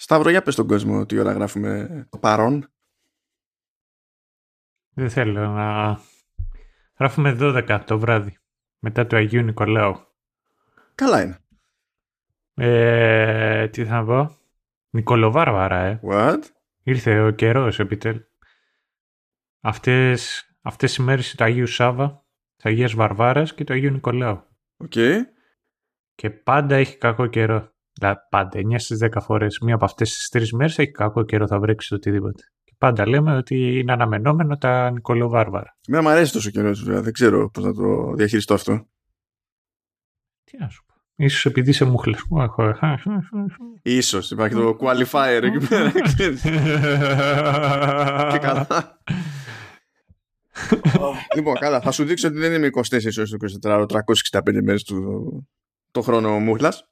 Σταύρο, για πες στον κόσμο τι ώρα γράφουμε το παρόν. Δεν θέλω να... Γράφουμε 12 το βράδυ, μετά του Αγίου Νικολάου. Καλά είναι. Ε, τι θα πω; Νικολοβάρβαρα, ε. What? Ήρθε ο καιρός επιτέλους. Αυτές, αυτές οι μέρες του Αγίου Σάβα, της Αγίας Βαρβάρας και του Αγίου Νικολάου. Οκ. Και πάντα έχει κακό καιρό. Δηλαδή πάντα, 9 στις 10 φορές, μία από αυτές τις τρεις μέρες έχει κακό καιρό, θα βρέξει το οτιδήποτε. Και πάντα λέμε ότι είναι αναμενόμενο τα Νικολοβάρβαρα. Εμένα μου αρέσει τόσο καιρό, βέβαια. Δεν ξέρω πώς να το διαχειριστώ αυτό. Τι να σου πω. Ίσως επειδή είσαι μούχλες. Μου έχω... Ίσως υπάρχει το qualifier εκεί πέρα. ξέρεις. Και καλά. λοιπόν, καλά. Θα σου δείξω ότι δεν είμαι 24 ώρες το 24 365 μέρες του το χρόνο μούχλας.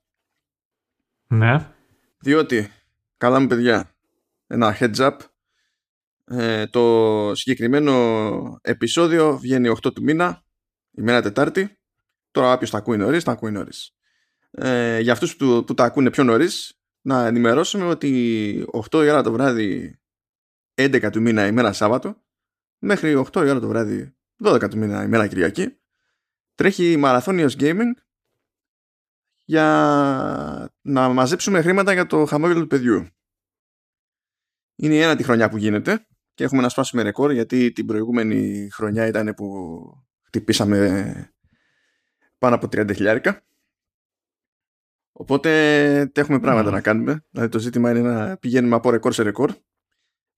Ναι. Διότι, καλά μου παιδιά, ένα heads up. Ε, το συγκεκριμένο επεισόδιο βγαίνει 8 του μήνα, ημέρα Τετάρτη. Τώρα κάποιος τα ακούει νωρίς, τα ακούει νωρίς. Ε, για αυτούς που, που τα ακούνε πιο νωρίς, να ενημερώσουμε ότι 8 η ώρα το βράδυ 11 του μήνα ημέρα Σάββατο μέχρι 8 η ώρα το βράδυ 12 του μήνα ημέρα Κυριακή τρέχει μαραθώνιος gaming για να μαζέψουμε χρήματα για το χαμόγελο του παιδιού. Είναι η ένατη χρονιά που γίνεται και έχουμε να σπάσουμε ρεκόρ γιατί την προηγούμενη χρονιά ήταν που χτυπήσαμε πάνω από 30 χιλιάρικα. Οπότε έχουμε πράγματα Μμμ. να κάνουμε. Δηλαδή το ζήτημα είναι να πηγαίνουμε από ρεκόρ σε ρεκόρ.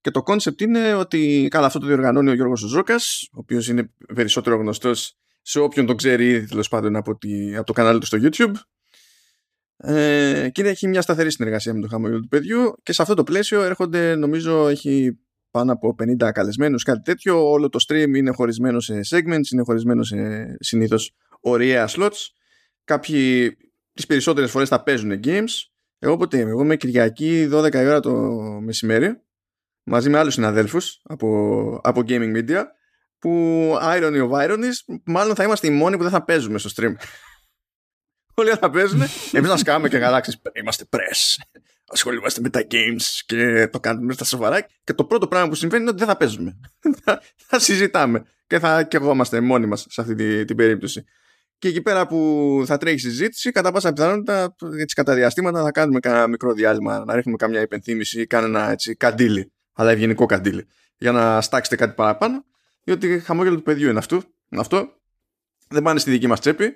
Και το concept είναι ότι καλά αυτό το διοργανώνει ο Γιώργος Ζώκας, ο οποίος είναι περισσότερο γνωστός σε όποιον τον ξέρει ήδη τέλος πάντων από, τη, από το κανάλι του στο YouTube. Ε, και έχει μια σταθερή συνεργασία με το Χαμόγελο του Παιδιού και σε αυτό το πλαίσιο έρχονται νομίζω έχει πάνω από 50 καλεσμένους κάτι τέτοιο. Όλο το stream είναι χωρισμένο σε segments είναι χωρισμένο σε συνήθως ωραία slots. Κάποιοι τις περισσότερες φορές θα παίζουν games. Εγώ ποτέ είμαι. Εγώ είμαι Κυριακή 12 η ώρα το μεσημέρι μαζί με άλλους συναδέλφους από, από gaming media που irony of ironies μάλλον θα είμαστε οι μόνοι που δεν θα παίζουμε στο stream Όλοι θα παίζουν. Εμείς να σκάμε και γαλάξει. Είμαστε press. Ασχολούμαστε με τα games και το κάνουμε στα σοβαρά. Και το πρώτο πράγμα που συμβαίνει είναι ότι δεν θα παίζουμε. θα, θα συζητάμε. Και θα και εγώ είμαστε μόνοι μας σε αυτή τη- την περίπτωση. Και εκεί πέρα που θα τρέχει συζήτηση, κατά πάσα πιθανότητα έτσι κατά διαστήματα θα κάνουμε κανένα μικρό διάλειμμα, να ρίχνουμε καμιά υπενθύμηση ή κανένα έτσι καντήλι, αλλά ευγενικό καντήλι, για να στάξετε κάτι παραπάνω, διότι χαμόγελο του παιδιού είναι αυτό. αυτό. Δεν πάνε στη δική μας τσέπη,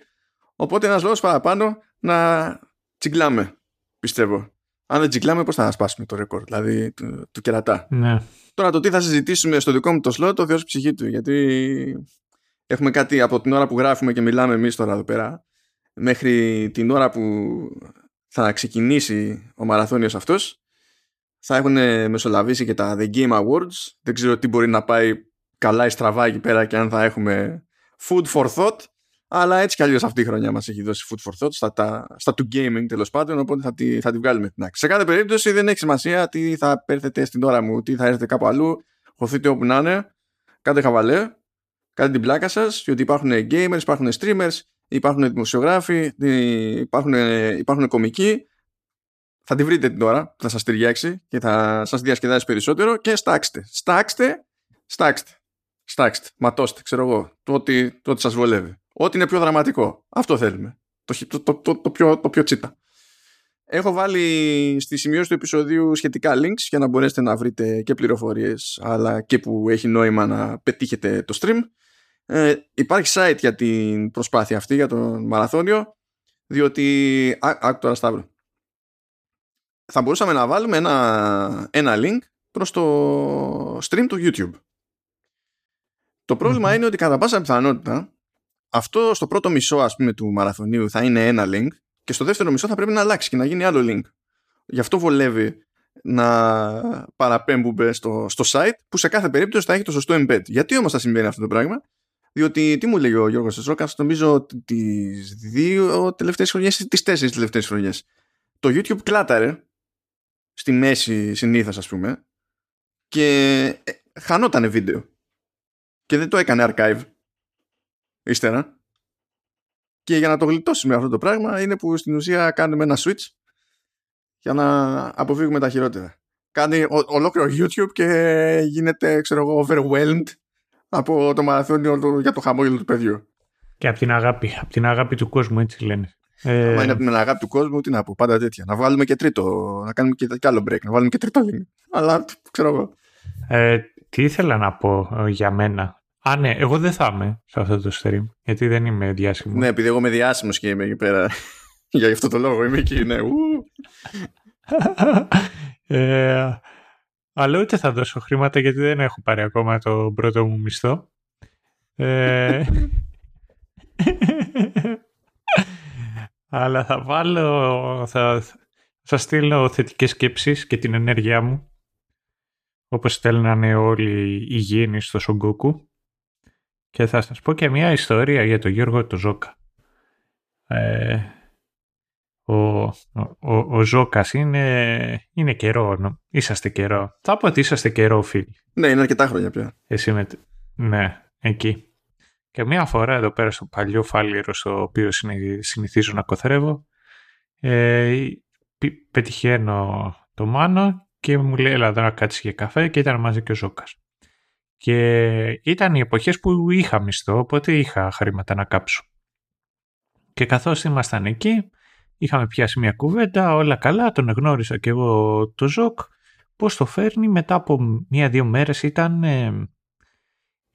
Οπότε ένας λόγος παραπάνω να τσιγκλάμε, πιστεύω. Αν δεν τσιγκλάμε, πώς θα σπάσουμε το ρεκόρ, δηλαδή του, του κερατά. ναι. Τώρα το τι θα συζητήσουμε στο δικό μου το slot, το Θεός ψυχή του, γιατί έχουμε κάτι από την ώρα που γράφουμε και μιλάμε εμείς τώρα εδώ πέρα, μέχρι την ώρα που θα ξεκινήσει ο μαραθώνιος αυτός, θα έχουν μεσολαβήσει και τα The Game Awards. Δεν ξέρω τι μπορεί να πάει καλά ή στραβά εκεί πέρα και αν θα έχουμε food for thought. Αλλά έτσι κι αλλιώς αυτή η χρονιά μας έχει δώσει food for thought στα, τα, στα του gaming τέλος πάντων. Οπότε θα τη, θα τη βγάλουμε την άκρη. Σε κάθε περίπτωση δεν έχει σημασία τι θα έρθετε στην ώρα μου, τι θα έρθετε κάπου αλλού. Χωθείτε όπου να είναι. Κάντε χαβαλέ. Κάντε την πλάκα σας. Διότι υπάρχουν gamers, υπάρχουν streamers, υπάρχουν δημοσιογράφοι, υπάρχουν, υπάρχουν κομικοί. Θα τη βρείτε την ώρα που θα σας ταιριάξει και θα σας διασκεδάσει περισσότερο και στάξτε. Στάξτε, στάξτε. Στάξτε, ματώστε, ξέρω εγώ, το ότι, το ότι σας βολεύει. Ό,τι είναι πιο δραματικό. Αυτό θέλουμε. Το, το, το, το, το, πιο, το πιο τσίτα. Έχω βάλει στη σημείωση του επεισοδίου σχετικά links για να μπορέσετε να βρείτε και πληροφορίες αλλά και που έχει νόημα να πετύχετε το stream. Ε, υπάρχει site για την προσπάθεια αυτή, για τον μαραθώνιο διότι... Άκου τώρα Σταύρο. Θα μπορούσαμε να βάλουμε ένα, ένα link προς το stream του YouTube. Το πρόβλημα Μμμ. είναι ότι κατά πάσα πιθανότητα αυτό στο πρώτο μισό ας πούμε του μαραθωνίου θα είναι ένα link και στο δεύτερο μισό θα πρέπει να αλλάξει και να γίνει άλλο link. Γι' αυτό βολεύει να παραπέμπουμε στο, στο site που σε κάθε περίπτωση θα έχει το σωστό embed. Γιατί όμως θα συμβαίνει αυτό το πράγμα; Διότι τι μου λέει ο Γιώργος Εσρόκας νομίζω τις δύο τελευταίες χρονιές ή τις τέσσερις τελευταίες χρονιές το YouTube κλάταρε στη μέση συνήθως ας πούμε και ε, χανότανε βίντεο και δεν το έκανε archive ύστερα και για να το γλιτώσουμε αυτό το πράγμα είναι που στην ουσία κάνουμε ένα switch για να αποφύγουμε τα χειρότερα. Κάνει ολόκληρο YouTube και γίνεται, ξέρω εγώ, overwhelmed από το μαραθώνιο για το χαμόγελο του παιδιού. Και από την αγάπη, από την αγάπη του κόσμου, έτσι λένε. Ε... είναι από την αγάπη του κόσμου, τι να πω, πάντα τέτοια. Να βάλουμε και τρίτο, να κάνουμε και, και άλλο break, να βάλουμε και τρίτο link. Αλλά ξέρω εγώ. Ε, τι ήθελα να πω ε, για μένα. Α, ναι, εγώ δεν θα είμαι σε αυτό το stream, γιατί δεν είμαι διάσημος. Ναι, επειδή εγώ είμαι διάσημος και είμαι εκεί πέρα. για αυτό το λόγο είμαι εκεί, ναι. ε, αλλά ούτε θα δώσω χρήματα γιατί δεν έχω πάρει ακόμα το πρώτο μου μισθό. Ε, αλλά θα βάλω, θα, θα στείλω θετικές σκέψεις και την ενέργειά μου όπως στέλνανε όλοι οι γήινοι στο Σογκόκου και θα σας πω και μια ιστορία για τον Γιώργο το Ζόκα. Ε, ο, ο, ο, Ζώκας είναι, είναι καιρό, είσαστε καιρό. Θα πω ότι είσαστε καιρό φίλοι. Ναι, είναι αρκετά χρόνια πια. Εσύ με, ναι, εκεί. Και μια φορά εδώ πέρα στο παλιό φάλιρο στο οποίο συνηθίζω να κοθρεύω, ε, πετυχαίνω το Μάνο και μου λέει έλα εδώ να κάτσεις για καφέ και ήταν μαζί και ο Ζώκας. Και ήταν οι εποχές που είχα μισθό, οπότε είχα χρήματα να κάψω. Και καθώς ήμασταν εκεί, είχαμε πιάσει μια κουβέντα, όλα καλά, τον εγνώρισα και εγώ το Ζοκ. Πώς το φέρνει μετά από μία-δύο μέρες ήταν ε,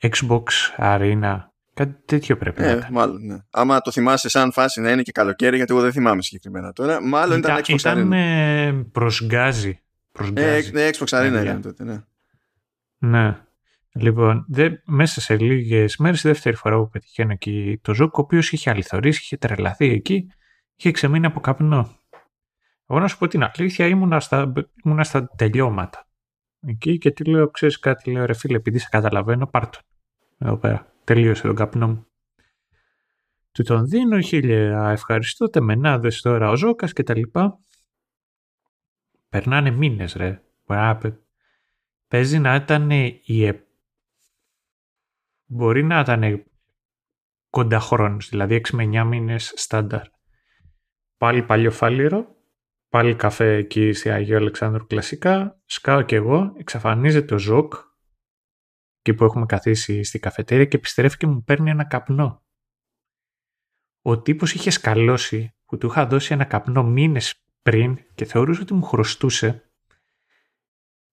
Xbox Arena Κάτι τέτοιο πρέπει ε, να ήταν. Μάλλον, ναι. Άμα το θυμάσαι σαν φάση να είναι και καλοκαίρι, γιατί εγώ δεν θυμάμαι συγκεκριμένα τώρα. Μάλλον ήταν, ήταν Xbox ήταν Arena. Ήταν προσγκάζι. Ε, ναι, Xbox Arena ήταν τότε, ναι. Ναι. Λοιπόν, δε, μέσα σε λίγες μέρες, η δεύτερη φορά που πετυχαίνω εκεί το Ζόκ, ο οποίος είχε αληθωρήσει, είχε τρελαθεί εκεί, είχε ξεμείνει από καπνό. Εγώ να σου πω την αλήθεια, ήμουνα στα, ήμουνα στα τελειώματα. Εκεί και τι λέω, ξέρεις κάτι, λέω ρε φίλε, επειδή σε καταλαβαίνω, πάρτον. Εδώ πέρα τελείωσε τον καπνό μου. Του τον δίνω χίλια ευχαριστώ, τεμενάδες τώρα ο Ζώκας και τα λοιπά. Περνάνε μήνες ρε. Παίζει να ήταν η... Μπορεί να ήταν κοντά χρόνος, δηλαδή 6 με 9 μήνες στάνταρ. Πάλι Παλιό Φάληρο, πάλι καφέ εκεί σε Αγίου Αλεξάνδρου κλασικά, σκάω κι εγώ, εξαφανίζεται ο Ζωκ, εκεί που έχουμε καθίσει στη καφετέρια και επιστρέφει και μου παίρνει ένα καπνό. Ο τύπος είχε σκαλώσει που του είχα δώσει ένα καπνό μήνες πριν και θεωρούσε ότι μου χρωστούσε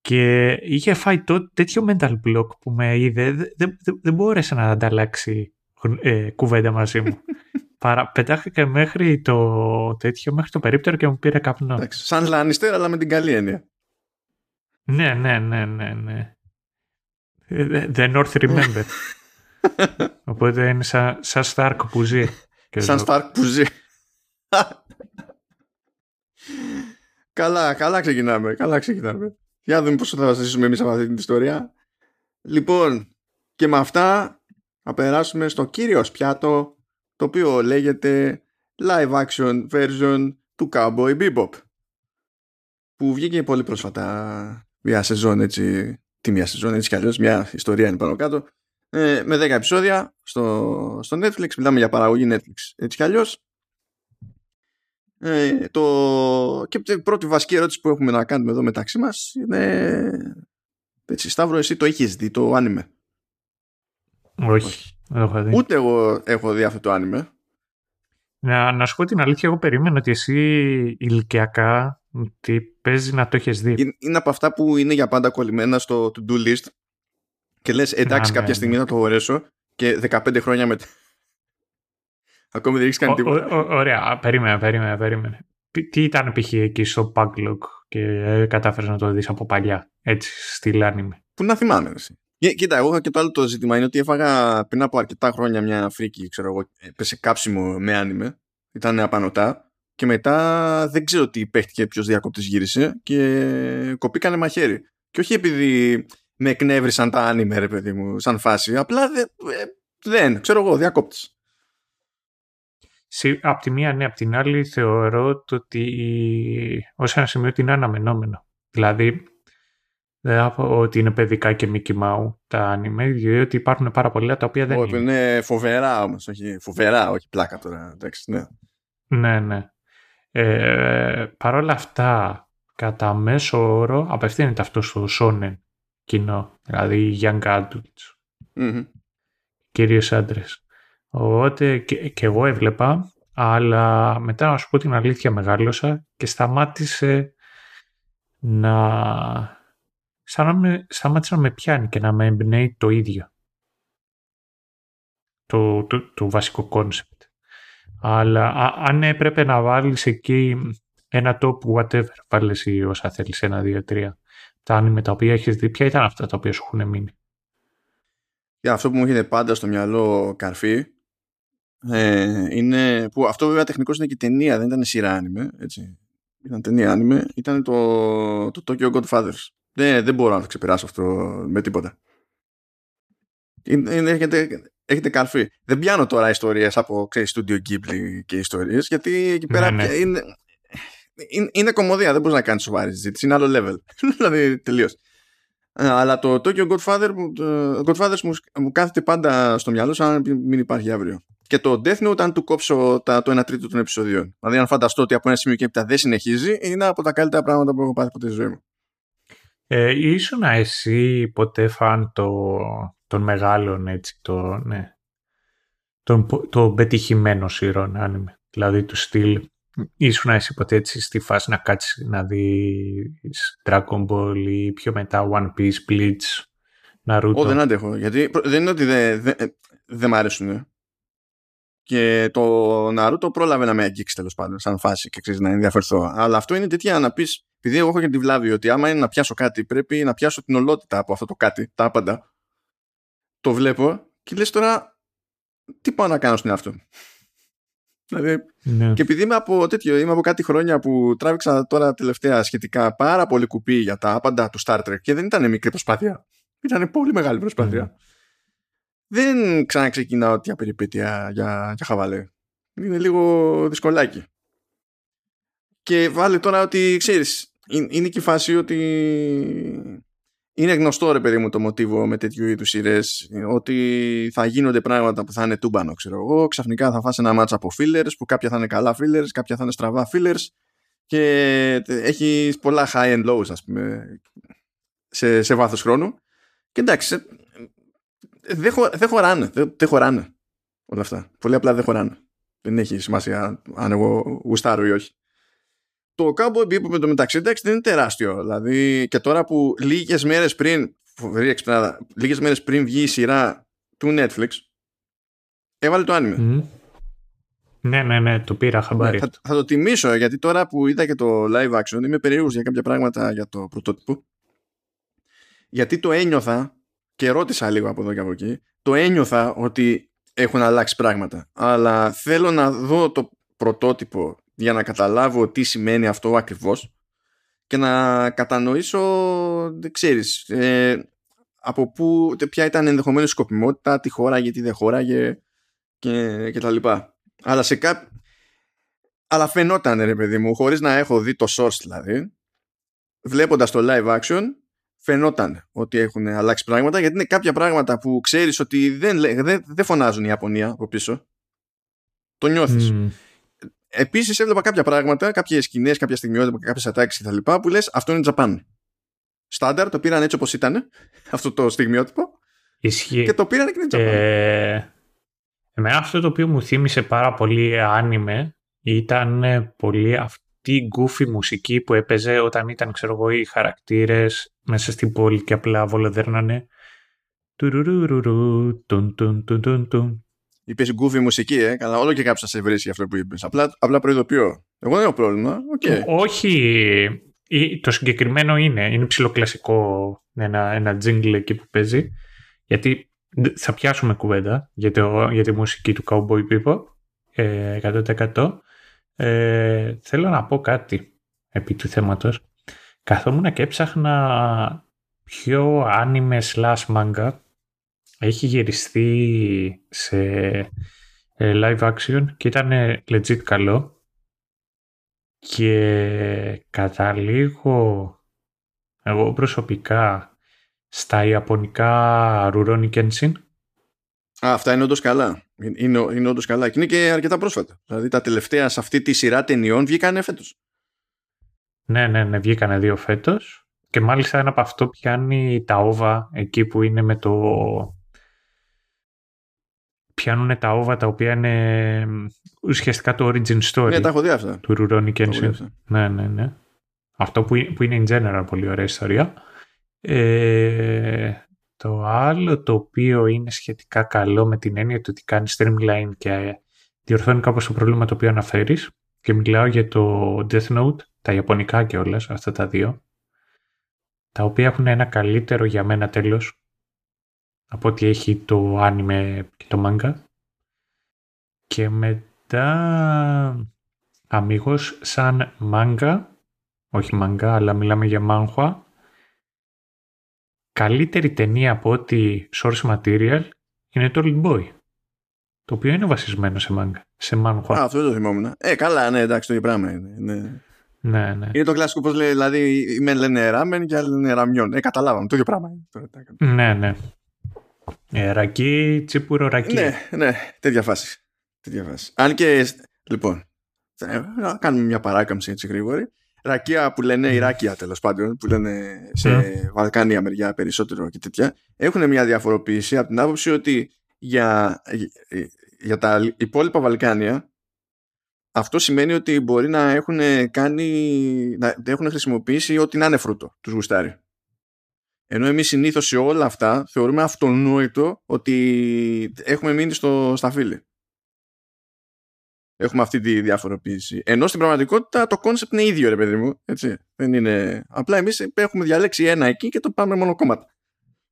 και είχε φάει το, τέτοιο mental block που με είδε, δεν δε, δε, δε μπόρεσε να ανταλλάξει ε, κουβέντα μαζί μου. Παρα, πετάχτηκε μέχρι το τέτοιο, μέχρι το περίπτερο και μου πήρε καπνό. Εντάξει, σαν Λάνιστερ αλλά με την καλή έννοια. Ναι, ναι, ναι, ναι, ναι. The North Remember. Οπότε είναι σαν, σαν Stark που ζει. Σαν Stark που ζει. καλά, καλά ξεκινάμε. Καλά ξεκινάμε. Για να δούμε πώς θα ζήσουμε εμείς από αυτή την ιστορία. Λοιπόν, και με αυτά θα περάσουμε στο κύριο πιάτο το οποίο λέγεται live action version του Cowboy Bebop που βγήκε πολύ πρόσφατα. Μια σεζόν έτσι τη μία σεζόν, έτσι κι αλλιώς μια ιστορία είναι πάνω κάτω. Ε, με 10 επεισόδια στο, στο Netflix, μιλάμε για παραγωγή Netflix έτσι κι αλλιώς ε, το... και η πρώτη βασική ερώτηση που έχουμε να κάνουμε εδώ μεταξύ μας είναι έτσι, Σταύρο εσύ το έχεις δει το άνιμε; Όχι, έχω δει. ούτε εγώ έχω δει αυτό το άνιμε να, να σου πω την αλήθεια, εγώ περίμενα ότι εσύ ηλικιακά ότι παίζει να το έχει δει. Είναι από αυτά που είναι για πάντα κολλημένα στο to-do list και λες εντάξει κάποια ναι, στιγμή ναι. να το χωρέσω και 15 χρόνια μετά ακόμη δεν έχεις κάνει τίποτα. ωραία, περίμενα, περίμενα, περίμενα. Τι ήταν π.χ. εκεί στο backlog και ε, κατάφερες να το δεις από παλιά, έτσι, στη λάνιμη. Που να θυμάμαι εσύ. Κοίτα, εγώ και το άλλο το ζήτημα είναι ότι έφαγα πριν από αρκετά χρόνια μια φρίκη, ξέρω εγώ, έπεσε κάψιμο με άνιμε, ήταν απανοτά και μετά δεν ξέρω τι παίχτηκε ποιος διακόπτης γύρισε και κοπήκανε μαχαίρι. Και όχι επειδή με εκνεύρισαν τα άνιμε, ρε παιδί μου, σαν φάση, απλά δε, ε, δεν, ξέρω εγώ, διακόπτης. Απ' τη μία, ναι, απ' την άλλη θεωρώ ότι ως ένα σημείο ότι είναι αναμενόμενο. Δηλαδή, δεν θα πω ότι είναι παιδικά και Mickey Mouse τα ανime, διότι υπάρχουν πάρα πολλά τα οποία δεν είναι. Είναι φοβερά όμως, όχι φοβερά, όχι πλάκα τώρα. Εντάξει, ναι. Ναι, ναι. Ε, Παρ' όλα αυτά, κατά μέσο όρο απευθύνεται αυτό στο shonen κοινό, δηλαδή young adults. mm Κυρίως άντρες. Οπότε και, και εγώ έβλεπα, αλλά μετά να σου πω την αλήθεια μεγάλωσα και σταμάτησε να... Σαν να με, σταμάτησε να με πιάνει και να με εμπνέει το ίδιο. Το, το, το βασικό concept. Αλλά αν έπρεπε να βάλεις εκεί ένα top whatever, βάλεις ή όσα θέλεις, ένα, δύο, τρία. Τα άνιμε τα οποία έχεις δει, ποια ήταν αυτά τα οποία σου έχουν μείνει; Για αυτό που μου είχε πάντα στο μυαλό καρφί ε, είναι που αυτό βέβαια τεχνικώς είναι και ταινία, δεν ήταν σειρά άνιμε, έτσι. Ήταν ταινία άνιμε, ήταν το, το Tokyo Godfathers. Δεν, δεν μπορώ να το ξεπεράσω αυτό με τίποτα. Είναι, έχετε, έχετε καρφί. Δεν πιάνω τώρα ιστορίες από ξέρεις, Studio Ghibli και ιστορίες, γιατί εκεί πέρα ναι, ναι. είναι, είναι, είναι κομμωδία, δεν μπορείς να κάνεις σοβαρή συζήτηση. Είναι άλλο level. δηλαδή τελείως. Αλλά το Tokyo Godfather, Godfathers μου, μου κάθεται πάντα στο μυαλό σαν να μην υπάρχει αύριο. Και το Death Note, αν του κόψω τα, το 1 τρίτο των επεισοδίων. Δηλαδή, αν φανταστώ ότι από ένα σημείο και έπειτα δεν συνεχίζει, είναι από τα καλύτερα πράγματα που έχω πάθει ποτέ στη ζωή μου. Ε, ήσουν εσύ ποτέ φαν το, των μεγάλων, έτσι, το, ναι, τον, το πετυχημένο σειρών άνιμε. Δηλαδή του στυλ Ήσουν εσύ ποτέ έτσι στη φάση να κάτσεις να δεις Dragon Ball ή πιο μετά One Piece, Bleach, Naruto; Ω, δεν αντέχω. Γιατί δεν είναι ότι δεν δε, δε μ' αρέσουν. Και το Naruto πρόλαβε να με αγγίξει τέλος πάντων, σαν φάση και ξέρεις να ενδιαφερθώ. Αλλά αυτό είναι τέτοια να πεις, επειδή εγώ έχω και τη βλάβη ότι άμα είναι να πιάσω κάτι, πρέπει να πιάσω την ολότητα από αυτό το κάτι, τα άπαντα. Το βλέπω και λες τώρα, τι πάω να κάνω στην αυτό. Δηλαδή, ναι. Και επειδή είμαι από τέτοιο, είμαι από κάτι χρόνια που τράβηξα τώρα τελευταία σχετικά πάρα πολύ κουπί για τα άπαντα του Star Trek και δεν ήταν μικρή προσπάθεια. Ήταν πολύ μεγάλη προσπάθεια. Ναι. Δεν ξαναξεκινάω τέτοια περιπέτεια για, για χαβαλέ. Είναι λίγο δυσκολάκι. Και βάλε τώρα ότι ξέρεις, είναι και η φάση ότι είναι γνωστό ρε παιδί μου το μοτίβο με τέτοιου είδους σειρές ότι θα γίνονται πράγματα που θα είναι τούμπανο, ξέρω εγώ. Ξαφνικά θα φάσει ένα μάτσα από fillers που κάποια θα είναι καλά fillers, κάποια θα είναι στραβά fillers και έχει πολλά high and lows, ας πούμε, σε, σε βάθος χρόνου. Και εντάξει, δεν, χω, δεν χωράνε. Δεν, δεν χωράνε όλα αυτά. Πολύ απλά δεν χωράνε. Δεν έχει σημασία αν εγώ γουστάρω ή όχι το Cowboy Bebop με το μεταξύ εντάξει δεν είναι τεράστιο. Δηλαδή και τώρα που λίγες μέρες πριν, φοβερή εξυπνάδα, λίγες μέρες πριν βγει η σειρά του Netflix, έβαλε το άνιμε. Ναι, ναι, ναι, το πήρα χαμπάρι. Ναι, θα, το τιμήσω γιατί τώρα που είδα και το live action είμαι περίεργος για κάποια πράγματα για το πρωτότυπο. Γιατί το ένιωθα και ρώτησα λίγο από εδώ και από εκεί, το ένιωθα ότι έχουν αλλάξει πράγματα. Αλλά θέλω να δω το πρωτότυπο για να καταλάβω τι σημαίνει αυτό ακριβώς και να κατανοήσω, δεν ξέρεις, ε, από πού, ποια ήταν ενδεχομένως η σκοπιμότητα, τι χώρα, γιατί δεν χώραγε και, και τα λοιπά. Αλλά σε κά... Αλλά φαινόταν ρε παιδί μου, χωρίς να έχω δει το source δηλαδή, βλέποντας το live action, φαινόταν ότι έχουν αλλάξει πράγματα, γιατί είναι κάποια πράγματα που ξέρεις ότι δεν, δεν, δεν φωνάζουν η Ιαπωνία από πίσω. Το νιώθεις. Επίσης έβλεπα κάποια πράγματα, κάποιες σκηνές, κάποια στιγμιότητα, κάποιες ατάξεις κτλ. που λες αυτό είναι Japan. Στάνταρ, το πήραν έτσι όπως ήταν, αυτό το στιγμιότυπο. Ισχύει. Και το πήραν και είναι Japan. Ε, εμένα αυτό το οποίο μου θύμισε πάρα πολύ άνιμε ήταν πολύ αυτή η goofy μουσική που έπαιζε όταν ήταν, ξέρω εγώ, οι χαρακτήρες μέσα στην πόλη και απλά βολοδέρνανε. Τουρουρουρουρου, τουν, τουν, τουν, τουν, τουν. Είπες γκούφι μουσική, ε. Καλά, όλο και κάποιο θα σε βρει για αυτό που είπες. Απλά, απλά προειδοποιώ. Εγώ δεν έχω πρόβλημα. Okay. Όχι. Το συγκεκριμένο είναι. Είναι ψηλοκλασικό ένα, ένα jingle εκεί που παίζει. Γιατί θα πιάσουμε κουβέντα για, το, για τη μουσική του Cowboy Bebop. Ε, 100%. Ε, θέλω να πω κάτι επί του θέματος. Καθόμουν και έψαχνα πιο άνιμε slash manga έχει γυριστεί σε ε, live action και ήταν legit καλό και καταλήγω εγώ προσωπικά στα ιαπωνικά Rurouni Kenshin Α, αυτά είναι όντως καλά. Είναι, είναι όντως καλά. Και είναι και αρκετά πρόσφατα. Δηλαδή τα τελευταία σε αυτή τη σειρά ταινιών βγήκαν φέτος. Ναι, ναι, ναι, βγήκανε δύο φέτος. Και μάλιστα ένα από αυτό πιάνει τα όβα εκεί που είναι με το... Πιάνουν τα όβα τα οποία είναι ουσιαστικά το origin story. Ναι, τα έχω δει αυτά. Του Rurouni Τα έχω δει Kenshin. αυτά. Ναι, ναι, ναι. Αυτό που, που είναι in general πολύ ωραία ιστορία. Ε, το άλλο το οποίο είναι σχετικά καλό με την έννοια του ότι κάνει streamline και διορθώνει κάπως το πρόβλημα το οποίο αναφέρεις και μιλάω για το Death Note, τα ιαπωνικά και όλες, αυτά τα δύο, τα οποία έχουν ένα καλύτερο για μένα τέλος από ό,τι έχει το anime και το manga. Και μετά, αμίγως, σαν manga, όχι manga, αλλά μιλάμε για manhwa, καλύτερη ταινία από ό,τι source material είναι το Old Boy. Το οποίο είναι βασισμένο σε manga, σε manhwa. Α, αυτό δεν το θυμόμουν. Ε, καλά, ναι, εντάξει, το ίδιο πράγμα είναι. Ναι. Ναι, ναι. Είναι το κλασικό πώς λέει, δηλαδή, οι μεν λένε ράμεν και άλλοι λένε ραμιόν. Ε, καταλάβαμε, το ίδιο πράγμα είναι. Τώρα, τι να κάνουμε. Ναι, ναι. Ε, ρακί, τσίπουρο ρακί. Ναι, ναι, τέτοια φάση. Τέτοια φάση. Αν και, λοιπόν, θα- να κάνουμε μια παράκαμψη έτσι γρήγορη. Ρακία που λένε, Ιράκια τέλος πάντων, που λένε σε Ναι. Βαλκάνια μεριά περισσότερο και τέτοια, έχουν μια διαφοροποίηση από την άποψη ότι για, για τα υπόλοιπα Βαλκάνια αυτό σημαίνει ότι μπορεί να έχουν κάνει, να έχουν χρησιμοποιήσει ό,τι να είναι φρούτο, τους γουστάρει. Ενώ εμείς συνήθως σε όλα αυτά θεωρούμε αυτονόητο ότι έχουμε μείνει στο σταφύλι. Έχουμε αυτή τη διαφοροποίηση. Ενώ στην πραγματικότητα το concept είναι ίδιο, ρε παιδί μου. Έτσι. Δεν είναι... Απλά εμείς έχουμε διαλέξει ένα εκεί και το πάμε μονοκόμματα.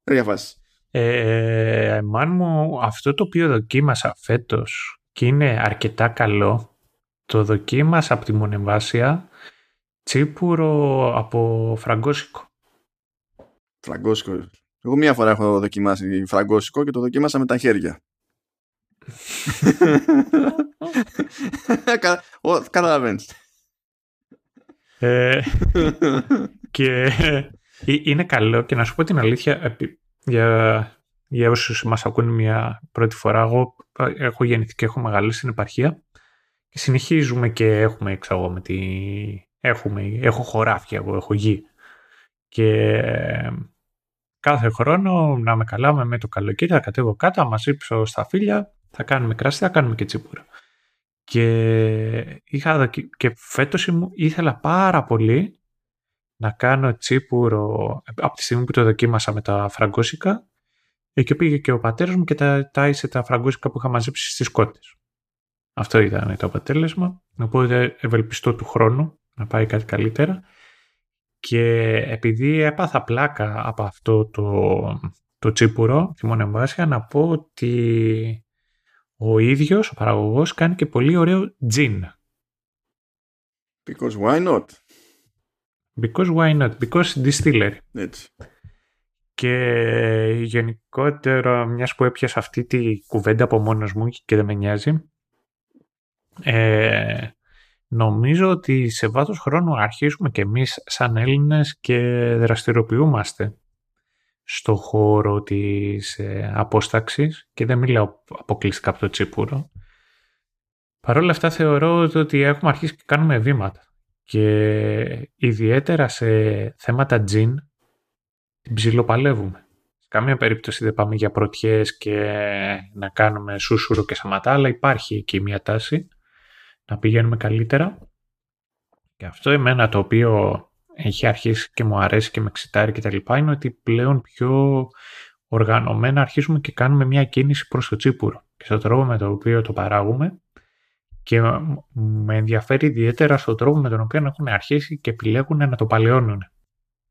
Τέτοια φάση. Ε, man μου, αυτό το οποίο δοκίμασα φέτος και είναι αρκετά καλό, το δοκίμασα από τη Μονεμβασιά τσίπουρο από φραγκόσικο. Φραγκόσικο. Εγώ μία φορά έχω δοκιμάσει φραγκόσικο και το δοκίμασα με τα χέρια. Κα- ο, Καταλαβαίνεις. Ε, και ε, είναι καλό και να σου πω την αλήθεια επί- για, για όσους μας ακούν μια πρώτη φορά εγώ ε, έχω γεννηθεί και έχω μεγαλώσει στην επαρχία και συνεχίζουμε και έχουμε εξαγώ με τη... έχουμε, έχω χωράφια εγώ, έχω γη. Και ε, κάθε χρόνο να με καλά με το καλοκαίρι θα κατέβω κάτω θα μας ύψω στα φίλια θα κάνουμε κράσι, θα κάνουμε και τσίπουρα. Και, είχα δοκι... και φέτος ήμου- ήθελα πάρα πολύ να κάνω τσίπουρο από τη στιγμή που το δοκίμασα με τα φραγκόσικα και πήγε και ο πατέρας μου και τα τάισε τα φραγκόσικα που είχα μαζέψει στις κότες. Αυτό ήταν το αποτέλεσμα. Οπότε ευελπιστώ του χρόνου να πάει κάτι καλύτερα. Και επειδή έπαθα πλάκα από αυτό το, το τσίπουρο, τη Μονεμβάσια, να πω ότι ο ίδιος, ο παραγωγός, κάνει και πολύ ωραίο τζιν. Because why not; Because why not? Because distillery. Έτσι. Και γενικότερα, μιας που έπιασα αυτή τη κουβέντα από μόνος μου και δεν με νοιάζει, ε, νομίζω ότι σε βάθος χρόνου αρχίζουμε και εμείς σαν Έλληνες και δραστηριοποιούμαστε στο χώρο της ε, απόσταξης και δεν μιλάω αποκλειστικά από το τσίπουρο. Παρ' όλα αυτά θεωρώ ότι έχουμε αρχίσει και κάνουμε βήματα και ιδιαίτερα σε θέματα τζιν την ψιλοπαλεύουμε. Σε καμία περίπτωση δεν πάμε για πρωτιές και να κάνουμε σούσουρο και σαματά, αλλά υπάρχει εκεί μια τάση να πηγαίνουμε καλύτερα. Και αυτό εμένα το οποίο έχει αρχίσει και μου αρέσει και με εξητάρει και τα λοιπά είναι ότι πλέον πιο οργανωμένα αρχίζουμε και κάνουμε μια κίνηση προς το τσίπουρο και στον τρόπο με τον οποίο το παράγουμε και με ενδιαφέρει ιδιαίτερα στον τρόπο με τον οποίο έχουν αρχίσει και επιλέγουν να το παλαιώνουν.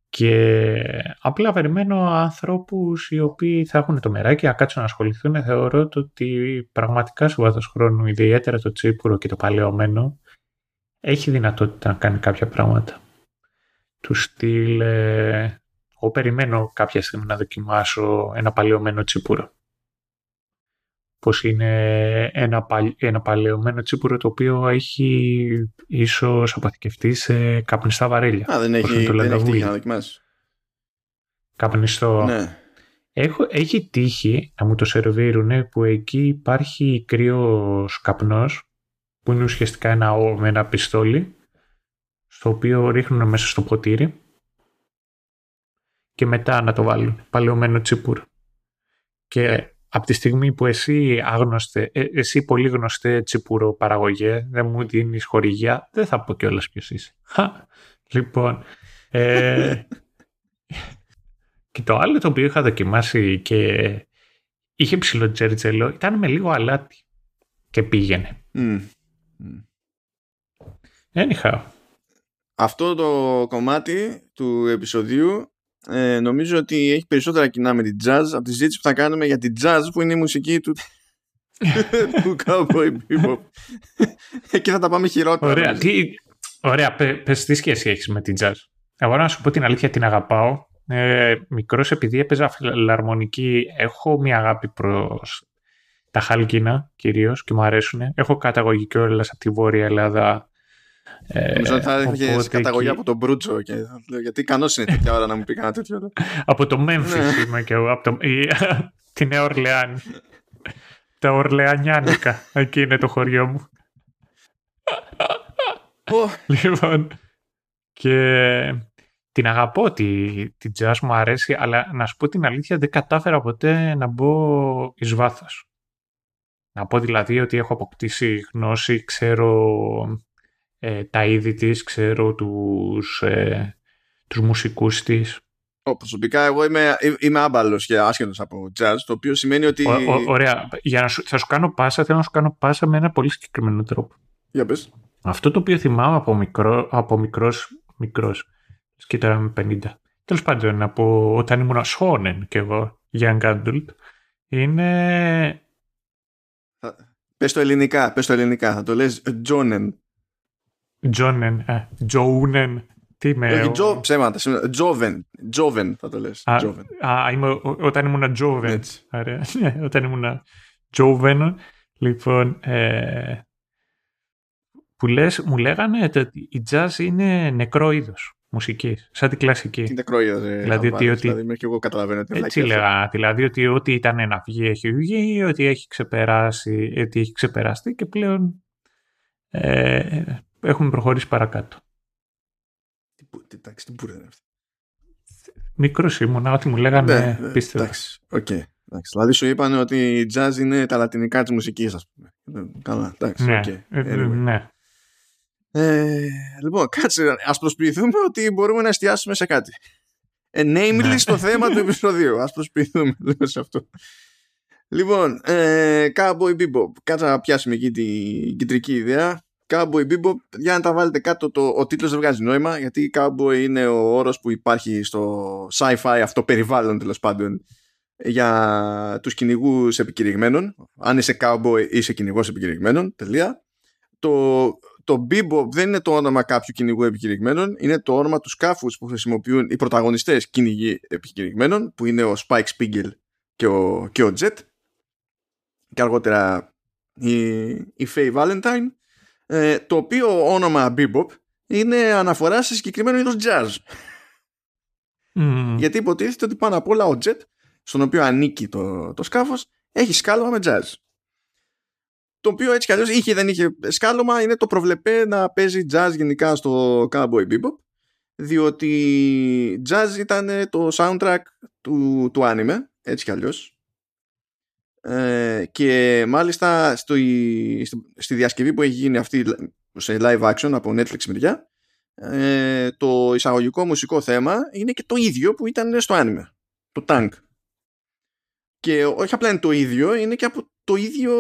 Και απλά περιμένω ανθρώπους οι οποίοι θα έχουν το μεράκι να κάτσουν να ασχοληθούν. Θεωρώ το ότι πραγματικά σε βάθος χρόνου, ιδιαίτερα το τσίπουρο και το παλαιωμένο, έχει δυνατότητα να κάνει κάποια πράγματα. Του στυλ, ε, εγώ περιμένω κάποια στιγμή να δοκιμάσω ένα παλαιωμένο τσίπουρο. Πως είναι ένα, παλ, ένα παλαιωμένο τσίπουρο το οποίο έχει ίσως αποθηκευτεί σε καπνιστά βαρέλια. Α, δεν Πώς έχει, είναι το δεν έχει λαγκαβούι. τύχει να δοκιμάσεις. Καπνιστό. Ναι. Έχω, έχει τύχει να μου το σερβίρουνε που εκεί υπάρχει κρύος καπνός που είναι ουσιαστικά ένα, ο- με ένα πιστόλι στο οποίο ρίχνουν μέσα στο ποτήρι και μετά να το βάλουν παλαιωμένο τσιπούρ. Και από τη στιγμή που εσύ άγνωστε, ε, εσύ πολύ γνωστέ τσιπούρο παραγωγέ, δεν μου δίνεις χορηγία, δεν θα πω κιόλας ποιος είσαι. λοιπόν, ε, και το άλλο το οποίο είχα δοκιμάσει και είχε ψηλό τζέρτζελο ήταν με λίγο αλάτι και πήγαινε. Mm. Anyhow. Αυτό το κομμάτι του επεισοδίου ε, νομίζω ότι έχει περισσότερα κοινά με την jazz από τη ζήτηση που θα κάνουμε για την jazz που είναι η μουσική του του Cowboy Bebop. Εκεί θα τα πάμε χειρότερα. Ωραία, τι, ωραία πες τι σχέση έχεις με την jazz. Εγώ να σου πω την αλήθεια την αγαπάω. Ε, μικρός επειδή έπαιζα φιλαρμονική έχω μια αγάπη προς τα χάλκινα κυρίως και μου αρέσουν. Έχω καταγωγή και όλα από τη Βόρεια Ελλάδα ε, Νομίζω ότι θα είχε καταγωγή από τον Μπρούτσο. Και γιατί ικανό είναι τέτοια ώρα να μου πει κανένα τέτοιο. από το Μέμφυ ναι. είμαι και εγώ. Από το, η, τη Νέα Ορλεάνη. Τα Ορλεανιάνικα. Εκεί είναι το χωριό μου. λοιπόν. Και την αγαπώ τη, τη jazz μου αρέσει, αλλά να σου πω την αλήθεια δεν κατάφερα ποτέ να μπω εις βάθος. Να πω δηλαδή ότι έχω αποκτήσει γνώση, ξέρω ε, τα είδη της, ξέρω τους, ε, τους μουσικούς της. Ο, προσωπικά εγώ είμαι, είμαι άμπαλος και άσχετος από jazz, το οποίο σημαίνει ότι... Ο, ο, ωραία, για να σου, θα σου κάνω πάσα, θέλω να σου κάνω πάσα με ένα πολύ συγκεκριμένο τρόπο. Για πες. Αυτό το οποίο θυμάμαι από, μικρό, από μικρός, μικρός, και τώρα είμαι 50, τέλος πάντων από όταν ήμουν σόνεν και εγώ, young adult, είναι... Πες το ελληνικά, πες το ελληνικά, θα το λες Τζόνεν. Τζόνεν, ε, Τζόουνεν, τι είμαι. Όχι, Τζο, ψέματα, Τζόβεν, Τζόβεν θα το λες. Α, α είμαι, όταν ήμουν Τζόβεν. Άρα, ναι, όταν ήμουν Τζόβεν, λοιπόν, ε, που λες, μου λέγανε ότι η jazz είναι νεκρό είδος μουσικής, σαν την κλασική. Τι νεκρό είδος, ε, δηλαδή, ότι, ότι, δηλαδή, και εγώ καταλαβαίνω τι Έτσι λέγα, δηλαδή ότι ό,τι ήταν να βγει έχει βγει, ότι έχει ξεπεράσει, ότι έχει ξεπεραστεί και πλέον ε, έχουμε προχωρήσει παρακάτω. Τι, εντάξει, τι μπορεί να αυτή. Μικρός ήμουν, ό,τι μου λέγανε ναι, ναι, πίστευα. Εντάξει, okay, εντάξει. Δηλαδή σου είπαν ότι η jazz είναι τα λατινικά της μουσικής, ας πούμε. Καλά, εντάξει. Ναι, okay. Ε, anyway. ναι. Ε, λοιπόν, κάτσε, ας προσποιηθούμε ότι μπορούμε να εστιάσουμε σε κάτι. Ε, namely ναι. στο θέμα του επεισοδίου. Ας προσποιηθούμε λίγο σε αυτό. Λοιπόν, ε, Cowboy Bebop. Κάτσε να πιάσουμε εκεί την κεντρική ιδέα. Cowboy Bebop, για να τα βάλετε κάτω, το, ο τίτλος δεν βγάζει νόημα, γιατί Cowboy είναι ο όρος που υπάρχει στο sci-fi αυτό περιβάλλον τέλος πάντων για τους κυνηγούς επικηρυγμένων. Αν είσαι Cowboy είσαι κυνηγός επικηρυγμένων, τελεία. Το, το Bebop δεν είναι το όνομα κάποιου κυνηγού επικηρυγμένων, είναι το όνομα τους σκάφους που χρησιμοποιούν οι πρωταγωνιστές κυνηγοί επικηρυγμένων, που είναι ο Spike Spiegel και ο, και ο Jet. Και αργότερα η, η Faye Valentine ε, το οποίο όνομα Bebop είναι αναφορά σε συγκεκριμένο είδος jazz. Γιατί υποτίθεται ότι πάνω απ' όλα ο Jet, στον οποίο ανήκει το, το σκάφος, έχει σκάλωμα με jazz. Το οποίο έτσι κι αλλιώς είχε δεν είχε σκάλωμα, είναι το προβλεπέ να παίζει jazz γενικά στο Cowboy Bebop, διότι jazz ήταν το soundtrack του, του anime, έτσι κι αλλιώς. Ε, και μάλιστα στο, στη διασκευή που έχει γίνει αυτή σε live action από Netflix μεριά ε, το εισαγωγικό μουσικό θέμα είναι και το ίδιο που ήταν στο anime το Tank. Και όχι απλά είναι το ίδιο είναι και από το ίδιο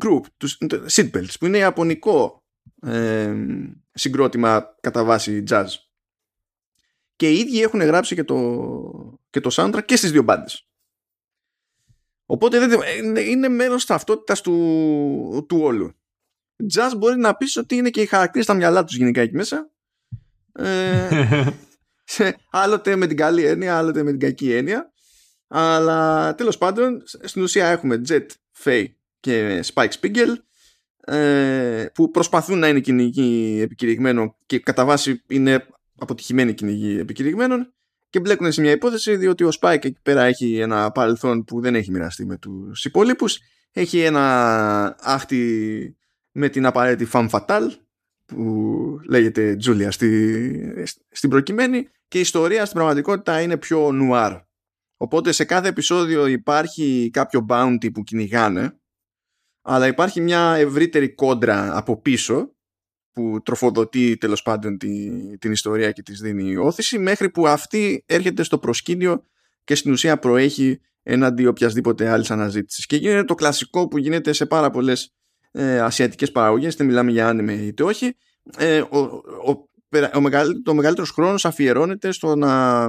group τους Seatbelts που είναι ιαπωνικό ε, συγκρότημα κατά βάση jazz. Και οι ίδιοι έχουν γράψει και το, και το soundtrack και στις δύο μπάντες Οπότε δεν, είναι μέρος ταυτότητας του, του όλου. Jazz μπορεί να πεις ότι είναι και οι χαρακτήρες στα μυαλά τους γενικά εκεί μέσα. Ε, άλλοτε με την καλή έννοια, άλλοτε με την κακή έννοια. Αλλά τέλος πάντων, στην ουσία έχουμε Jet, Faye και Spike Spiegel ε, που προσπαθούν να είναι κυνηγοί επικηρυγμένων και κατά βάση είναι αποτυχημένοι κυνηγοί επικηρυγμένων και μπλέκουν σε μια υπόθεση διότι ο Spike εκεί πέρα έχει ένα παρελθόν που δεν έχει μοιραστεί με τους υπόλοιπους έχει ένα άχτη με την απαραίτητη femme fatale που λέγεται Τζούλια στη, στην προκειμένη και η ιστορία στην πραγματικότητα είναι πιο νουάρ. Οπότε σε κάθε επεισόδιο υπάρχει κάποιο bounty που κυνηγάνε αλλά υπάρχει μια ευρύτερη κόντρα από πίσω που τροφοδοτεί τέλος πάντων την ιστορία και της δίνει όθηση μέχρι που αυτή έρχεται στο προσκήνιο και στην ουσία προέχει έναντι οποιασδήποτε άλλης αναζήτησης. Και γίνεται το κλασικό που γίνεται σε πάρα πολλές ε, ασιατικές παραγωγές, είτε μιλάμε για άνιμε είτε όχι. Ε, ο, ο, ο, μεγαλύτερο, μεγαλύτερος χρόνος αφιερώνεται στο να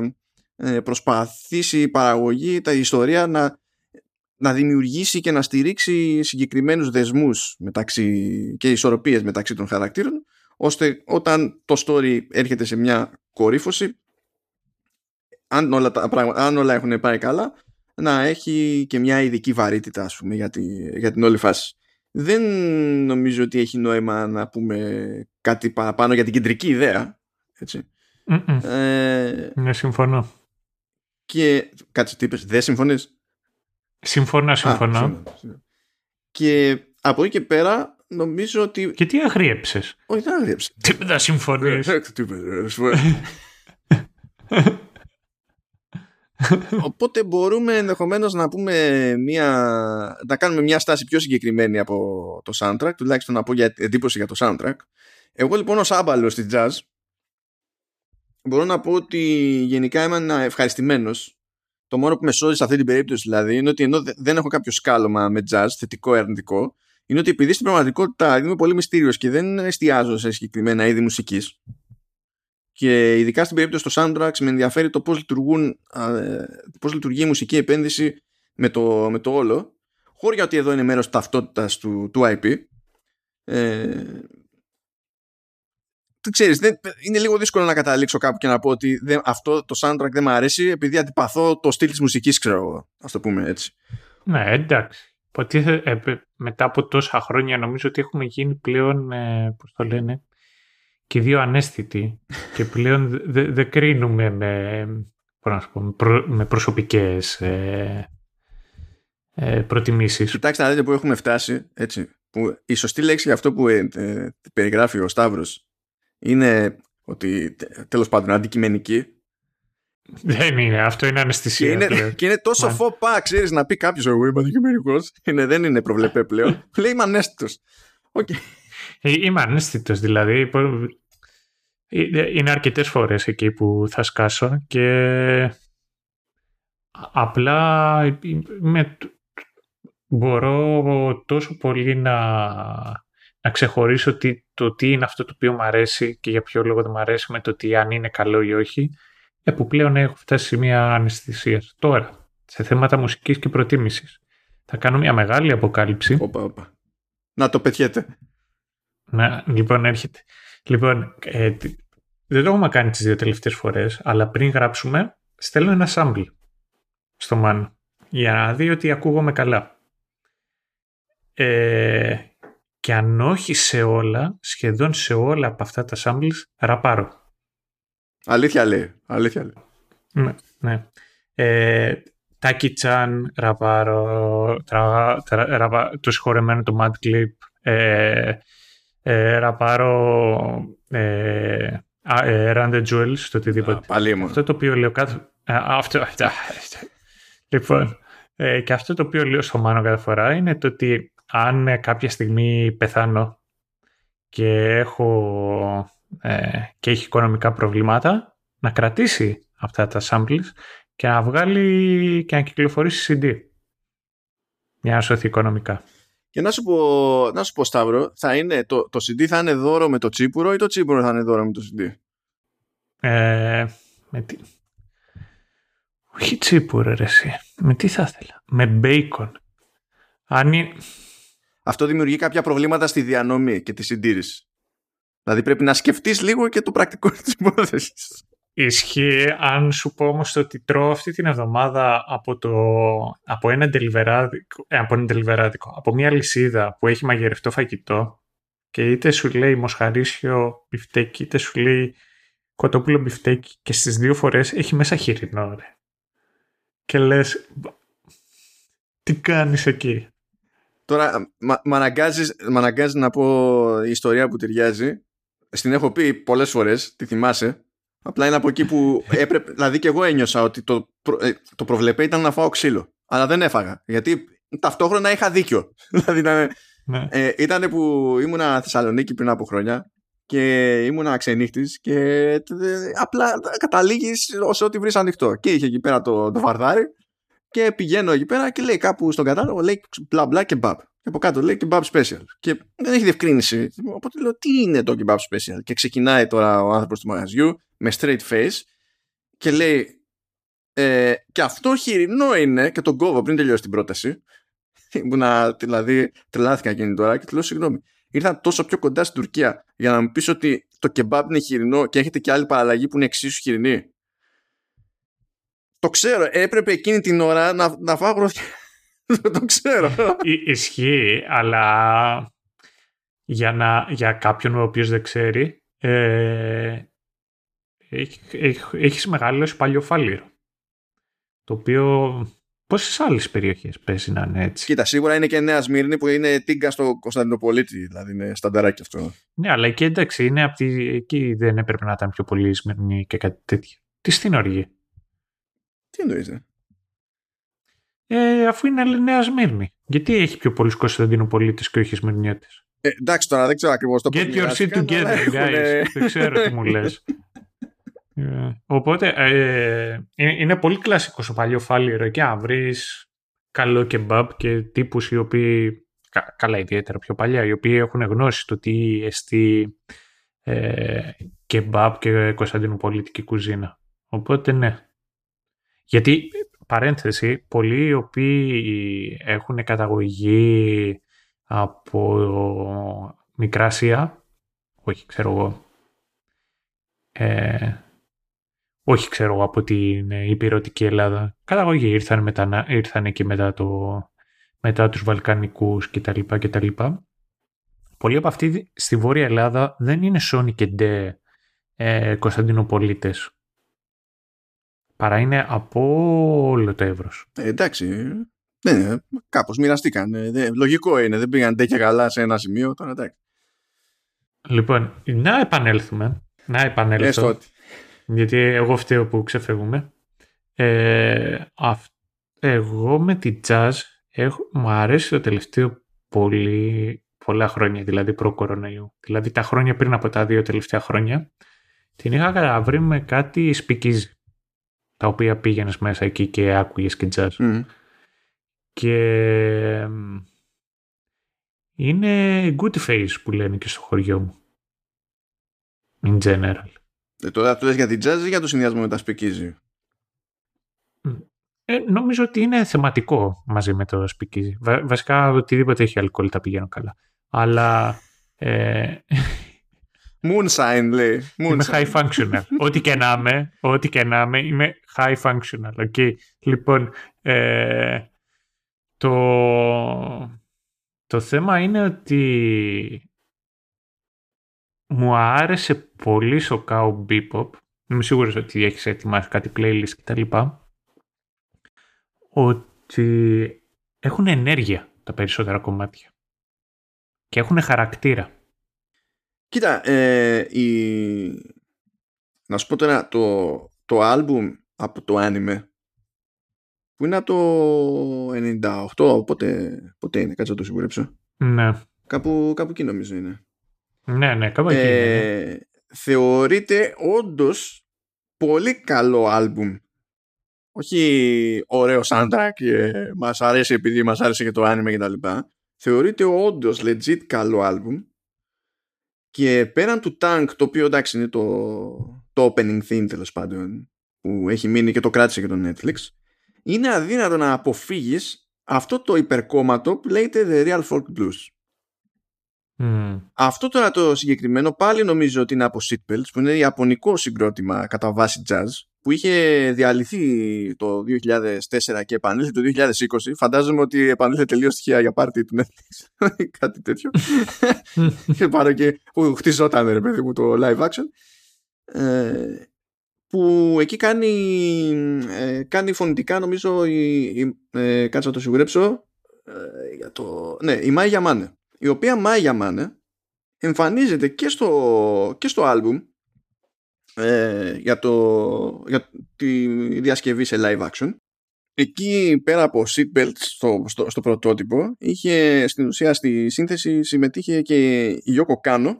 ε, προσπαθήσει η παραγωγή, τα ιστορία να, να δημιουργήσει και να στηρίξει συγκεκριμένους δεσμούς μεταξύ, και ισορροπίες μεταξύ των χαρακτήρων ώστε όταν το story έρχεται σε μια κορύφωση αν όλα, τα, αν όλα έχουν πάει καλά να έχει και μια ειδική βαρύτητα ας πούμε για, τη, για την όλη φάση. Δεν νομίζω ότι έχει νόημα να πούμε κάτι παραπάνω για την κεντρική ιδέα. Έτσι. Ε, ναι, συμφωνώ. Και κάτσε τι είπες, δεν συμφωνείς; Συμφωνώ, συμφωνώ. Και από εκεί και πέρα νομίζω ότι... Και τι αγρίεψες; Όχι, δεν αγρίεψες. Τι δεν συμφωνείς. Ε, Οπότε μπορούμε ενδεχομένως να πούμε μια, να κάνουμε μια στάση πιο συγκεκριμένη από το soundtrack, τουλάχιστον να πω για εντύπωση για το soundtrack. Εγώ λοιπόν ως άμπαλος στη jazz μπορώ να πω ότι γενικά είμαι ευχαριστημένος. Το μόνο που με σώζει σε αυτή την περίπτωση δηλαδή είναι ότι ενώ δεν έχω κάποιο σκάλωμα με jazz, θετικό ή αρνητικό, είναι ότι επειδή στην πραγματικότητα είμαι πολύ μυστήριος και δεν εστιάζω σε συγκεκριμένα είδη μουσικής και ειδικά στην περίπτωση του soundtracks με ενδιαφέρει το πώς, λειτουργούν, πώς λειτουργεί η μουσική επένδυση με το, με το όλο. Χώρια ότι εδώ είναι μέρος ταυτότητας του, του IP ε, το ξέρεις, δεν, είναι λίγο δύσκολο να καταλήξω κάπου και να πω ότι δεν, αυτό το soundtrack δεν μου αρέσει επειδή αντιπαθώ το στυλ της μουσικής ξέρω εγώ, ας το πούμε έτσι. Ναι, εντάξει. Ε, μετά από τόσα χρόνια νομίζω ότι έχουμε γίνει πλέον, ε, πώς το λένε, και δύο ανέστητοι και πλέον δεν δε κρίνουμε με, με προσωπικές ε, ε, προτιμήσεις. Κοιτάξτε να δείτε που έχουμε φτάσει, έτσι, που η σωστή λέξη για αυτό που ε, ε, περιγράφει ο Σταύρος είναι ότι τέλος πάντων αντικειμενική. Δεν είναι, αυτό είναι αναισθησία. Και είναι, και είναι τόσο φοπά, ξέρεις, να πει κάποιος εγώ είμαι αντικειμενικός. Είναι, δεν είναι προβλεπέ πλέον. Λέει είμαι ανέστητος. Okay. Ε, είμαι ανέστητος δηλαδή. Είναι αρκετές φορές εκεί που θα σκάσω και απλά με, μπορώ τόσο πολύ να, να ξεχωρίσω τι, το τι είναι αυτό το οποίο μου αρέσει και για ποιο λόγο δεν μου αρέσει με το τι αν είναι καλό ή όχι ε, που πλέον έχω φτάσει σε μια αναισθησία. Τώρα, σε θέματα μουσικής και προτίμησης. Θα κάνω μια μεγάλη αποκάλυψη. Οπα, οπα. Να το πετιέτε. Να, λοιπόν, έρχεται. Λοιπόν, ε, δεν το έχουμε κάνει τις δύο τελευταίες φορές, αλλά πριν γράψουμε, στέλνω ένα sample στο man για να δει ότι ακούγομαι καλά. Ε, και αν όχι σε όλα, σχεδόν σε όλα από αυτά τα samples, ραπάρω. Αλήθεια λέει. Αλήθεια λέει. Ναι, ναι. Ε, Τάκι Τσάν, ραπάρω, το συγχωρεμένο το Mad Clip, ε, ε, ραπάρω ε, ε, Run the Jewels, το οτιδήποτε. πάλι μου. Αυτό το οποίο λέω κάθε... αυτό, αυτό, Λοιπόν, ε, και αυτό το οποίο λέω στο Μάνο κάθε φορά είναι το ότι αν ε, κάποια στιγμή πεθάνω και έχω ε, και έχει οικονομικά προβλήματα, να κρατήσει αυτά τα samples και να βγάλει και να κυκλοφορήσει CD για να σωθεί οικονομικά. Και να σου πω, να σου πω Σταύρο, θα είναι, το, το CD θα είναι δώρο με το τσίπουρο ή το τσίπουρο θα είναι δώρο με το CD. Ε, με τι... Όχι τσίπουρο ρε εσύ. Με τι θα ήθελα; Με μπέικον. Αν Αυτό δημιουργεί κάποια προβλήματα στη διανομή και τη συντήρηση. Δηλαδή πρέπει να σκεφτείς λίγο και το πρακτικό της υπόθεσης. Ισχύει αν σου πω όμως ότι τρώω αυτή την εβδομάδα από, το, από ένα τελιβεράδικο, ε, από, ένα από μια λυσίδα που έχει μαγειρευτό φαγητό και είτε σου λέει μοσχαρίσιο μπιφτέκι είτε σου λέει κοτόπουλο μπιφτέκι και στις δύο φορές έχει μέσα χοιρινό ρε. Και λες τι κάνεις εκεί; Τώρα μ' αναγκάζεις να πω η ιστορία που ταιριάζει στην έχω πει πολλές φορές, τη θυμάσαι, απλά είναι από εκεί που έπρεπε, δηλαδή και εγώ ένιωσα ότι το, ε, το προβλεπέ ήταν να φάω ξύλο, αλλά δεν έφαγα, γιατί ταυτόχρονα είχα δίκιο. δηλαδή ήταν, ναι. ε, ήταν που ήμουνα Θεσσαλονίκη πριν από χρόνια και ήμουνα ξενύχτης και ε, απλά καταλήγεις όσο ό,τι βρεις ανοιχτό. Και είχε εκεί πέρα το, το βαρδάρι και πηγαίνω εκεί πέρα και λέει κάπου στον κατάλογο λέει μπλα μπλα και μπαπ. Και από κάτω λέει kebab special. Και δεν έχει διευκρίνηση. Οπότε λέω τι είναι το kebab special; Και ξεκινάει τώρα ο άνθρωπος του μαγαζιού με straight face και λέει ε, και αυτό χοιρινό είναι και τον κόβω πριν τελειώσει την πρόταση. Ήμουνα δηλαδή τρελάθηκα εκείνη τώρα και του λέω συγγνώμη. Ήρθα τόσο πιο κοντά στην Τουρκία για να μου πεις ότι το κεμπάπ είναι χοιρινό και έχετε και άλλη παραλλαγή που είναι εξίσου χοιρινή. Το ξέρω, έπρεπε εκείνη την ώρα να, να φάω γροθιά. το ξέρω. Ισχύει, αλλά για, να, για κάποιον ο οποίος δεν ξέρει, ε, έχει, έχει, έχεις μεγαλώσει παλιοφάλιρο. Το οποίο Πόσες άλλες περιοχές παίζει να είναι έτσι. Κοίτα, σίγουρα είναι και Νέα Σμύρνη που είναι τίγκα στο Κωνσταντινοπολίτη, δηλαδή είναι στανταράκι αυτό. Ναι, αλλά εκεί εντάξει, είναι από τη... εκεί δεν έπρεπε να ήταν πιο πολύ Σμύρνη και κάτι τέτοιο. Τι στην οργή. Τι εννοείται. Ε, αφού είναι Νέα Σμύρνη. Γιατί έχει πιο πολλού Κωνσταντινοπολίτε και όχι Σμυρνιώτε. Ε, εντάξει, τώρα δεν ξέρω ακριβώς το Get your shit together, guys. δεν ξέρω τι μου λες. Ε, οπότε ε, είναι, πολύ κλασικός στο παλιό φάλιρο και αν βρεις καλό κεμπάπ και τύπους οι οποίοι, καλά ιδιαίτερα πιο παλιά, οι οποίοι έχουν γνώση το τι εστί ε, κεμπάπ και κωνσταντινουπολιτική κουζίνα. Οπότε ναι. Γιατί, παρένθεση, πολλοί οι οποίοι έχουν καταγωγή από Μικράσια, όχι ξέρω εγώ, ε, όχι ξέρω από την υπηρετική Ελλάδα. Καταγωγή ήρθαν, μετά, ήρθαν εκεί μετά, το, μετά τους Βαλκανικούς κτλ. κτλ. Πολλοί από αυτοί στη Βόρεια Ελλάδα δεν είναι Σόνι και Ντε ε, Κωνσταντινοπολίτες. Παρά είναι από όλο το εύρος. Ε, εντάξει, ναι, ναι, κάπως μοιραστήκαν. Ε, λογικό είναι, δεν πήγαν ντε και καλά σε ένα σημείο. Τώρα, εντάξει. Λοιπόν, να επανέλθουμε. Να επανέλθουμε γιατί εγώ φταίω που ξεφεύγουμε. Ε, εγώ με τη jazz έχω, μου αρέσει το τελευταίο πολύ, πολλά χρόνια, δηλαδή προ-κοροναϊού. Δηλαδή τα χρόνια πριν από τα δύο τελευταία χρόνια, την είχα καταβρει με κάτι σπικίζει, τα οποία πήγαινες μέσα εκεί και άκουγες και jazz. Και είναι good face που λένε και στο χωριό μου. In general. Ε, τώρα το λες για την jazz ή για το συνδυασμό με τα σπικίζει. Ε, νομίζω ότι είναι θεματικό μαζί με το σπικίζει. βασικά οτιδήποτε έχει αλκοόλ τα πηγαίνω καλά. Αλλά... Ε, Moonshine λέει. Moonshine. Είμαι high functional. ό,τι και να είμαι, ό,τι και να είμαι, είμαι high functional. Okay. Λοιπόν, ε, το, το θέμα είναι ότι μου άρεσε πολύ στο Cow Bebop. Είμαι σίγουρος ότι έχεις ετοιμάσει κάτι playlist κτλ. Ότι έχουν ενέργεια τα περισσότερα κομμάτια. Και έχουν χαρακτήρα. Κοίτα, ε, η... να σου πω τώρα το, το άλμπουμ από το anime που είναι από το 98, πότε, πότε είναι, κάτσε να το σιγουρέψω. Ναι. Κάπου, κάπου εκεί νομίζω είναι. Ναι, ναι, κάπου εκεί. Ε, θεωρείται όντως πολύ καλό άλμπουμ. Όχι ωραίο soundtrack και μας αρέσει επειδή μας άρεσε και το anime και τα λοιπά. Θεωρείται όντως legit καλό άλμπουμ. Και πέραν του Tank, το οποίο εντάξει είναι το, το opening theme τέλος πάντων, που έχει μείνει και το κράτησε και το Netflix, είναι αδύνατο να αποφύγεις αυτό το υπερκόμματο που λέγεται The Real Folk Blues. Αυτό τώρα το συγκεκριμένο πάλι νομίζω ότι είναι από Seatbelts που είναι ιαπωνικό συγκρότημα κατά βάση jazz που είχε διαλυθεί το 2004 και επανήλθε το 2020 φαντάζομαι ότι επανήλθε τελείως στοιχεία για πάρτι του Netflix κάτι τέτοιο. Και πάνω και που χτιζόταν ρε παιδί μου το live action. Ε, που εκεί κάνει ε, κάνει φωνητικά νομίζω η, η, ε, κάτσα να το σιγουρέψω ε, για το, ναι, η Μάη Γιαμάνε η οποία Μάγια Μάνε εμφανίζεται και στο, και στο άλμπουμ ε, για, το, για τη διασκευή σε live action. Εκεί πέρα από seatbelts στο, στο, στο πρωτότυπο είχε στην ουσία στη σύνθεση συμμετείχε και η Yoko Kano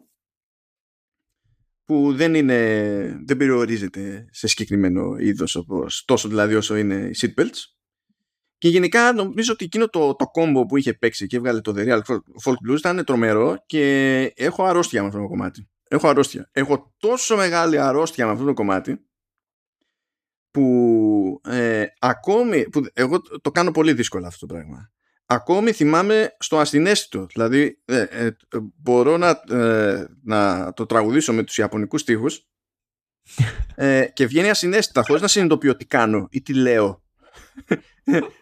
που δεν είναι δεν περιορίζεται σε συγκεκριμένο είδος όπως, τόσο δηλαδή όσο είναι οι seatbelts και γενικά νομίζω ότι εκείνο το, το combo που είχε παίξει και έβγαλε το The Real Folk Blues ήταν τρομερό και έχω αρρώστια με αυτό το κομμάτι. Έχω αρρώστια. Έχω τόσο μεγάλη αρρώστια με αυτό το κομμάτι που ε, ακόμη, που εγώ το κάνω πολύ δύσκολα αυτό το πράγμα. Ακόμη θυμάμαι στο ασυνέστητο. Δηλαδή ε, ε, μπορώ να, να το τραγουδήσω με τους ιαπωνικούς στίχους και βγαίνει ασυνέστητα χωρίς να συνειδητοποιώ τι κάνω ή τι λέω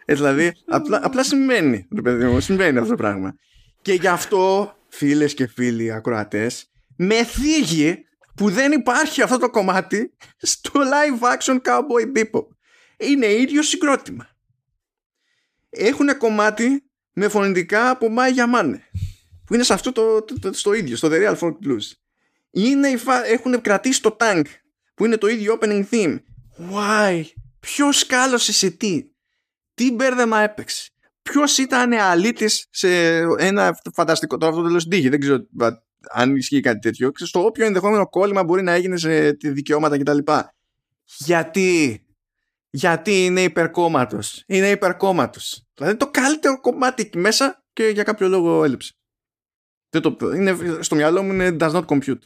ε, δηλαδή, απλά, απλά συμβαίνει, ρε παιδί μου, συμβαίνει αυτό το πράγμα. Και γι' αυτό, φίλες και φίλοι ακροατές, με θίγει που δεν υπάρχει αυτό το κομμάτι στο live action Cowboy Bebop. Είναι ίδιο συγκρότημα. Έχουν κομμάτι με φωνητικά από Μάη Γιαμάνε που είναι σε αυτό το, το, στο ίδιο, στο The Real Folk Blues. Είναι, έχουν κρατήσει το Tank που είναι το ίδιο opening theme. Why? Ποιος κάλωσε σε τι; Τι μπέρδεμα έπαιξε; Ποιος ήταν αλήτης σε ένα φανταστικό. Τώρα αυτό το λέω στην δεν ξέρω αν ισχύει κάτι τέτοιο. Στο όποιο ενδεχόμενο κόλλημα μπορεί να έγινε σε δικαιώματα κτλ. Γιατί. Γιατί είναι υπερκόμματος. Είναι υπερκόμματος. Δηλαδή το καλύτερο κομμάτι εκεί μέσα και για κάποιο λόγο έλειψε. το, είναι, στο μυαλό μου είναι does not compute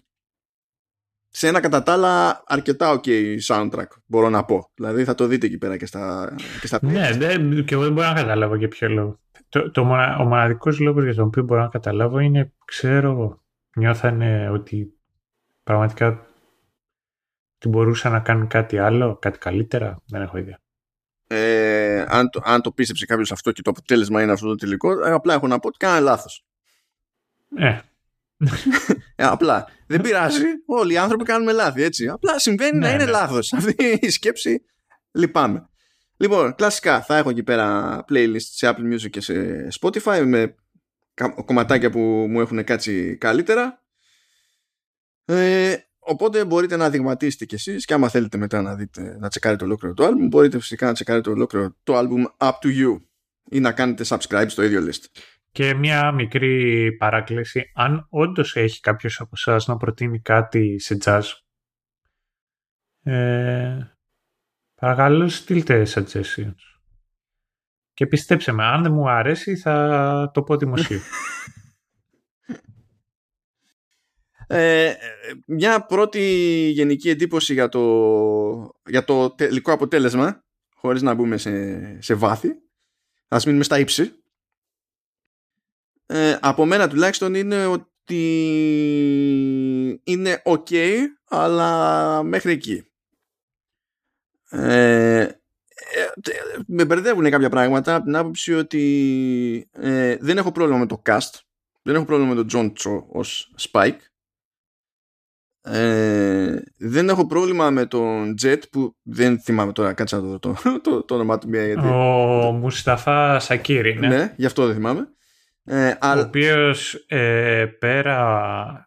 σε ένα κατά τα άλλα αρκετά ok soundtrack μπορώ να πω. Δηλαδή θα το δείτε εκεί πέρα και στα, και στα Ναι, ναι, και εγώ δεν μπορώ να καταλάβω για ποιο λόγο. Το, το, ο μοναδικός λόγος για τον οποίο μπορώ να καταλάβω είναι, ξέρω, νιώθανε ότι πραγματικά ότι μπορούσαν να κάνουν κάτι άλλο, κάτι καλύτερα; Δεν έχω ιδέα. Ε, αν, το, αν το πίστεψε κάποιος αυτό και το αποτέλεσμα είναι αυτό το τελικό, ε, απλά έχω να πω ότι κάνανε λάθος. Ε, ε, απλά. Δεν πειράζει. Όλοι οι άνθρωποι κάνουμε λάθη, έτσι. Απλά συμβαίνει να ναι, είναι ναι. λάθος. Αυτή η σκέψη λυπάμαι. Λοιπόν, κλασικά θα έχω εκεί πέρα playlist σε Apple Music και σε Spotify με κομματάκια που μου έχουν κάτσει καλύτερα. Ε, οπότε μπορείτε να δειγματίσετε κι εσείς και άμα θέλετε μετά να, δείτε, να τσεκάρετε ολόκληρο το album μπορείτε φυσικά να τσεκάρετε ολόκληρο το album Up to You ή να κάνετε subscribe στο ίδιο list. Και μια μικρή παράκληση, αν όντως έχει κάποιος από εσάς να προτείνει κάτι σε jazz, ε, παρακαλώ στείλτε suggestions. Και πιστέψτε με, αν δεν μου αρέσει θα το πω δημοσίου. Ε, μια πρώτη γενική εντύπωση για το, για το τελικό αποτέλεσμα, χωρίς να μπούμε σε, σε βάθη. Ας μείνουμε στα ύψη ε, από μένα τουλάχιστον είναι ότι είναι ok αλλά μέχρι εκεί ε, ε με μπερδεύουν κάποια πράγματα από την άποψη ότι ε, δεν έχω πρόβλημα με το cast δεν έχω πρόβλημα με τον John Cho ως Spike ε, δεν έχω πρόβλημα με τον Jet που δεν θυμάμαι τώρα κάτσα να το, το, το, το όνομά του μια γιατί... Ο Μουσταφά Σακύρη ναι. ναι γι' αυτό δεν θυμάμαι ε, ο οποίος ε, πέρα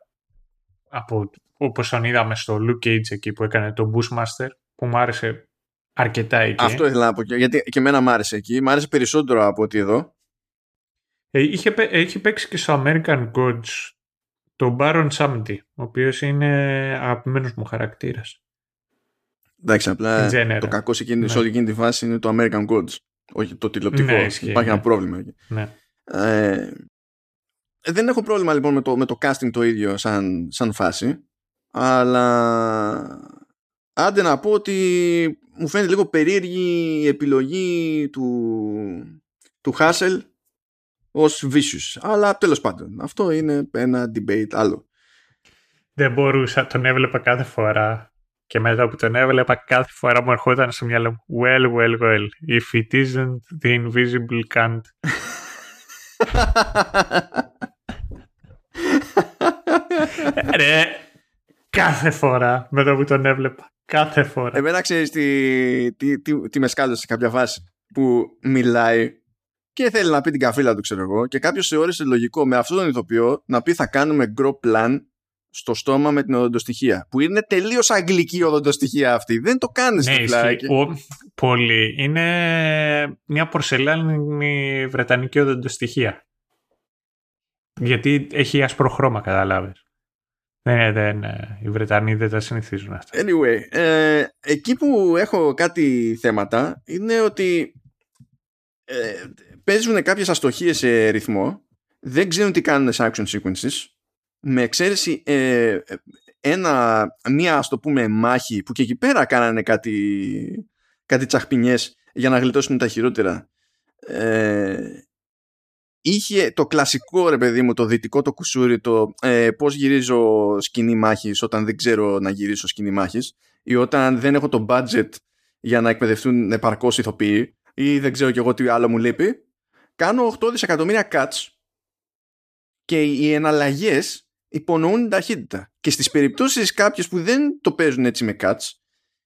από όπως τον είδαμε στο Luke Cage εκεί που έκανε το Bushmaster που μου άρεσε αρκετά εκεί. Αυτό ήθελα να πω γιατί και εμένα μου άρεσε εκεί. Μου άρεσε περισσότερο από ότι εδώ. Ε, είχε, έχει παίξει και στο American Gods το Baron Samedi ο οποίος είναι αγαπημένος μου χαρακτήρας. Εντάξει, απλά το κακό σε, εκείνη, ναι. σε όλη εκείνη τη φάση είναι το American Gods. Όχι το τηλεοπτικό. Ναι, Υπάρχει ένα πρόβλημα εκεί. Ναι. Ε, δεν έχω πρόβλημα λοιπόν με το, με το casting το ίδιο σαν, σαν φάση αλλά άντε να πω ότι μου φαίνεται λίγο περίεργη η επιλογή του, του Χάσελ ως Vicious. Αλλά τέλος πάντων αυτό είναι ένα debate άλλο. Δεν μπορούσα, τον έβλεπα κάθε φορά και μετά που τον έβλεπα κάθε φορά μου ερχόταν στο μυαλό μου well, well, well if it isn't the invisible can't Ρε, κάθε φορά με το που τον έβλεπα. Κάθε φορά. Εμένα ξέρεις τι, τι, τι, τι με σκάλωσε σε κάποια φάση που μιλάει και θέλει να πει την καφίλα του, ξέρω εγώ, και κάποιος θεώρησε λογικό με αυτόν τον ηθοποιό να πει θα κάνουμε γκρο πλάν στο στόμα με την οδοντοστοιχεία. Που είναι τελείως αγγλική οδοντοστοιχεία αυτή. Δεν το κάνεις ναι, στο Πολύ. Είναι μια πορσελάνη βρετανική οδοντοστοιχεία. Γιατί έχει άσπρο χρώμα, καταλάβες. Δεν, δεν, οι Βρετανοί δεν τα συνηθίζουν αυτά. Anyway, ε, εκεί που έχω κάτι θέματα είναι ότι ε, παίζουν κάποιες αστοχίες σε ρυθμό, δεν ξέρουν τι κάνουν σε action sequences, με εξαίρεση ε, ένα, μία ας το πούμε μάχη που και εκεί πέρα κάνανε κάτι, κάτι τσαχπινιές για να γλιτώσουν τα χειρότερα. Ε, είχε το κλασικό ρε παιδί μου το δυτικό το κουσούρι το ε, πώς γυρίζω σκηνή μάχης όταν δεν ξέρω να γυρίσω σκηνή μάχης ή όταν δεν έχω το budget για να εκπαιδευτούν επαρκώς ηθοποιοί ή δεν ξέρω κι εγώ τι άλλο μου λείπει κάνω 8 δισεκατομμύρια cuts και οι εναλλαγές υπονοούν την ταχύτητα. Και στις περιπτώσεις κάποιες που δεν το παίζουν έτσι με cuts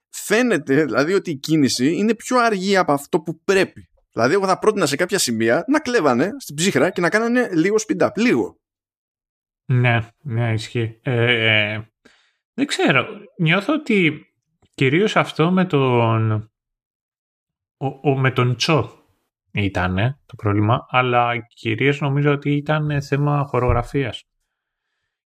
φαίνεται δηλαδή ότι η κίνηση είναι πιο αργή από αυτό που πρέπει Δηλαδή, εγώ θα πρότεινα σε κάποια σημεία να κλέβανε στην ψύχρα και να κάνανε λίγο speed up. Λίγο. Ναι, ναι, ισχύει. Ε, ε, δεν ξέρω. Νιώθω ότι κυρίως αυτό με τον, ο, ο, με τον Τσο ήταν το πρόβλημα, αλλά κυρίως νομίζω ότι ήταν θέμα χορογραφίας.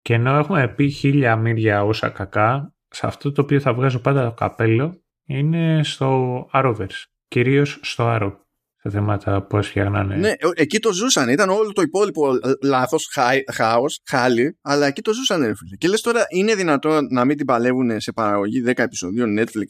Και ενώ έχουμε πει χίλια μύρια όσα κακά, σε αυτό το οποίο θα βγάζω πάντα το καπέλο είναι στο Arrowverse, κυρίως στο Arrow σε θέματα πώς φτιάχνανε. Ναι, εκεί το ζούσαν. Ήταν όλο το υπόλοιπο λάθος, χάος, χάλι, αλλά εκεί το ζούσαν, ρε φίλε. Και λες τώρα, είναι δυνατόν να μην την παλεύουν σε παραγωγή 10 επεισοδίων Netflix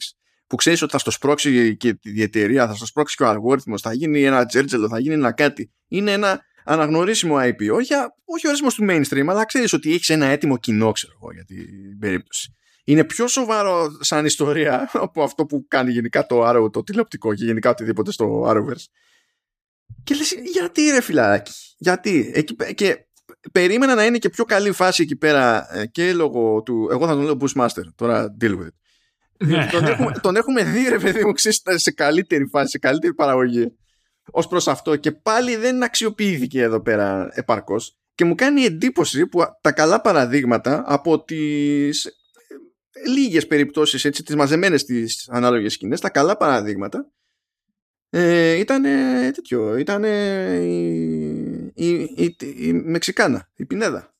που ξέρεις ότι θα στο σπρώξει και η εταιρεία, θα στο σπρώξει και ο αλγόριθμος, θα γίνει ένα τζέρτζελο, θα γίνει ένα κάτι. Είναι ένα αναγνωρίσιμο IP. Όχι, όχι ορισμό του mainstream, αλλά ξέρεις ότι έχεις ένα έτοιμο κοινό, ξέρω εγώ, για την περίπτωση. Είναι πιο σοβαρό σαν ιστορία από αυτό που κάνει γενικά το Arrow, το τηλεοπτικό και γενικά οτιδήποτε στο Arrowverse. Και λες, γιατί ρε φιλαράκι, γιατί. Εκεί, και περίμενα να είναι και πιο καλή φάση εκεί πέρα ε, και λόγω του, εγώ θα τον λέω Bushmaster, τώρα deal with it. Ναι. τον, έχουμε, τον έχουμε δει ρε παιδί μου σε καλύτερη φάση, σε καλύτερη παραγωγή ως προς αυτό και πάλι δεν αξιοποιήθηκε εδώ πέρα επαρκώς και μου κάνει εντύπωση που τα καλά παραδείγματα από τις ε, λίγες περιπτώσεις έτσι, τις μαζεμένες τις ανάλογες σκηνές, τα καλά παραδείγματα ε, ήταν τέτοιο, ήταν η, η, η, Μεξικάνα, η Πινέδα.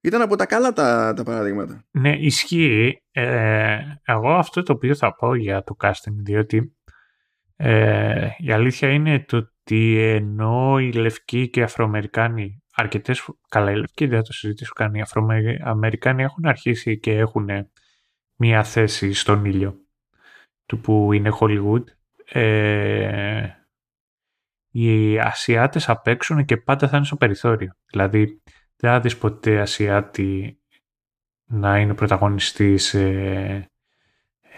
Ήταν από τα καλά τα, τα παραδείγματα. Ναι, ισχύει. Ε, εγώ αυτό το οποίο θα πω για το casting, διότι ε, η αλήθεια είναι το ότι ενώ οι λευκοί και οι Αφροαμερικάνοι αρκετές, καλά οι λευκοί δεν θα το συζητήσω καν, οι Αφροαμερικάνοι έχουν αρχίσει και έχουν μία θέση στον ήλιο του που είναι Hollywood, ε, οι Ασιάτες απ' έξω και πάντα θα είναι στο περιθώριο. Δηλαδή, δεν θα δεις ποτέ Ασιάτη να είναι πρωταγωνιστής σε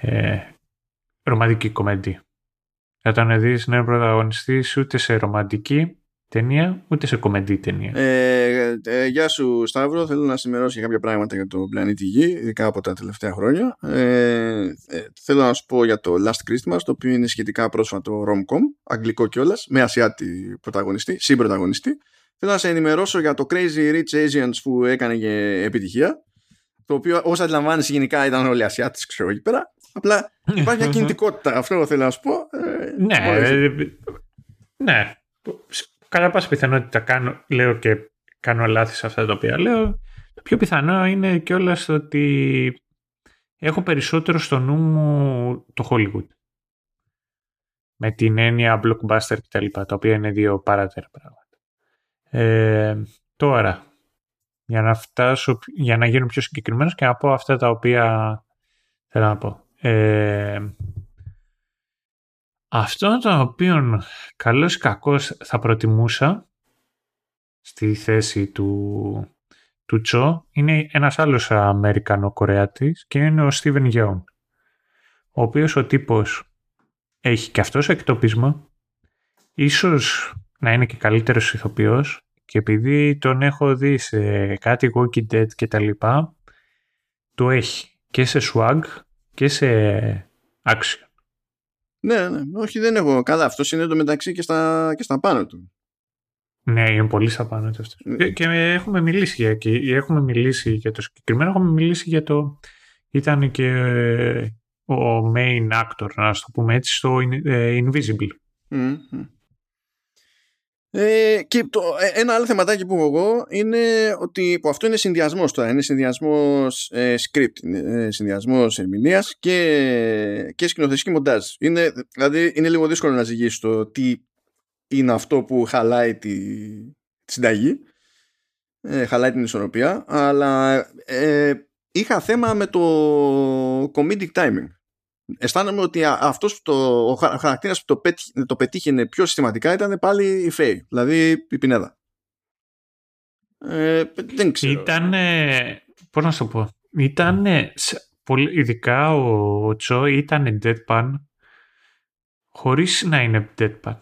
ε, ρομαντική κομμεντή. Όταν δεις να είναι πρωταγωνιστής ούτε σε ρομαντική, ταινία, ούτε σε κομμεντή ταινία. Ε, ε, γεια σου Σταύρο, θέλω να σημερώσω για κάποια πράγματα για το πλανήτη Γη, ειδικά από τα τελευταία χρόνια. Ε, ε, θέλω να σου πω για το Last Christmas, το οποίο είναι σχετικά πρόσφατο rom-com, αγγλικό κιόλας, με Ασιάτη πρωταγωνιστή, συμπρωταγωνιστή. Θέλω να σε ενημερώσω για το Crazy Rich Asians που έκανε και επιτυχία, το οποίο όσο αντιλαμβάνεσαι γενικά ήταν όλοι Ασιάτες, ξέρω εκεί πέρα. Απλά υπάρχει μια κινητικότητα, αυτό θέλω να σου πω. Ε, ναι, ε, ναι κατά πάσα πιθανότητα κάνω, λέω και κάνω λάθη σε αυτά τα οποία λέω. Το πιο πιθανό είναι κιόλας ότι έχω περισσότερο στο νου μου το Hollywood. Με την έννοια blockbuster και τα λοιπά, τα οποία είναι δύο παράτερα πράγματα. Ε, τώρα, για να φτάσω, για να γίνω πιο συγκεκριμένος και να πω αυτά τα οποία θέλω να πω. Ε, αυτό το οποίο καλός ή κακός θα προτιμούσα στη θέση του, του Τσο είναι ένας άλλος Αμερικανο-Κορεάτης και είναι ο Στίβεν Γιόουν ο οποίος ο τύπος έχει και αυτός εκτοπισμό ίσως να είναι και καλύτερος ηθοποιός και επειδή τον έχω δει σε κάτι Walking Dead και τα λοιπά το έχει και σε swag και σε action Ναι, ναι, όχι δεν έχω. Καλά, αυτός είναι το μεταξύ και στα, και στα πάνω του. Ναι, είναι πολύ στα πάνω του αυτός. Και, και, έχουμε μιλήσει για εκεί. Έχουμε μιλήσει για το συγκεκριμένο. Έχουμε μιλήσει για το. Ήταν και ο main actor, να το πούμε έτσι, στο Invisible. Mm-hmm. Ε, και το, ε, ένα άλλο θεματάκι που έχω εγώ είναι ότι που αυτό είναι συνδυασμός τώρα, είναι συνδυασμός ε, script, είναι ε, συνδυασμός ερμηνείας και, και σκηνοθεσική μοντάζ. Είναι, δηλαδή είναι λίγο δύσκολο να ζυγίσει το τι είναι αυτό που χαλάει τη, τη συνταγή, ε, χαλάει την ισορροπία, αλλά ε, είχα θέμα με το comedic timing αισθάνομαι ότι αυτός το, ο χαρακτήρας που το, πέτυχε, το πετύχαινε πιο συστηματικά ήταν πάλι η Φέη, δηλαδή η Πινέδα. Ε, δεν ξέρω. Ήταν, πώς να σου πω, ήταν, ειδικά ο, ο Τσό ήταν deadpan χωρίς να είναι deadpan.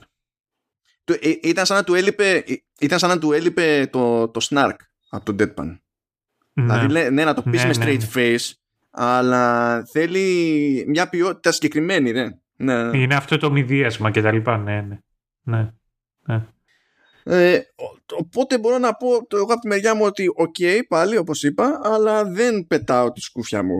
Ε, ήταν σαν να του έλειπε, ήταν σαν να του έλειπε το, το snark από το deadpan. Ναι. Δηλαδή, ναι, να το πεις ναι, με ναι, straight ναι. face αλλά θέλει μια ποιότητα συγκεκριμένη, ναι. ναι. ναι. Είναι αυτό το μειδίασμα και τα λοιπά, ναι, ναι. ναι. ναι. Ε, οπότε μπορώ να πω το εγώ από τη μεριά μου ότι okay, πάλι όπως είπα αλλά δεν πετάω τη σκούφια μου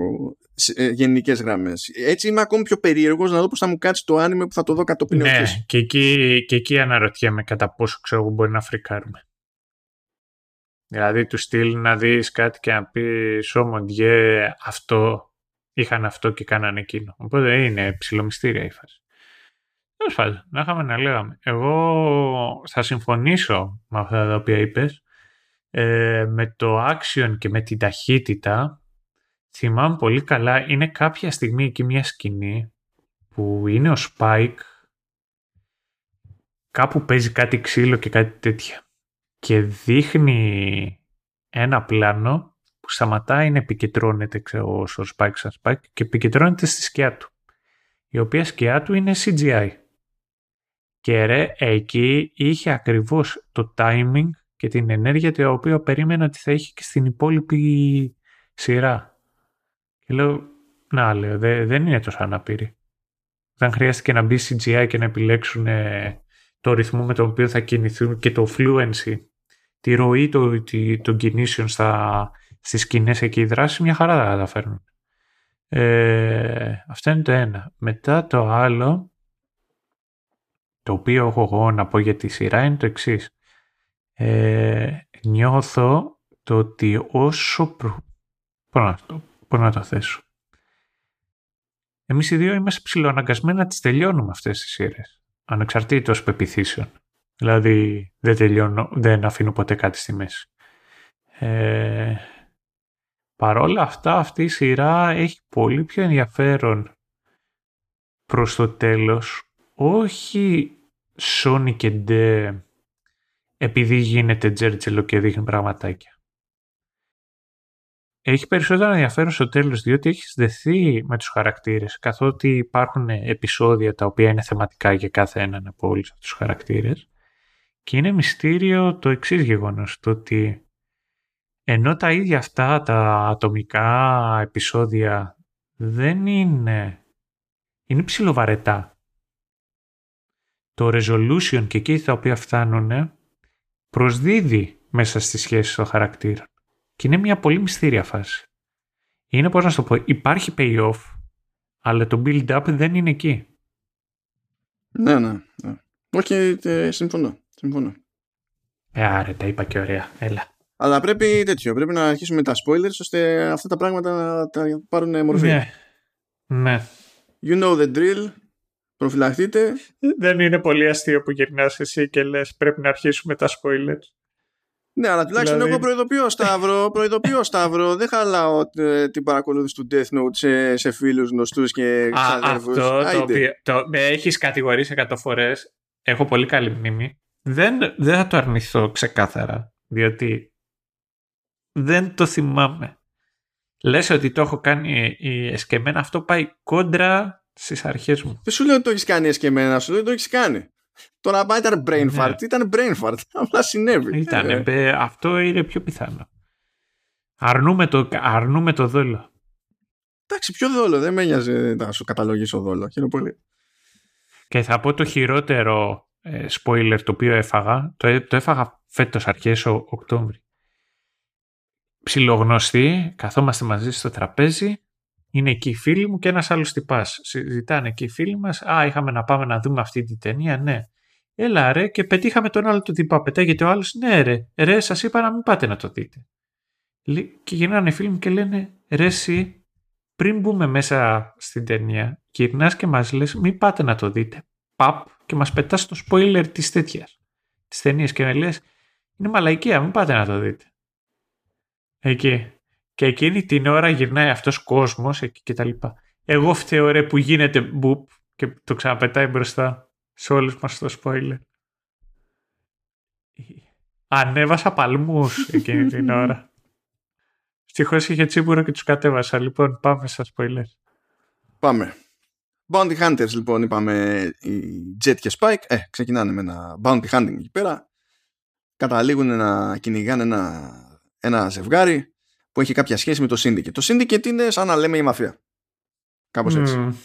σε ε, γενικές γραμμές έτσι είμαι ακόμη πιο περίεργος να δω πως θα μου κάτσει το anime που θα το δω κατόπιν ναι, και εκεί, και εκεί αναρωτιέμαι κατά πόσο ξέρω μπορεί να φρικάρουμε Δηλαδή του στυλ να δεις κάτι και να πεις «Ω αυτό, είχαν αυτό και κάνανε εκείνο». Οπότε είναι ψηλομυστήρια η φάση. Τέλος πάντων, να είχαμε να λέγαμε. Εγώ θα συμφωνήσω με αυτά τα οποία είπες. Ε, με το action και με την ταχύτητα θυμάμαι πολύ καλά είναι κάποια στιγμή εκεί μια σκηνή που είναι ο Spike κάπου παίζει κάτι ξύλο και κάτι τέτοια και δείχνει ένα πλάνο που σταματάει να επικεντρώνεται ξέρω, στο Spike σαν Spike και επικεντρώνεται στη σκιά του η οποία σκιά του είναι CGI και ρε εκεί είχε ακριβώς το timing και την ενέργεια την οποία περίμενα ότι θα έχει και στην υπόλοιπη σειρά. Και λέω να λέω δεν είναι τόσο αναπήρη δεν χρειάστηκε να μπει CGI και να επιλέξουν το ρυθμό με τον οποίο θα κινηθούν και το fluency τη ροή των, των κινήσεων στα, στις σκηνές εκεί οι δράσεις μια χαρά θα καταφέρνουν. Ε, αυτό είναι το ένα. Μετά το άλλο, το οποίο έχω εγώ να πω για τη σειρά είναι το εξής. Ε, νιώθω το ότι όσο προ... Πώς να, το, πώς να το θέσω. Εμείς οι δύο είμαστε ψηλοαναγκασμένοι να τις τελειώνουμε αυτές τις σειρές. Ανεξαρτήτως πεπιθήσεων. Δηλαδή δεν τελειώνω, δεν αφήνω ποτέ κάτι στη μέση. Ε, παρόλα αυτά αυτή η σειρά έχει πολύ πιο ενδιαφέρον προς το τέλος. Όχι Sony και Ντε επειδή γίνεται τζέρτζελο και δείχνει πραγματάκια. Έχει περισσότερο ενδιαφέρον στο τέλος διότι έχει δεθεί με τους χαρακτήρες καθότι υπάρχουν επεισόδια τα οποία είναι θεματικά για κάθε έναν από όλους αυτούς τους χαρακτήρες και είναι μυστήριο το εξής γεγονός το ότι ενώ τα ίδια αυτά τα ατομικά επεισόδια δεν είναι, είναι ψιλοβαρετά. Το resolution και εκεί τα οποία φτάνουν προσδίδει μέσα στη σχέση των χαρακτήρων. Και είναι μια πολύ μυστήρια φάση. Είναι πώς να σου το πω, υπάρχει payoff, αλλά το build-up δεν είναι εκεί. Ναι, ναι, ναι. Όχι, ε, συμφωνώ. Συμφωνώ. Ε, άρε, τα είπα και ωραία. Έλα. Αλλά πρέπει τέτοιο. Πρέπει να αρχίσουμε τα spoilers ώστε αυτά τα πράγματα να τα πάρουν μορφή. Ναι. ναι. You know the drill. Προφυλαχτείτε. Δεν είναι πολύ αστείο που γυρνάς εσύ και λες πρέπει να αρχίσουμε τα spoilers. Ναι, αλλά τουλάχιστον δηλαδή... εγώ προειδοποιώ Σταύρο, προειδοποιώ Σταύρο, δεν χαλάω ε, την παρακολούθηση του Death Note σε, σε φίλους γνωστούς και ξαδέρφους. Αυτό το οποίο το, με έχεις κατηγορήσει εκατό φορές, έχω πολύ καλή μνήμη δεν, δεν θα το αρνηθώ ξεκάθαρα, διότι δεν το θυμάμαι. Λες ότι το έχω κάνει εσκεμένα, αυτό πάει κόντρα στις αρχές μου. Δεν σου λέω ότι το έχεις κάνει εσκεμένα, σου λέω ότι το έχεις κάνει. Το να πάει ήταν brain ναι. fart, ήταν brain fart, απλά συνέβη. Ήταν, ε. αυτό είναι πιο πιθανό. Αρνούμε το, αρνούμε το δόλο. Εντάξει, ποιο δόλο, δεν με νοιάζει να σου καταλογίσω δόλο. Χαίρομαι πολύ. Και θα πω το χειρότερο ε, spoiler το οποίο έφαγα. Το, το έφαγα φέτος αρχές ο, Οκτώβρη. Ψιλογνωστή, καθόμαστε μαζί στο τραπέζι, είναι εκεί οι φίλοι μου και ένας άλλος τυπάς. Συζητάνε εκεί οι φίλοι μας, α, είχαμε να πάμε να δούμε αυτή την ταινία, ναι. Έλα ρε και πετύχαμε τον άλλο τον τυπά, πετάγεται ο άλλος, ναι ρε, ρε σας είπα να μην πάτε να το δείτε. Και γυρνάνε οι φίλοι μου και λένε, ρε εσύ, πριν μπούμε μέσα στην ταινία, γυρνάς και μας λες, μην πάτε να το δείτε. Παπ, και μας πετάς το spoiler της τέτοιας. Της ταινίας και με λες, είναι μαλαϊκία, μην πάτε να το δείτε. Εκεί. Και εκείνη την ώρα γυρνάει αυτός κόσμος εκεί και τα λοιπά. Εγώ φταίω ρε που γίνεται μπουπ και το ξαναπετάει μπροστά σε όλους μας το spoiler. Ανέβασα παλμούς εκείνη την ώρα. Ευτυχώ είχε τσίπουρο και τους κατέβασα. Λοιπόν, πάμε στα spoiler. Πάμε. Bounty Hunters λοιπόν είπαμε οι Jet και Spike. Ε, ξεκινάνε με ένα Bounty Hunting εκεί πέρα. Καταλήγουν να κυνηγάνε ένα, ένα ζευγάρι που έχει κάποια σχέση με το Syndicate. Το Syndicate είναι σαν να λέμε η μαφία. Κάπως έτσι.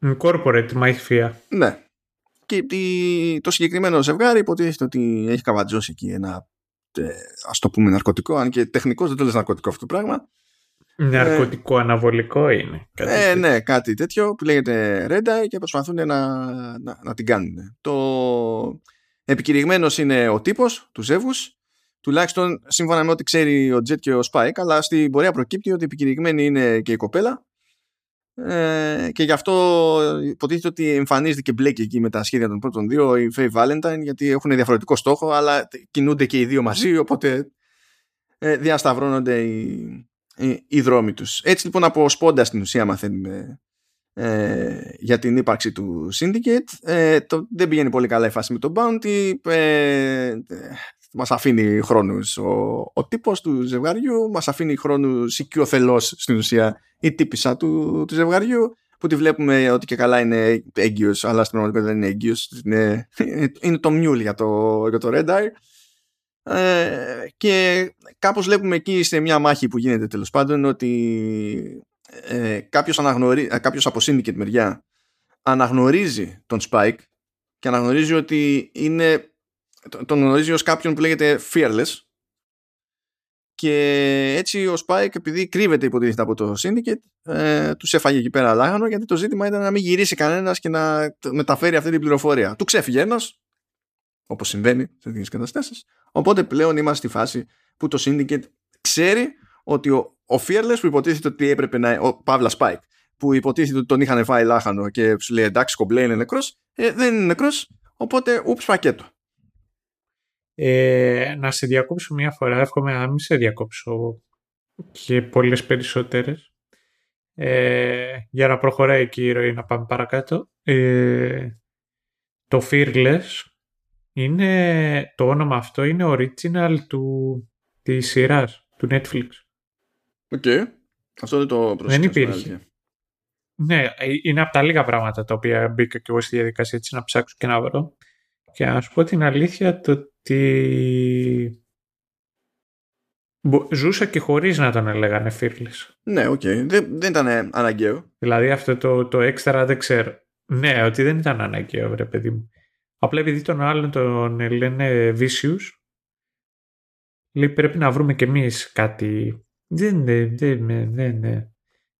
Mm. Corporate μαφία. Ναι. Και το συγκεκριμένο ζευγάρι υποτίθεται ότι έχει καβατζώσει εκεί ένα ε, ας το πούμε ναρκωτικό, αν και τεχνικώς δεν το λες ναρκωτικό αυτό το πράγμα. Ναρκωτικό ε, αναβολικό είναι. Κάτι ε, ναι, κάτι τέτοιο που λέγεται Red και προσπαθούν να, να, να την κάνουν. Το επικηρυγμένος είναι ο τύπος του Ζεύγους τουλάχιστον σύμφωνα με ό,τι ξέρει ο Τζετ και ο Spike, αλλά στην πορεία προκύπτει ότι επικηρυγμένη είναι και η κοπέλα ε, και γι' αυτό υποτίθεται ότι εμφανίζεται και μπλέκει εκεί με τα σχέδια των πρώτων δύο η Faye Valentine γιατί έχουν διαφορετικό στόχο αλλά κινούνται και οι δύο μαζί οπότε ε, διασταυρώνονται οι, οι, οι, δρόμοι τους. Έτσι λοιπόν από σπόντα στην ουσία μαθαίνουμε ε, για την ύπαρξη του Syndicate. Ε, το, δεν πηγαίνει πολύ καλά η φάση με τον Bounty. Ε, μας αφήνει χρόνους ο, ο τύπος του ζευγαριού, μας αφήνει χρόνους οικειοθελώς στην ουσία η τύπησα του, του ζευγαριού που τη βλέπουμε ότι και καλά είναι έγκυος αλλά στην πραγματικότητα δεν είναι έγκυος. Είναι, είναι το μιούλ για το, για το Red Eye ε, και κάπως βλέπουμε εκεί σε μια μάχη που γίνεται τέλος πάντων ότι ε, κάποιος, αναγνωρί, ε, κάποιος από Syndicate μεριά αναγνωρίζει τον Spike και αναγνωρίζει ότι είναι τον γνωρίζει ως κάποιον που λέγεται Fearless και έτσι ο Spike επειδή κρύβεται υποτίθεται από το Syndicate ε, τους έφαγε εκεί πέρα λάγανο γιατί το ζήτημα ήταν να μην γυρίσει κανένας και να μεταφέρει αυτή την πληροφορία. Του ξέφυγε ένας όπως συμβαίνει σε τέτοιες καταστάσεις οπότε πλέον είμαστε στη φάση που το Syndicate ξέρει ότι ο, ο Fearless που υποτίθεται ότι έπρεπε να ο Παύλας Spike που υποτίθεται ότι τον είχαν φάει λάχανο και σου λέει εντάξει κομπλέ είναι νεκρός ε, δεν είναι νεκρός οπότε ούψ πακέτο ε, να σε διακόψω μία φορά, εύχομαι να μην σε διακόψω και πολλές περισσότερες. Ε, για να προχωράει εκεί η ροή να πάμε παρακάτω. Ε, το Fearless είναι, το όνομα αυτό είναι original του, της σειράς, του Netflix. Okay. Αυτό δεν το Δεν υπήρχε. Ναι, ε, είναι από τα λίγα πράγματα τα οποία μπήκα και εγώ στη διαδικασία έτσι να ψάξω και να βρω. Και να σου πω την αλήθεια, το ότι ζούσα και χωρίς να τον λέγανε Fearless. Ναι, okay. Δεν, δεν ήταν αναγκαίο. Δηλαδή αυτό το, το έξτρα δεν ξέρω. Ναι, ότι δεν ήταν αναγκαίο, βρε παιδί μου. Απλά επειδή τον άλλον τον λένε Vicious, λέει πρέπει να βρούμε κι εμείς κάτι. Δεν, δεν, δεν, δεν, δεν.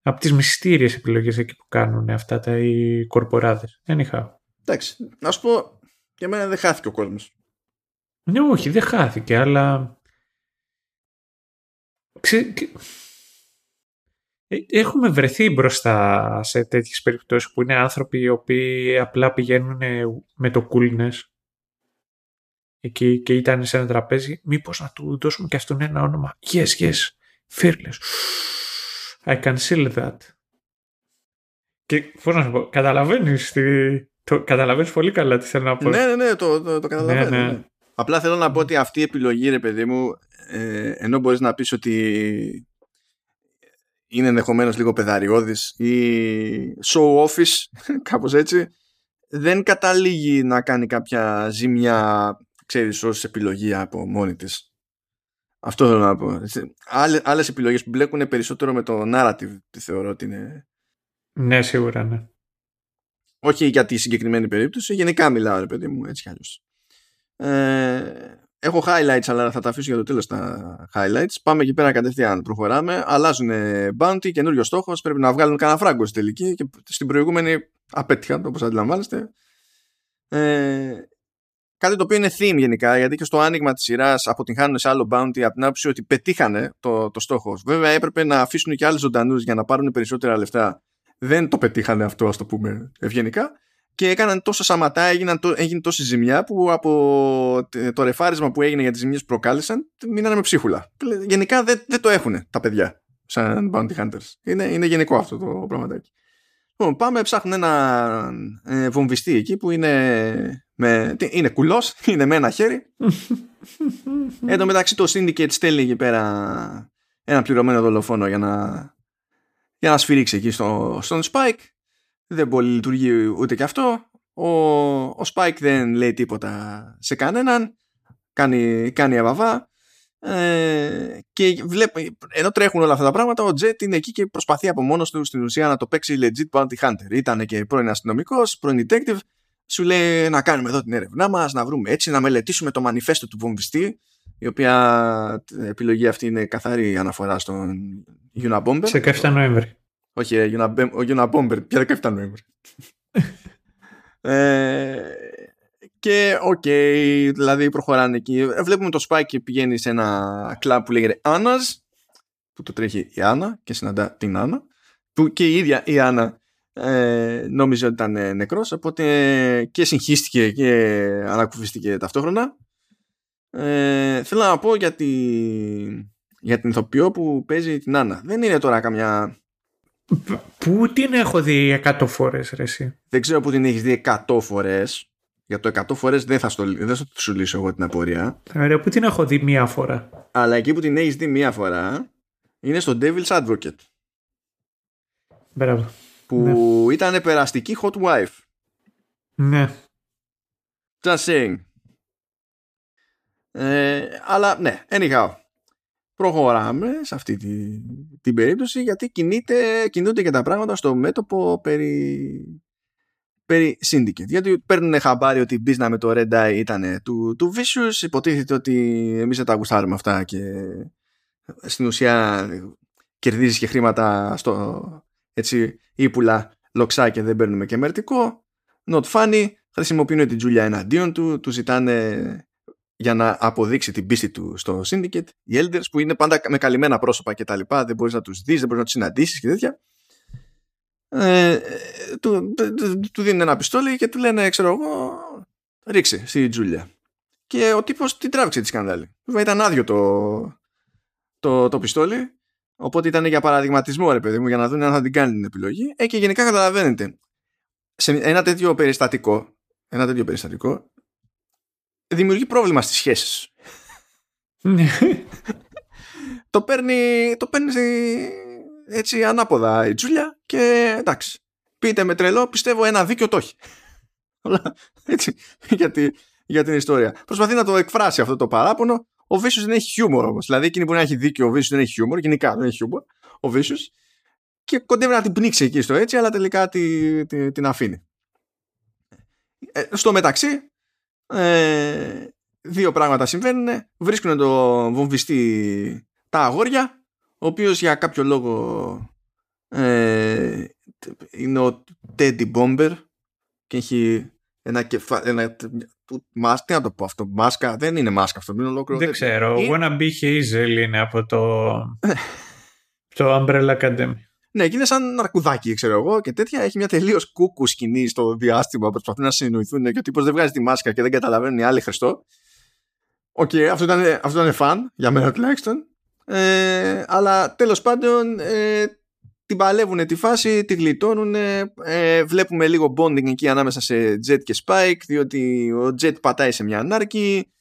Από τις μυστήριες επιλογές εκεί που κάνουν αυτά τα οι κορποράδες. Δεν είχα. Εντάξει, να σου πω, για μένα δεν χάθηκε ο κόσμος. Ναι, όχι, δεν χάθηκε, αλλά... Ε, έχουμε βρεθεί μπροστά σε τέτοιες περιπτώσεις που είναι άνθρωποι οι οποίοι απλά πηγαίνουν με το coolness εκεί και ήταν σε ένα τραπέζι. Μήπως να του δώσουμε και αυτόν ένα όνομα; Yes, yes, fearless. I can seal that. Και πώς να σου πω, καταλαβαίνεις, το, καταλαβαίνεις πολύ καλά τι θέλω να πω. Ναι, ναι, ναι, το, το, το καταλαβαίνω. Ναι, ναι. ναι. Απλά θέλω να πω ότι αυτή η επιλογή, ρε παιδί μου, ε, ενώ μπορείς να πεις ότι είναι ενδεχομένως λίγο πεδαριώδης ή show office, κάπως έτσι, δεν καταλήγει να κάνει κάποια ζημιά, ξέρεις, ως επιλογή από μόνη της. Αυτό θέλω να πω. Άλλες, άλλες επιλογές που μπλέκουν περισσότερο με το narrative, τη θεωρώ ότι είναι... Ναι, σίγουρα, ναι. όχι για τη συγκεκριμένη περίπτωση, γενικά μιλάω ρε παιδί μου, έτσι κι αλλιώς. Ε, έχω highlights, αλλά θα τα αφήσω για το τέλος τα highlights. Πάμε εκεί πέρα κατευθείαν, προχωράμε. Αλλάζουν bounty, καινούριο στόχος, πρέπει να βγάλουν κανένα φράγκο στη τελική και στην προηγούμενη απέτυχαν, όπως αντιλαμβάνεστε. Ε, κάτι το οποίο είναι theme γενικά, γιατί και στο άνοιγμα της σειράς αποτυγχάνουν σε άλλο bounty από την άποψη ότι πετύχανε το, το στόχος. Βέβαια έπρεπε να αφήσουν και άλλους ζωντανούς για να πάρουν περισσότερα λεφτά. Δεν το πετύχανε αυτό, ας το πούμε ευγενικά και έκαναν τόσο σαματά, έγιναν, έγινε τόση ζημιά που από το ρεφάρισμα που έγινε για τις ζημιές που προκάλεσαν μείνανε με ψίχουλα. Γενικά δεν, δεν το έχουν τα παιδιά σαν bounty hunters. Είναι, είναι γενικό αυτό το πραγματάκι. Λοιπόν, πάμε, ψάχνουν ένα ε, βομβιστή εκεί που είναι, με, είναι κουλός, είναι με ένα χέρι. Εν τω μεταξύ το Syndicate στέλνει εκεί πέρα ένα πληρωμένο δολοφόνο για να, για να σφυρίξει εκεί στο, στον Spike δεν πολύ λειτουργεί ούτε και αυτό. Ο, ο Spike δεν λέει τίποτα σε κανέναν. Κάνει, κάνει αβαβά. Ε, και βλέπει, ενώ τρέχουν όλα αυτά τα πράγματα, ο Jet είναι εκεί και προσπαθεί από μόνος του στην ουσία να το παίξει legit bounty hunter. Ήταν και πρώην αστυνομικός, πρώην detective. Σου λέει να κάνουμε εδώ την έρευνά μας, να βρούμε έτσι, να μελετήσουμε το μανιφέστο του βομβιστή. Η οποία επιλογή αυτή είναι καθαρή αναφορά στον Unabomber. Σε 17 Νοέμβρη. Όχι, ο Unabomber, πια 17 Νοέμβρη. ε, και okay, δηλαδή προχωράνε εκεί. Βλέπουμε το Spike πηγαίνει σε ένα κλαμπ που λέγεται Άννας, που το τρέχει η Άννα και συναντά την Άννα, που και η ίδια η Άννα ε, νόμιζε ότι ήταν νεκρός, οπότε και συγχύστηκε και ανακουφίστηκε ταυτόχρονα. Ε, θέλω να πω για, για την ηθοποιό που παίζει την Άννα. Δεν είναι τώρα καμιά Πού την έχω δει 100 φορές ρε εσύ; Δεν ξέρω που την έχεις δει 100 φορές. Για το 100 φορές δεν θα, στο, δεν θα σου λύσω εγώ την απορία. Ωραία, πού την έχω δει μία φορά; Αλλά εκεί που την έχεις δει μία φορά είναι στο Devil's Advocate. Μπράβο. Που ναι. ήταν περαστική hot wife. Ναι. Just saying. Ε, αλλά ναι, anyhow προχωράμε σε αυτή τη, την περίπτωση γιατί κινείται, κινούνται και τα πράγματα στο μέτωπο περί, περί Syndicate. Γιατί παίρνουν χαμπάρι ότι η business με το Red Eye ήταν του, του Vicious, υποτίθεται ότι εμείς δεν τα γουστάρουμε αυτά και στην ουσία κερδίζεις και χρήματα στο έτσι ύπουλα λοξά και δεν παίρνουμε και μερτικό. Not funny, χρησιμοποιούν την Τζούλια εναντίον του, του ζητάνε για να αποδείξει την πίστη του στο Syndicate, οι Elders που είναι πάντα με καλυμμένα πρόσωπα και τα λοιπά, δεν μπορείς να τους δεις, δεν μπορείς να τους συναντήσεις και τέτοια. Ε, του, του, δίνουν ένα πιστόλι και του λένε, ξέρω εγώ, ρίξε στη Τζούλια. Και ο τύπος την τράβηξε τη σκανδάλη. Βέβαια ήταν άδειο το, το, το πιστόλι, οπότε ήταν για παραδειγματισμό ρε παιδί μου, για να δουν αν θα την κάνει την επιλογή. Ε, και γενικά καταλαβαίνετε, σε ένα τέτοιο περιστατικό, ένα τέτοιο περιστατικό, δημιουργεί πρόβλημα στις σχέσεις. Ναι. το παίρνει, το παίρνει έτσι ανάποδα η Τζούλια και εντάξει. Πείτε με τρελό, πιστεύω ένα δίκιο το έχει. έτσι, για, για την ιστορία. Προσπαθεί να το εκφράσει αυτό το παράπονο. Ο Βίσιο δεν έχει χιούμορ όμως. Δηλαδή, εκείνη μπορεί να έχει δίκιο, ο Βίσιο δεν έχει χιούμορ. Γενικά δεν έχει χιούμορ. Ο Βίσιο. Και κοντεύει να την πνίξει εκεί στο έτσι, αλλά τελικά τη, τη, την αφήνει. Ε, στο μεταξύ, ε, δύο πράγματα συμβαίνουν. Βρίσκουν το βομβιστή τα αγόρια, ο οποίος για κάποιο λόγο ε, είναι ο Teddy Bomber και έχει ένα κεφάλι, ένα, μάσκα, τι να το πω αυτό, μάσκα, δεν είναι μάσκα αυτό, είναι ολόκληρο. Δεν ξέρω, είναι... Wannabe Hazel είναι από το, το Umbrella Academy. Ναι, και είναι σαν ναρκουδάκι, ξέρω εγώ, και τέτοια. Έχει μια τελείως κούκου σκηνή στο διάστημα που προσπαθούν να συνεννοηθούν και ο τύπος δεν βγάζει τη μάσκα και δεν καταλαβαίνουν οι άλλοι Χριστό. Okay, αυτό, ήταν, αυτό ήταν fun, για μένα τουλάχιστον. Ε, αλλά τέλος πάντων ε, την παλεύουν τη φάση, τη γλιτώνουν. Ε, βλέπουμε λίγο bonding εκεί ανάμεσα σε Jet και Spike, διότι ο Jet πατάει σε μια ανάρκη.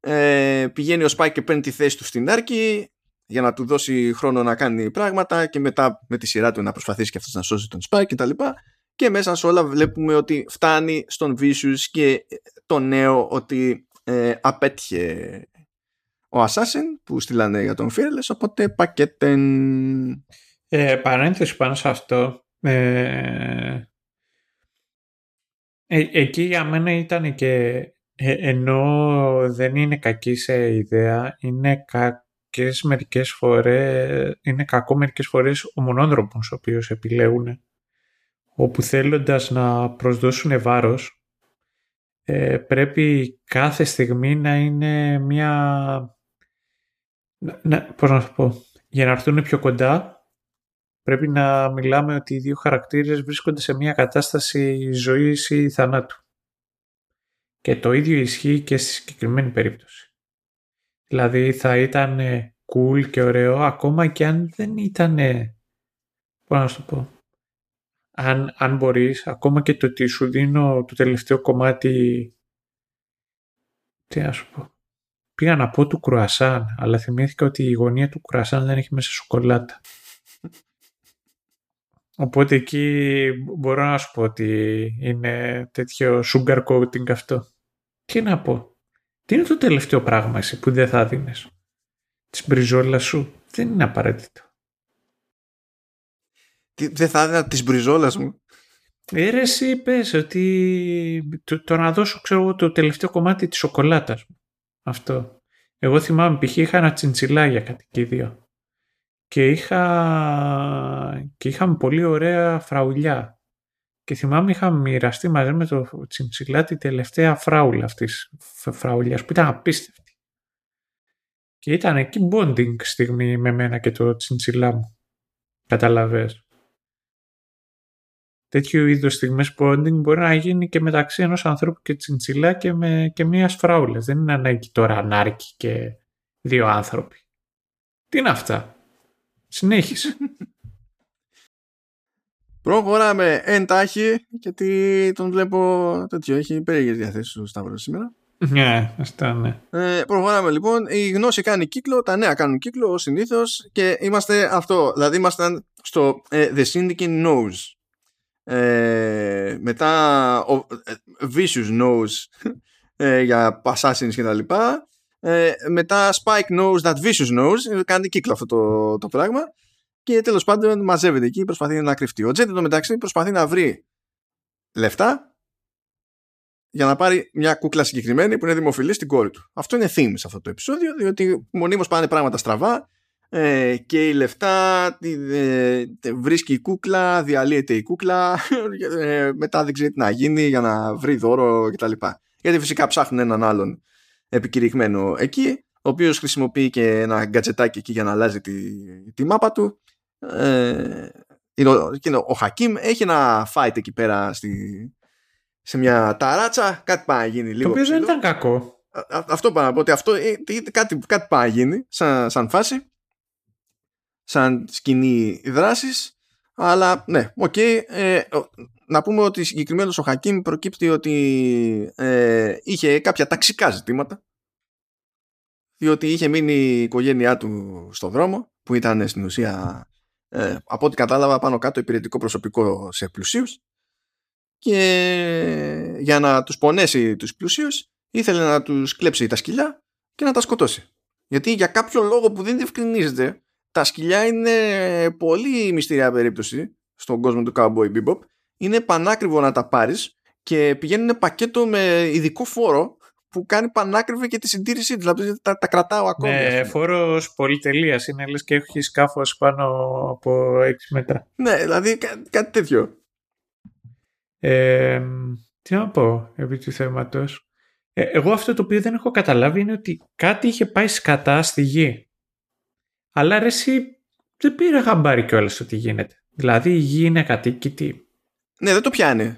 Ε, πηγαίνει ο Spike και παίρνει τη θέση του στην άρκη για να του δώσει χρόνο να κάνει πράγματα και μετά με τη σειρά του να προσπαθήσει και αυτός να σώσει τον Spike και τα λοιπά και μέσα σε όλα βλέπουμε ότι φτάνει στον Vicious και το νέο ότι ε, απέτυχε ο Assassin που στείλανε για τον Fearless οπότε πακέτεν. Ε, παρένθεση πάνω σε αυτό ε, Ε, εκεί για μένα ήταν και ε, ενώ δεν είναι κακή σε ιδέα, είναι κακές μερικές φορές, είναι κακό μερικές φορές ο μονόδρομος ο οποίος επιλέγουν όπου θέλοντας να προσδώσουν βάρος ε, πρέπει κάθε στιγμή να είναι μια... Να, πώς να πω, για να έρθουν πιο κοντά πρέπει να μιλάμε ότι οι δύο χαρακτήρες βρίσκονται σε μια κατάσταση ζωής ή θανάτου. Και το ίδιο ισχύει και στη συγκεκριμένη περίπτωση. Δηλαδή θα ήταν cool και ωραίο ακόμα και αν δεν ήταν, πώς να σου πω, αν, αν μπορείς, ακόμα και το ότι σου δίνω το τελευταίο κομμάτι, τι να σου πω, πήγα να πω του κρουασάν, αλλά θυμήθηκα ότι η γωνία του κρουασάν δεν έχει μέσα σοκολάτα. Οπότε εκεί μπορώ να σου πω ότι είναι τέτοιο sugar coating αυτό. Τι να πω. Τι είναι το τελευταίο πράγμα εσύ που δεν θα δίνεις; Της μπριζόλα σου; Δεν είναι απαραίτητο. Τι, δεν θα έδινα της μπριζόλας μου. Ε, ρε εσύ πες ότι το, το, να δώσω ξέρω το τελευταίο κομμάτι της σοκολάτας μου. Αυτό. Εγώ θυμάμαι π.χ. είχα ένα τσιντσιλά για δύο και, είχα... και είχαμε πολύ ωραία φραουλιά. Και θυμάμαι είχα μοιραστεί μαζί με το τσιμψιλά τη τελευταία φράουλα αυτής φραουλιάς που ήταν απίστευτη. Και ήταν εκεί bonding στιγμή με μένα και το τσιντσιλά μου. Καταλαβες. Τέτοιου είδους στιγμές bonding μπορεί να γίνει και μεταξύ ενός ανθρώπου και τσιντσιλά και, με, και μιας φράουλας. Δεν είναι ανάγκη τώρα ανάρκη και δύο άνθρωποι. Τι είναι αυτά; Συνέχισε. Προχωράμε εντάχει γιατί τον βλέπω τέτοιο. Έχει περίεργες διαθέσεις του Σταύρος σήμερα. Ναι, αυτά ναι. Ε, προχωράμε λοιπόν. Η γνώση κάνει κύκλο, τα νέα κάνουν κύκλο ως συνήθως και είμαστε αυτό. Δηλαδή ήμασταν στο ε, The Syndicate Knows. Ε, μετά ο, ε, Vicious Knows ε, για Assassins και τα λοιπά ε, μετά Spike knows that Vicious knows. Κάνει κύκλο αυτό το, το πράγμα. Και τέλος πάντων μαζεύεται εκεί, προσπαθεί να κρυφτεί. Ο Τζέτ μεταξύ προσπαθεί να βρει λεφτά για να πάρει μια κούκλα συγκεκριμένη που είναι δημοφιλής στην κόρη του. Αυτό είναι theme σε αυτό το επεισόδιο, διότι μονίμως πάνε πράγματα στραβά ε, και η λεφτά ε, βρίσκει η κούκλα, διαλύεται η κούκλα, ε, μετά δεν ξέρει τι να γίνει για να βρει δώρο κτλ. Γιατί φυσικά ψάχνουν έναν άλλον επικηρυγμένο εκεί, ο οποίος χρησιμοποιεί και ένα γκατζετάκι εκεί για να αλλάζει τη, τη μάπα του. Ε, είναι ο, ο Χακίμ έχει ένα fight εκεί πέρα στη, σε μια ταράτσα, κάτι πάει να γίνει λίγο. Το οποίο δεν ήταν κακό. αυτό πάνω να πω ότι αυτό ε, κάτι, κάτι πάει να γίνει σαν, σαν φάση, σαν σκηνή δράσης, αλλά ναι, okay, ε, να πούμε ότι συγκεκριμένος ο Χακίμ προκύπτει ότι ε, είχε κάποια ταξικά ζητήματα διότι είχε μείνει η οικογένειά του στο δρόμο που ήταν στην ουσία ε, από ό,τι κατάλαβα πάνω κάτω υπηρετικό προσωπικό σε πλουσίους και για να τους πονέσει τους πλουσίους ήθελε να τους κλέψει τα σκυλιά και να τα σκοτώσει. Γιατί για κάποιο λόγο που δεν διευκρινίζεται τα σκυλιά είναι πολύ μυστηριά περίπτωση στον κόσμο του Cowboy Bebop είναι πανάκριβο να τα πάρεις και πηγαίνουν πακέτο με ειδικό φόρο που κάνει πανάκριβο και τη συντήρησή του. Δηλαδή τα, τα κρατάω ακόμα. Ναι, φόρο πολυτελείας είναι λες και έχεις σκάφος πάνω από 6 μέτρα. Ναι, δηλαδή κά, κάτι τέτοιο. Ε, τι να πω επί του θέματος. Ε, εγώ αυτό το οποίο δεν έχω καταλάβει είναι ότι κάτι είχε πάει σκατά στη γη. Αλλά ρε εσύ δεν πήρα χαμπάρι κιόλας ότι γίνεται. Δηλαδή η γη είναι κατοίκητη. Ναι, δεν το πιάνει.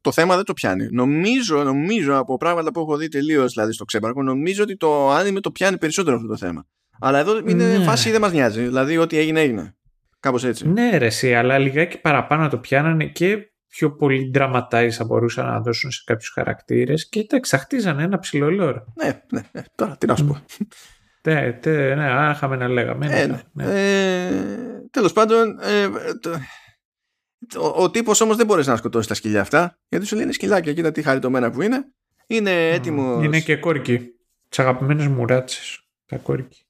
Το θέμα δεν το πιάνει. Νομίζω, νομίζω από πράγματα που έχω δει τελείως δηλαδή στο ξέμπαρκο, νομίζω ότι το άνιμε το πιάνει περισσότερο αυτό το θέμα. Αλλά εδώ είναι ναι. φάση δεν μας νοιάζει. Δηλαδή, ό,τι έγινε, έγινε. Κάπως έτσι. Ναι, ρε, εσύ, αλλά λιγάκι παραπάνω το πιάνανε και πιο πολύ dramatize θα μπορούσαν να δώσουν σε κάποιους χαρακτήρες και τα εξαχτίζανε ένα ψηλό λόρο. Ναι, ναι, ναι, τώρα τι να σου πω. Ναι, ναι, ναι, είχαμε να λέγαμε. Ε, ναι. ναι. Ε, Τέλος πάντων, ε, ο, ο τύπος όμως δεν μπορείς να σκοτώσεις τα σκυλιά αυτά, γιατί σου λένε σκυλάκια, κοίτα τι χαριτωμένα που είναι. Είναι έτοιμος. Είναι και κόρκι. Τις αγαπημένες μου ράτσες. Τα κόρκι.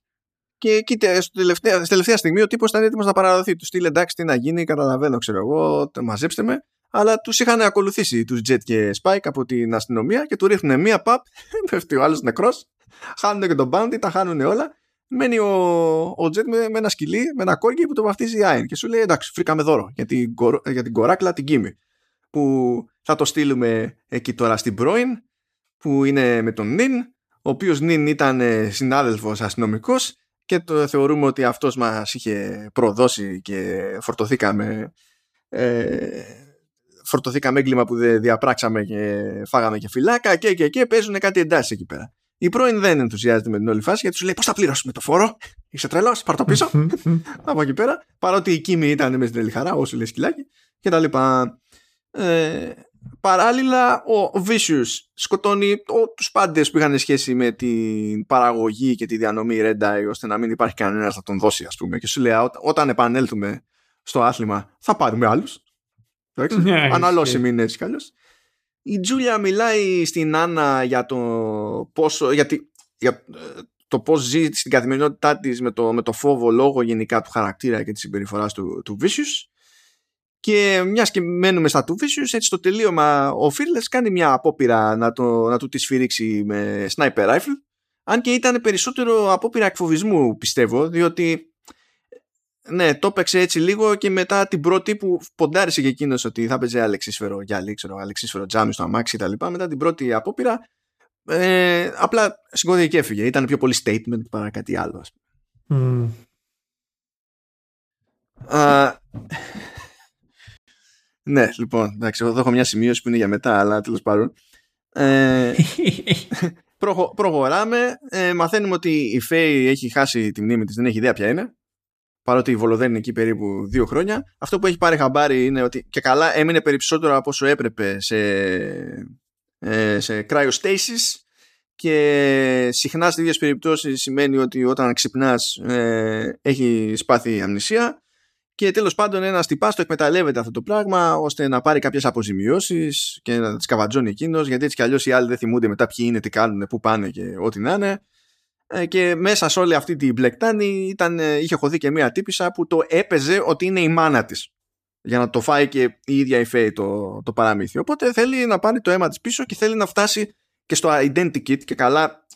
Και κοίτα, στη τελευταία, στη τελευταία στιγμή ο τύπος ήταν έτοιμος να παραδοθεί. Του στείλε εντάξει, τι να γίνει, καταλαβαίνω, ξέρω εγώ, μαζέψτε με. αλλά τους είχαν ακολουθήσει τους Jet και Spike από την αστυνομία και του ρίχνουν μία παπ, πέφτει ο άλλος νεκρός, χάνουν και τον Bounty, τα χάνουν όλα. Μένει ο, ο Jet με, με, ένα σκυλί, με ένα κόρκι που το βαφτίζει η Άιν και σου λέει εντάξει φρήκαμε δώρο για την, για την κοράκλα την Κίμη που θα το στείλουμε εκεί τώρα στην πρώην που είναι με τον Νιν ο οποίος Νιν ήταν συνάδελφος αστυνομικός και το θεωρούμε ότι αυτός μας είχε προδώσει και φορτωθήκαμε ε, φορτωθήκαμε έγκλημα που δεν διαπράξαμε και φάγαμε και φυλάκα και και και παίζουν κάτι εντάσεις εκεί πέρα. Η πρώην δεν ενθουσιάζεται με την όλη φάση γιατί σου λέει πώς θα πληρώσουμε το φόρο; Είσαι τρελός, πάρ το πίσω. Από εκεί πέρα. Παρότι η Κίμη ήταν μες στην τρελή χαρά, όσο λέει σκυλάκι και τα λοιπά. Ε, παράλληλα, ο Vicious σκοτώνει τους πάντες που είχαν σχέση με την παραγωγή και τη διανομή Red Eye ώστε να μην υπάρχει κανένας να τον δώσει, ας πούμε. Και σου λέει, όταν επανέλθουμε στο άθλημα, θα πάρουμε άλλους. Ναι, Αναλώσιμη είναι έτσι κι Η Τζούλια μιλάει στην Άννα για το πόσο, γιατί, για ε, το πώς ζει στην καθημερινότητά της με το, με το φόβο λόγω γενικά του χαρακτήρα και της συμπεριφοράς του, του Vicious και μιας και μένουμε στα του Vicious έτσι στο τελείωμα ο Fearless κάνει μια απόπειρα να, το, να του τη σφυρίξει με sniper rifle αν και ήταν περισσότερο απόπειρα εκφοβισμού πιστεύω διότι ναι, το έπαιξε έτσι λίγο και μετά την πρώτη που ποντάρισε και εκείνος ότι θα παίζει αλεξίσφαιρο γυαλί, ξέρω, αλεξίσφαιρο τζάμι στο αμάξι κτλ. Μετά την πρώτη απόπειρα, ε, απλά σηκώθηκε και έφυγε. Ήταν πιο πολύ statement παρά κάτι άλλο. Mm. ναι, λοιπόν, εντάξει, εγώ εδώ έχω μια σημείωση που είναι για μετά, αλλά τέλος πάντων. Ε, προχωράμε. Ε, μαθαίνουμε ότι η Φέη έχει χάσει τη μνήμη της, δεν έχει ιδέα ποια είναι παρότι η Βολοδέν είναι εκεί περίπου δύο χρόνια. Αυτό που έχει πάρει χαμπάρι είναι ότι και καλά έμεινε περισσότερο από όσο έπρεπε σε, ε, σε cryostasis και συχνά στις ίδιες περιπτώσεις σημαίνει ότι όταν ξυπνάς ε, έχει σπάθει αμνησία και τέλος πάντων ένας τυπάς το εκμεταλλεύεται αυτό το πράγμα ώστε να πάρει κάποιες αποζημιώσεις και να τις καβατζώνει εκείνος γιατί έτσι κι αλλιώς οι άλλοι δεν θυμούνται μετά ποιοι είναι, τι κάνουν, πού πάνε και ό,τι να είναι ε, και μέσα σε όλη αυτή την μπλεκτάνη ήταν, ε, είχε χωθεί και μία τύπησα που το έπαιζε ότι είναι η μάνα της για να το φάει και η ίδια η Φέη το, το παραμύθι. Οπότε θέλει να πάρει το αίμα της πίσω και θέλει να φτάσει και στο identikit και καλά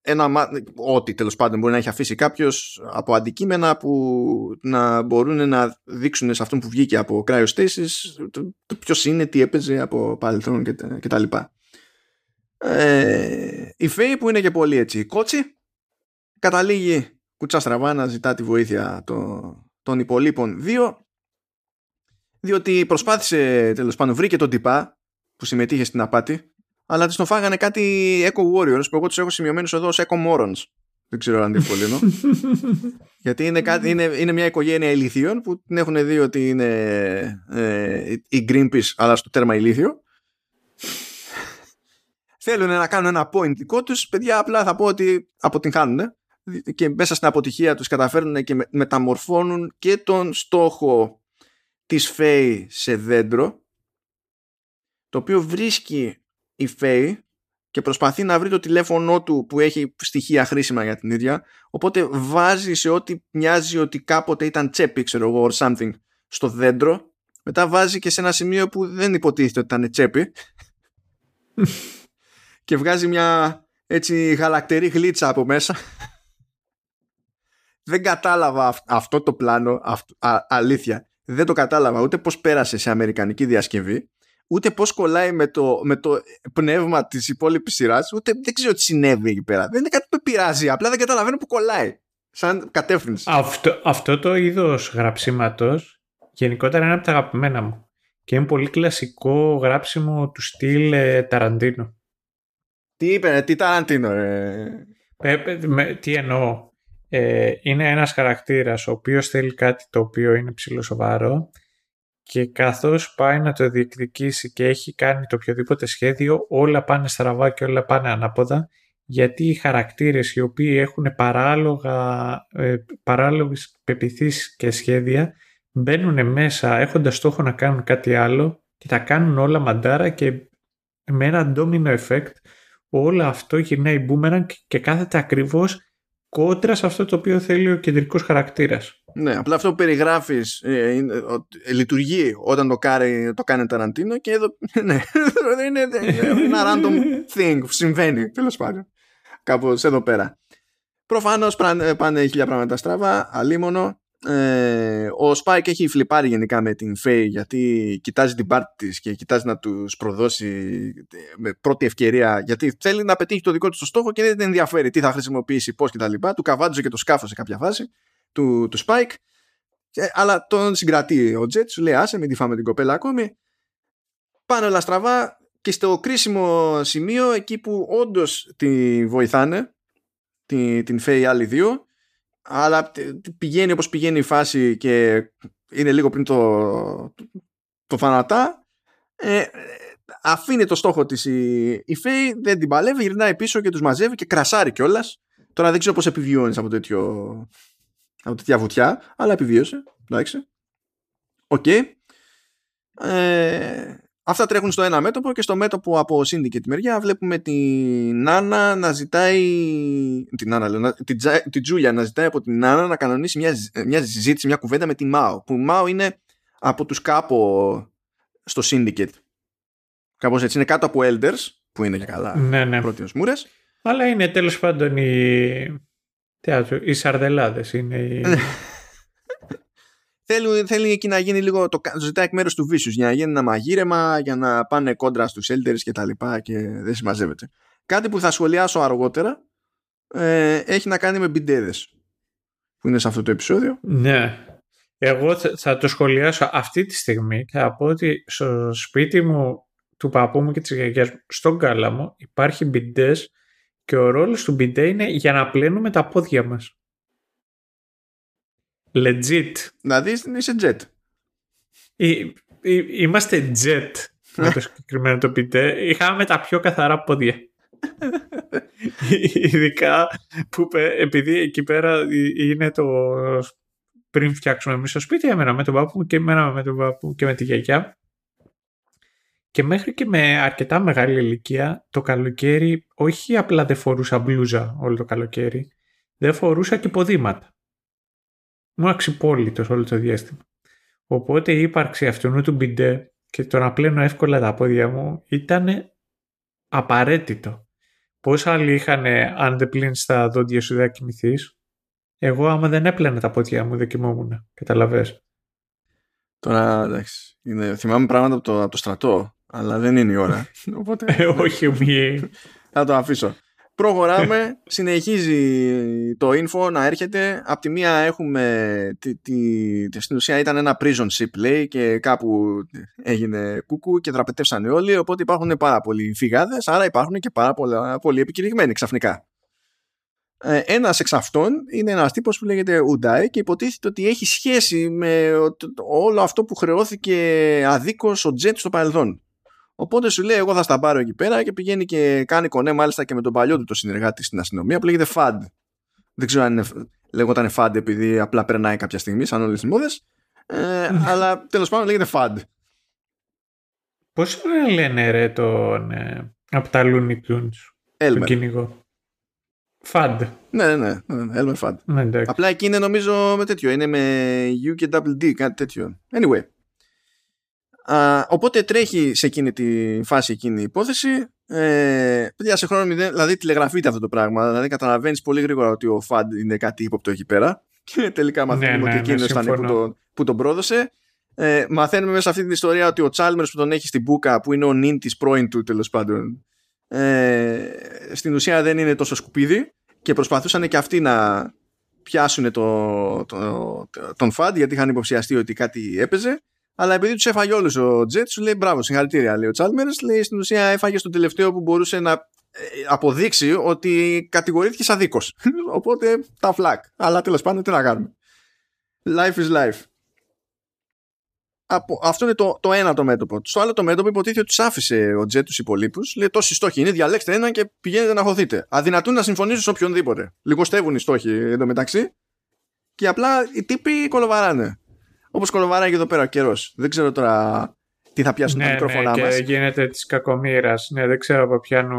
ένα, ό,τι τέλος πάντων μπορεί να έχει αφήσει κάποιος από αντικείμενα που να μπορούν να δείξουν σε αυτόν που βγήκε από cryostasis το, το ποιος είναι, τι έπαιζε από παρελθόν κτλ. Ε, η Φέη που είναι και πολύ έτσι κότσι καταλήγει κουτσά στραβά να ζητά τη βοήθεια των, των υπολείπων δύο διότι προσπάθησε τέλος πάντων βρήκε τον τυπά που συμμετείχε στην απάτη αλλά της τον φάγανε κάτι Echo Warriors που εγώ τους έχω σημειωμένους εδώ ως Echo Morons. Δεν ξέρω αν είναι γιατί είναι, κάτι, είναι, είναι μια οικογένεια ηλίθιων που την έχουν δει ότι είναι ε, η Greenpeace αλλά στο τέρμα ηλίθιο. Θέλουν να κάνουν ένα point δικό τους. Παιδιά απλά θα πω ότι αποτυγχάνουν και μέσα στην αποτυχία τους καταφέρνουν και μεταμορφώνουν και τον στόχο της Φέη σε δέντρο το οποίο βρίσκει η Φέη και προσπαθεί να βρει το τηλέφωνο του που έχει στοιχεία χρήσιμα για την ίδια οπότε βάζει σε ό,τι μοιάζει ότι κάποτε ήταν τσέπη ξέρω εγώ or something στο δέντρο μετά βάζει και σε ένα σημείο που δεν υποτίθεται ότι ήταν τσέπη και βγάζει μια έτσι γαλακτερή γλίτσα από μέσα δεν κατάλαβα αυτό το πλάνο, αλήθεια. Δεν το κατάλαβα ούτε πώς πέρασε σε αμερικανική διασκευή, ούτε πώς κολλάει με το, με το πνεύμα της υπόλοιπης σειράς, ούτε δεν ξέρω τι συνέβη εκεί πέρα. Δεν είναι κάτι που πειράζει, απλά δεν καταλαβαίνω που κολλάει. Σαν κατεύθυνση. Αυτό, αυτό το είδος γραψίματος γενικότερα είναι από τα αγαπημένα μου. Και είναι πολύ κλασικό γράψιμο του στυλ ε, Ταραντίνο. Τι είπε, τι Ταραντίνο, ρε. τι εννοώ; Ε, είναι ένας χαρακτήρας ο οποίος θέλει κάτι το οποίο είναι ψηλοσοβαρό και καθώς πάει να το διεκδικήσει και έχει κάνει το οποιοδήποτε σχέδιο όλα πάνε στραβά και όλα πάνε ανάποδα γιατί οι χαρακτήρες οι οποίοι έχουν παράλογα, ε, παράλογες πεπιθήσεις και σχέδια μπαίνουν μέσα έχοντας στόχο να κάνουν κάτι άλλο και τα κάνουν όλα μαντάρα και με ένα domino effect όλο αυτό γυρνάει boomerang και κάθεται ακριβώς κόντρα σε αυτό το οποίο θέλει ο κεντρικός χαρακτήρας. Ναι, απλά αυτό που περιγράφεις ε, είναι, ε, λειτουργεί όταν το, κάρει, το κάνει Ταραντίνο και εδώ ναι, είναι ένα random thing που συμβαίνει τέλος πάντων κάπως εδώ πέρα. Προφανώς πάνε, πάνε χίλια πράγματα στραβά, αλίμονο. Ε, ο Spike έχει φλιπάρει γενικά με την Faye γιατί κοιτάζει την πάρτη της και κοιτάζει να τους προδώσει με πρώτη ευκαιρία γιατί θέλει να πετύχει το δικό του το στόχο και δεν την ενδιαφέρει τι θα χρησιμοποιήσει, πώς και τα λοιπά. Του καβάντζε και το σκάφος σε κάποια φάση του, του Spike αλλά τον συγκρατεί ο Jet, σου λέει άσε μην τη φάμε την κοπέλα ακόμη. Πάνε όλα στραβά και στο κρίσιμο σημείο εκεί που όντως τη βοηθάνε την, την Faye άλλοι δύο αλλά πηγαίνει όπως πηγαίνει η φάση και είναι λίγο πριν το, το θανατά ε, αφήνει το στόχο της η, η Φέη δεν την παλεύει γυρνάει πίσω και τους μαζεύει και κρασάρει κιόλας. τώρα δεν ξέρω πως επιβιώνεις από, τέτοιο, από τέτοια βουτιά αλλά επιβίωσε εντάξει οκ okay. ε, Αυτά τρέχουν στο ένα μέτωπο και στο μέτωπο από Syndicate μεριά βλέπουμε την Νάνα να ζητάει την, Νάνα, λέω, την, την Τζούλια να ζητάει από την Νάνα να κανονίσει μια, μια συζήτηση, μια κουβέντα με τη Μάο που η Μάο είναι από τους κάπου στο Syndicate. Κάπως έτσι είναι κάτω από Elders που είναι για καλά ναι, ναι. πρώτοι ως μούρες. Αλλά είναι τέλος πάντων οι, οι σαρδελάδες είναι οι... Θέλει, θέλει εκεί να γίνει λίγο το, το ζητάει εκ μέρους του Vicious για να γίνει ένα μαγείρεμα, για να πάνε κόντρα στους Elders και τα λοιπά και δεν συμμαζεύεται. Κάτι που θα σχολιάσω αργότερα ε, έχει να κάνει με μπιντέδες που είναι σε αυτό το επεισόδιο. Ναι. Εγώ θα το σχολιάσω αυτή τη στιγμή και θα πω ότι στο σπίτι μου του παππού μου και της γιαγιάς μου στον κάλαμο υπάρχει μπιντές και ο ρόλος του μπιντέ είναι για να πλένουμε τα πόδια μας. Legit. Δηλαδή είσαι jet. είμαστε jet με το συγκεκριμένο το πιτέ. Είχαμε τα πιο καθαρά πόδια. Ειδικά που επειδή εκεί πέρα είναι το πριν φτιάξουμε εμείς το σπίτι έμενα με τον παππού και έμενα με τον παππού και με τη γιαγιά και μέχρι και με αρκετά μεγάλη ηλικία το καλοκαίρι όχι απλά δεν φορούσα μπλούζα όλο το καλοκαίρι δεν φορούσα και ποδήματα μου αξιπόλυτο όλο το διάστημα. Οπότε η ύπαρξη αυτού του μπιντέ και το να πλένω εύκολα τα πόδια μου ήταν απαραίτητο. Πόσα άλλοι είχαν αν δεν πλύνεις τα δόντια σου δεν κοιμηθείς; Εγώ άμα δεν έπλαινα τα πόδια μου δεν κοιμόμουν. Καταλαβες. Τώρα εντάξει. Είναι, θυμάμαι πράγματα από το, από το στρατό, αλλά δεν είναι η ώρα. Οπότε, ε, όχι, μη. Θα το αφήσω. Προχωράμε, συνεχίζει το info να έρχεται. Απ' τη μία έχουμε, τη, τη, στην ουσία ήταν ένα prison ship λέει και κάπου έγινε κούκου και δραπετεύσανε όλοι, οπότε υπάρχουν πάρα πολλοί φυγάδες, άρα υπάρχουν και πάρα πολλά, πολύ επικηρυγμένοι ξαφνικά. Ε, ένας εξ αυτών είναι ένας τύπος που λέγεται Ουντάι και υποτίθεται ότι έχει σχέση με όλο αυτό που χρεώθηκε αδίκως ο Τζέτ στο παρελθόν. Οπότε σου λέει: Εγώ θα στα πάρω εκεί πέρα και πηγαίνει και κάνει κονέ, μάλιστα και με τον παλιό του το συνεργάτη στην αστυνομία που λέγεται FAD. Δεν ξέρω αν είναι, λέγονταν FAD επειδή απλά περνάει κάποια στιγμή, σαν όλε τι μόδε. Ε, αλλά τέλος πάντων λέγεται FAD. Πώ λένε ρε τον. Ε, από τα Looney Tunes. Τον κυνηγό. FAD. Ναι, ναι, ναι, ναι Elmer FAD. Ναι, Απλά εκεί είναι νομίζω με τέτοιο. Είναι με U και Double D, κάτι τέτοιο. Anyway οπότε τρέχει σε εκείνη τη φάση εκείνη η υπόθεση. Ε, παιδιά, σε χρόνο μηδέν, δηλαδή τηλεγραφείται αυτό το πράγμα. Δηλαδή καταλαβαίνεις πολύ γρήγορα ότι ο Φαντ είναι κάτι ύποπτο εκεί πέρα. Και τελικά μαθαίνουμε ναι, ότι ναι, εκείνος ναι, ήταν που, το, που τον πρόδωσε. Ε, μαθαίνουμε μέσα σε αυτή την ιστορία ότι ο Τσάλμερ που τον έχει στην Μπούκα, που είναι ο νυν της πρώην του τέλος πάντων, ε, στην ουσία δεν είναι τόσο σκουπίδι και προσπαθούσαν και αυτοί να πιάσουν το, το, το, τον Φαντ γιατί είχαν υποψιαστεί ότι κάτι έπαιζε αλλά επειδή τους έφαγε όλους ο Τζετς, σου λέει μπράβο, συγχαρητήρια. Λέει ο Τσάλμερς, λέει στην ουσία έφαγε στο τελευταίο που μπορούσε να ε, αποδείξει ότι κατηγορήθηκε αδίκω. Οπότε τα φλακ. Αλλά τέλος πάντων τι να κάνουμε. Life is life. Από, αυτό είναι το, το ένα το μέτωπο. Στο άλλο το μέτωπο υποτίθεται ότι τους άφησε ο Τζετς τους υπολείπους. Λέει τόσοι στόχοι είναι, διαλέξτε έναν και πηγαίνετε να χωθείτε. Αδυνατούν να συμφωνήσουν σε οποιονδήποτε. Λιγοστεύουν οι στόχοι εντωμεταξύ. Και απλά οι τύποι κολοβαράνε. Όπως κολοβαράει και εδώ πέρα ο καιρός. Δεν ξέρω τώρα τι θα πιάσουν ναι, τα μικρόφωνά ναι, μας. Και γίνεται της κακομοίρας. Ναι, δεν ξέρω από ποιανού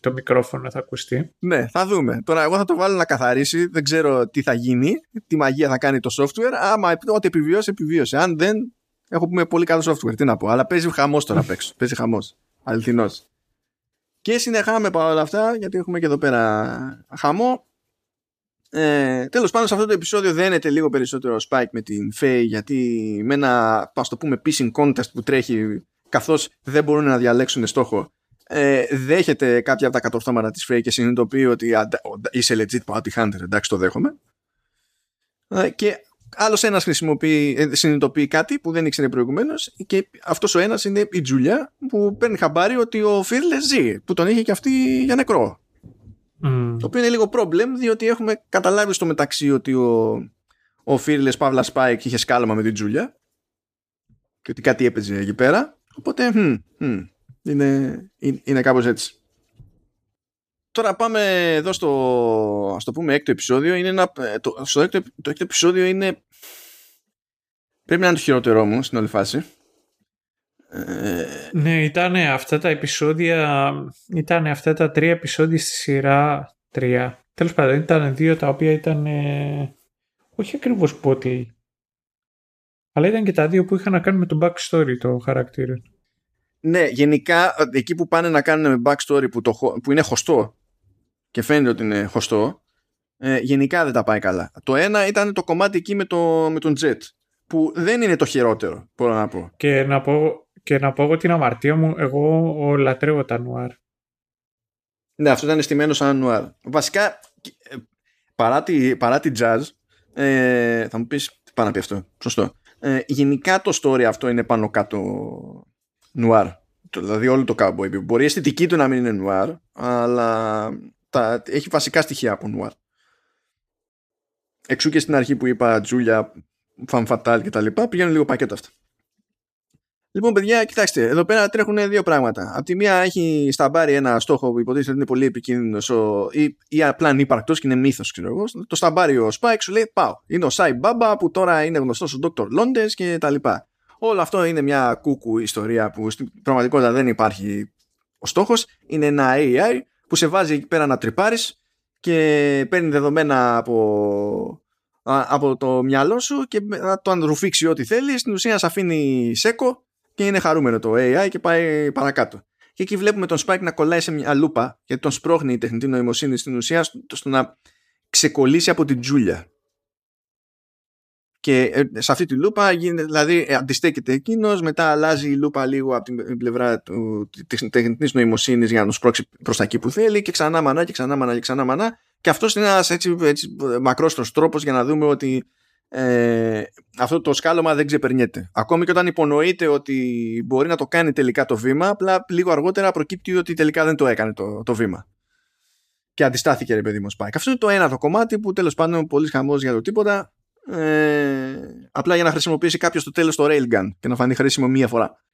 το μικρόφωνο θα ακουστεί. Ναι, θα δούμε. Τώρα, εγώ θα το βάλω να καθαρίσει. Δεν ξέρω τι θα γίνει, τι μαγεία θα κάνει το software. Άμα ό,τι επιβιώσει, επιβίωσε. Αν δεν, έχω πούμε πολύ καλό software. Τι να πω. Αλλά παίζει χαμός τώρα απ' έξω. παίζει χαμός. Αληθινός. Και συνεχάμε παρόλα αυτά, γιατί έχουμε και εδώ πέρα χαμό. Ε, Τέλος πάντων, σε αυτό το επεισόδιο δένεται λίγο περισσότερο Spike με την Faye, γιατί με ένα, ας το πούμε, pissing contest που τρέχει, καθώς δεν μπορούν να διαλέξουν στόχο, ε, δέχεται κάποια από τα κατορθώματα της Faye και συνειδητοποιεί ότι α, είσαι legit party hunter, εντάξει το δέχομαι. Ε, και άλλος ένας ε, συνειδητοποιεί κάτι που δεν ήξερε προηγουμένως και αυτός ο ένας είναι η Τζούλια που παίρνει χαμπάρι ότι ο Φίρλε ζει, που τον είχε και αυτή για νεκρό. Mm. Το οποίο είναι λίγο problem διότι έχουμε καταλάβει στο μεταξύ ότι ο, ο Fearless Παύλας Spike είχε σκάλαμα με την Τζούλια και ότι κάτι έπαιζε εκεί πέρα. Οπότε hm, hm, είναι, είναι, είναι κάπως έτσι. Τώρα πάμε εδώ στο ας το πούμε έκτο επεισόδιο. Είναι ένα, το, στο έκτο, το έκτο επεισόδιο είναι πρέπει να είναι το χειρότερό μου στην όλη φάση. Ε, ναι, ήταν αυτά τα επεισόδια, ήταν αυτά τα τρία επεισόδια στη σειρά τρία. Τέλος πάντων, ήταν δύο τα οποία ήταν, ε, όχι ακριβώς πότε, αλλά ήταν και τα δύο που είχαν να κάνουν με το backstory το χαρακτήρα. Ναι, γενικά εκεί που πάνε να κάνουν με backstory που, το, που είναι χωστό και φαίνεται ότι είναι χωστό, ε, γενικά δεν τα πάει καλά. Το ένα ήταν το κομμάτι εκεί με, το, με τον Jet, που δεν είναι το χειρότερο, μπορώ να πω. Και να πω, και να πω εγώ την αμαρτία μου, εγώ ο, λατρεύω τα νουάρ. Ναι, αυτό ήταν στημένο σαν νουάρ. Βασικά, παρά τη, παρά τη jazz, ε, θα μου πεις, πάνω να πει αυτό, σωστό. Ε, γενικά το story αυτό είναι πάνω κάτω νουάρ. Δηλαδή όλο το cowboy. Μπορεί η αισθητική του να μην είναι νουάρ, αλλά τα, έχει βασικά στοιχεία από νουάρ. Εξού και στην αρχή που είπα Τζούλια, Φαμφατάλ και τα λοιπά, πηγαίνουν λίγο πακέτο αυτά. Λοιπόν, παιδιά, κοιτάξτε, εδώ πέρα τρέχουν δύο πράγματα. Απ' τη μία έχει στα μπάρι ένα στόχο που υποτίθεται ότι είναι πολύ επικίνδυνος ή, ή απλά ανύπαρκτος και είναι μύθος, ξέρω εγώ. Το σταμπάρι ο Spike σου λέει Πάω. Είναι ο Σάι Μπάμπα που τώρα είναι γνωστός ω Dr. Λόντε και τα λοιπά. Όλο αυτό είναι μια κούκου ιστορία που στην πραγματικότητα δεν υπάρχει ο στόχος. Είναι ένα AI που σε βάζει εκεί πέρα να τρυπάρεις και παίρνει δεδομένα από, από το μυαλό σου και να το ανρουφήξει ό,τι θέλεις. Στην ουσία σε αφήνει σέκο και είναι χαρούμενο το AI και πάει παρακάτω. Και εκεί βλέπουμε τον Spike να κολλάει σε μια λούπα γιατί τον σπρώχνει η τεχνητή νοημοσύνη στην ουσία στο να ξεκολλήσει από την Τζούλια. Και σε αυτή τη λούπα γίνεται, δηλαδή αντιστέκεται εκείνος, μετά αλλάζει η λούπα λίγο από την πλευρά του, της τεχνητής νοημοσύνης για να τον σπρώξει προς τα εκεί που θέλει και ξανά μανά και ξανά μανά και ξανά μανά και αυτός είναι ένας έτσι, έτσι μακρόστρος τρόπος για να δούμε ότι ε, αυτό το σκάλωμα δεν ξεπερνιέται. Ακόμη και όταν υπονοείται ότι μπορεί να το κάνει τελικά το βήμα, απλά λίγο αργότερα προκύπτει ότι τελικά δεν το έκανε το, το βήμα. Και αντιστάθηκε ρε παιδί μου Spike. Αυτό είναι το ένα το κομμάτι που τέλος πάντων πολύ χαμός για το τίποτα. Ε, απλά για να χρησιμοποιήσει κάποιος στο τέλος το railgun και να φανεί χρήσιμο μία φορά.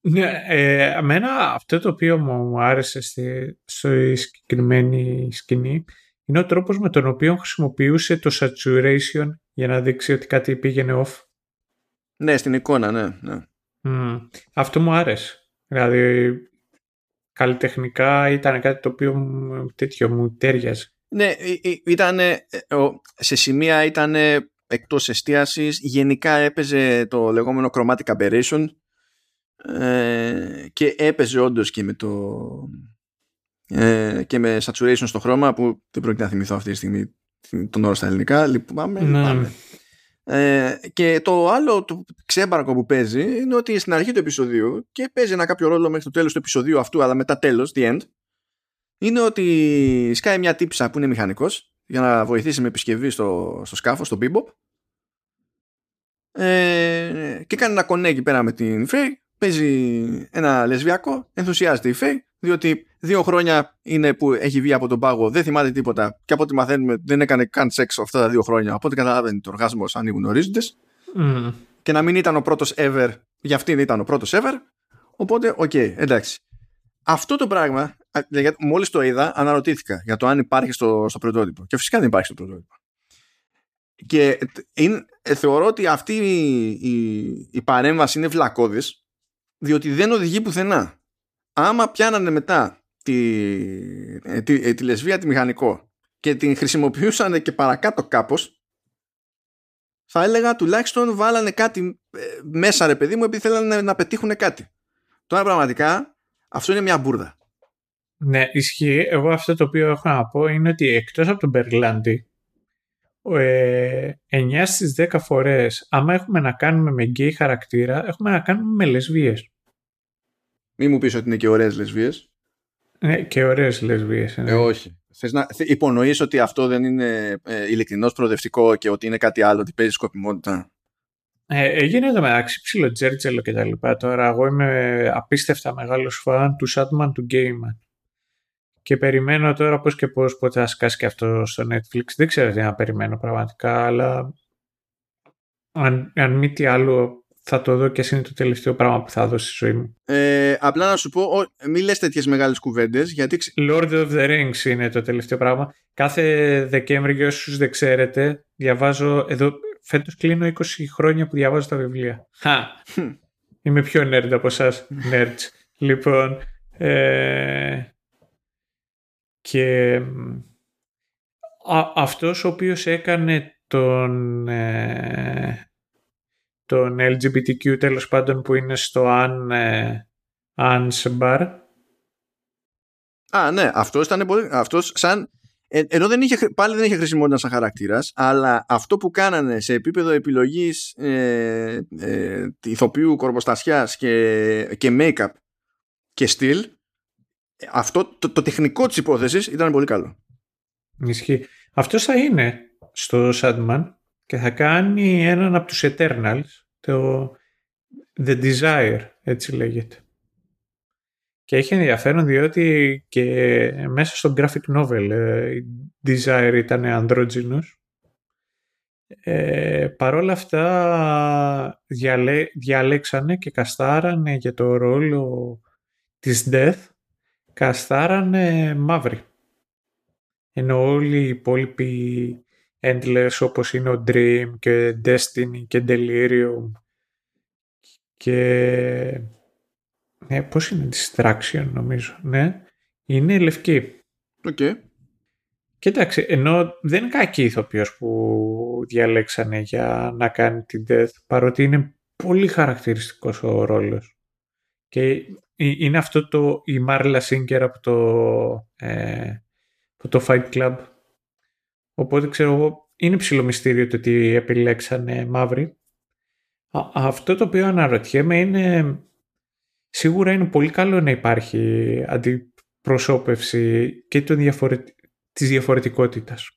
Ναι, ε, εμένα αυτό το οποίο μου άρεσε στη, στη συγκεκριμένη σκηνή είναι ο τρόπος με τον οποίο χρησιμοποιούσε το saturation για να δείξει ότι κάτι πήγαινε off. Ναι, στην εικόνα, ναι. ναι. Mm. Αυτό μου άρεσε. Δηλαδή, καλλιτεχνικά ήταν κάτι το οποίο τέτοιο μου τέριαζε. Ναι, ήταν, σε σημεία ήταν εκτός εστίασης. Γενικά έπαιζε το λεγόμενο chromatic aberration ε, και έπαιζε όντως και με το ε, και με saturation στο χρώμα που δεν πρόκειται να θυμηθώ αυτή τη στιγμή τον όρο στα ελληνικά. Λυπάμαι. Ναι. Ε, και το άλλο το ξέμπαρκο που παίζει είναι ότι στην αρχή του επεισοδίου και παίζει ένα κάποιο ρόλο μέχρι το τέλος του επεισοδίου αυτού αλλά μετά τέλος, the end είναι ότι σκάει μια τύψα που είναι μηχανικός για να βοηθήσει με επισκευή στο, στο σκάφος, στο Bebop ε, και κάνει ένα κονέ εκεί πέρα με την Φέη παίζει ένα λεσβιακό ενθουσιάζεται η Φέη διότι δύο χρόνια είναι που έχει βγει από τον πάγο, δεν θυμάται τίποτα και από ό,τι μαθαίνουμε δεν έκανε καν σεξ αυτά τα δύο χρόνια. Από ό,τι καταλαβαίνει το οργάσμο ανοίγουν ορίζοντε. Mm. Και να μην ήταν ο πρώτος ever, για αυτήν ήταν ο πρώτος ever. Οπότε, οκ, okay, εντάξει. Αυτό το πράγμα, μόλις το είδα, αναρωτήθηκα για το αν υπάρχει στο, στο πρωτότυπο. Και φυσικά δεν υπάρχει στο πρωτότυπο. Και είναι, θεωρώ ότι αυτή η, η, η παρέμβαση είναι βλακώδης διότι δεν οδηγεί πουθενά. Άμα πιάνανε μετά τη, ε, τη, ε, τη λεσβία τη μηχανικό και την χρησιμοποιούσαν και παρακάτω κάπως θα έλεγα τουλάχιστον βάλανε κάτι ε, μέσα ρε παιδί μου επειδή θέλανε να πετύχουν κάτι. Τώρα πραγματικά αυτό είναι μια μπουρδα. Ναι, ισχύει. Εγώ αυτό το οποίο έχω να πω είναι ότι εκτός από τον Μπερλάντι ε, 9 στις 10 φορές άμα έχουμε να κάνουμε με γκέι χαρακτήρα έχουμε να κάνουμε με λεσβίες. Μη μου πεις ότι είναι και ωραίες λεσβίες. Ναι, και ωραίες λεσβίες. Ε, όχι. Θες να υπονοείς ότι αυτό δεν είναι ε, ειλικρινώς προοδευτικό και ότι είναι κάτι άλλο, ότι παίζει σκοπιμότητα; Ε, έγινε το μεταξύ ψηλό Τζέρτζελο και τα λοιπά. Τώρα εγώ είμαι απίστευτα μεγάλος φαν του Σάτμαν του Γκέιμαν. Και περιμένω τώρα πώς και πώς πότε θα σκάσει και αυτό στο Netflix. Δεν ξέρω τι να περιμένω πραγματικά, αλλά αν, αν μη τι άλλο θα το δω και εσύ είναι το τελευταίο πράγμα που θα δω στη ζωή μου. Ε, απλά να σου πω, μην λες τέτοιες μεγάλες κουβέντες, γιατί... Lord of the Rings είναι το τελευταίο πράγμα. Κάθε Δεκέμβρη, για όσους δεν ξέρετε, διαβάζω, εδώ φέτος κλείνω 20 χρόνια που διαβάζω τα βιβλία. Χα! Είμαι πιο nerd από εσάς, nerds. λοιπόν, ε, και α, αυτός ο οποίος έκανε τον, ε, τον LGBTQ τέλος πάντων που είναι στο Αν, ε, Ansbar. Α, ναι, αυτός ήταν πολύ, αυτός σαν, ε, ενώ δεν είχε, πάλι δεν είχε χρησιμότητα σαν χαρακτήρας, αλλά αυτό που κάνανε σε επίπεδο επιλογής ε, ε, ηθοποιού, κορποστασιάς και, και make-up και στυλ, αυτό το, το τεχνικό της υπόθεσης ήταν πολύ καλό. Ισχύει. Αυτό θα είναι στο Sandman και θα κάνει έναν από τους Eternals, το The Desire, έτσι λέγεται. Και έχει ενδιαφέρον διότι και μέσα στο graphic novel ε, η Desire ήταν ανδρότζινος. Ε, παρόλα αυτά διαλέ, διαλέξανε και καστάρανε για το ρόλο της Death καστάρανε μαύρη. Ενώ όλοι οι υπόλοιποι Endless όπως είναι ο Dream και Destiny και Delirium και ναι, πώς είναι Destruction νομίζω, ναι, είναι λευκή. Οκ. Okay. Κοίταξε, ενώ δεν είναι κακή ηθοποιός που διαλέξανε για να κάνει την Death, παρότι είναι πολύ χαρακτηριστικός ο ρόλος. Και είναι αυτό το, η Μάρλα Σίνγκερ από το, ε, από το Fight Club. Οπότε ξέρω εγώ, είναι ψιλομυστήριο το ότι επιλέξανε μαύρη. αυτό το οποίο αναρωτιέμαι είναι, σίγουρα είναι πολύ καλό να υπάρχει αντιπροσώπευση και το διαφορε... της διαφορετικότητας.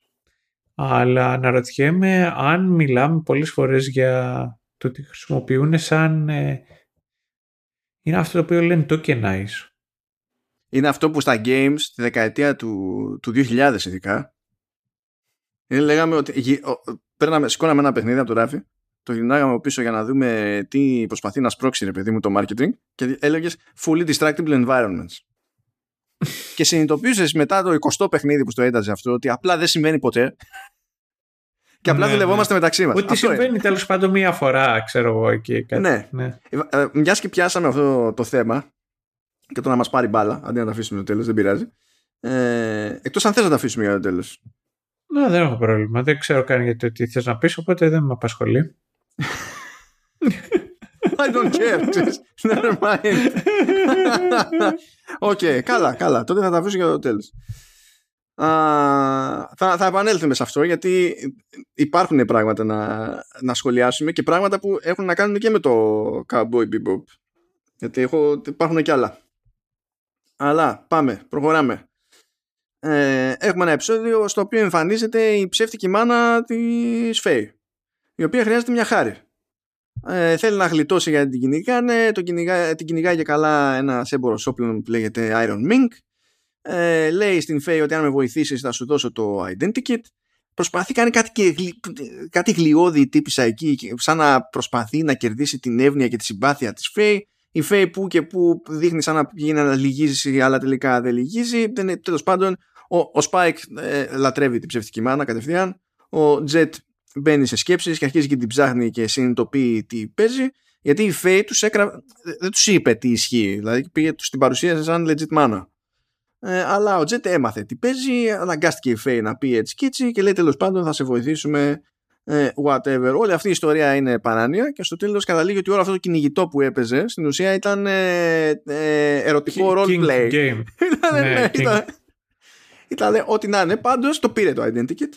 Αλλά αναρωτιέμαι αν μιλάμε πολλές φορές για το ότι χρησιμοποιούν σαν ε, είναι αυτό το οποίο λένε tokenize. Είναι αυτό που στα games τη δεκαετία του, του 2000 ειδικά είναι, λέγαμε ότι παίρναμε, σηκώναμε ένα παιχνίδι από το ράφι το γυρνάγαμε πίσω για να δούμε τι προσπαθεί να σπρώξει ρε παιδί μου το marketing και έλεγες fully distractible environments. και συνειδητοποιούσες μετά το 20 παιχνίδι που στο ένταζε αυτό ότι απλά δεν συμβαίνει ποτέ και απλά ναι, δουλευόμαστε ναι. μεταξύ μας. Ότι συμβαίνει τέλος πάντων μία φορά, ξέρω εγώ εκεί. Κάτι. Ναι. ναι. Ε, Μιας και πιάσαμε αυτό το θέμα και το να μας πάρει μπάλα, αντί να το αφήσουμε το τέλος, δεν πειράζει. Ε, Εκτός αν θες να το αφήσουμε για το τέλος. Ναι, δεν έχω πρόβλημα. Δεν ξέρω καν γιατί τι θες να πεις, οπότε δεν με απασχολεί. I don't care. Never mind. Οκ, okay, καλά, καλά. Τότε θα τα αφήσω για το τέλος θα, θα επανέλθουμε σε αυτό γιατί υπάρχουν πράγματα να, να σχολιάσουμε και πράγματα που έχουν να κάνουν και με το Cowboy Bebop γιατί έχω, υπάρχουν και άλλα αλλά πάμε, προχωράμε ε, έχουμε ένα επεισόδιο στο οποίο εμφανίζεται η ψεύτικη μάνα της Φέη η οποία χρειάζεται μια χάρη. Ε, θέλει να γλιτώσει γιατί την κυνηγάνε το κυνηγά, την κυνηγάει για καλά ένα έμπορο όπλων που λέγεται Iron Mink. Ε, λέει στην Φέη ότι αν με βοηθήσεις θα σου δώσω το identikit προσπαθεί κάνει κάτι, και κάτι γλιώδη τύπησα εκεί σαν να προσπαθεί να κερδίσει την εύνοια και τη συμπάθεια της Φέη. Η Φέη που και που δείχνει σαν να πηγαίνει να λυγίζεις αλλά τελικά δεν λυγίζει. Τέλος πάντων ο, ο Spike ε, λατρεύει την ψευτική μάνα κατευθείαν ο Jet μπαίνει σε σκέψεις και αρχίζει και την ψάχνει και συνειδητοποιεί τι παίζει Γιατί η Faye τους έκρα... δεν τους είπε τι ισχύει. Δηλαδή πήγε τους την παρουσίασε σαν legit mana. Ε, αλλά ο Τζετ έμαθε τι παίζει, αναγκάστηκε η Faye να πει έτσι και έτσι και λέει τέλος πάντων θα σε βοηθήσουμε ε, whatever. Όλη αυτή η ιστορία είναι παράνοια και στο τέλος καταλήγει ότι όλο αυτό το κυνηγητό που έπαιζε στην ουσία ήταν ε, ε, ερωτικό roleplay. ήταν, ναι, ναι, ήταν, ήταν ό,τι να είναι. Πάντως το πήρε το Identikit.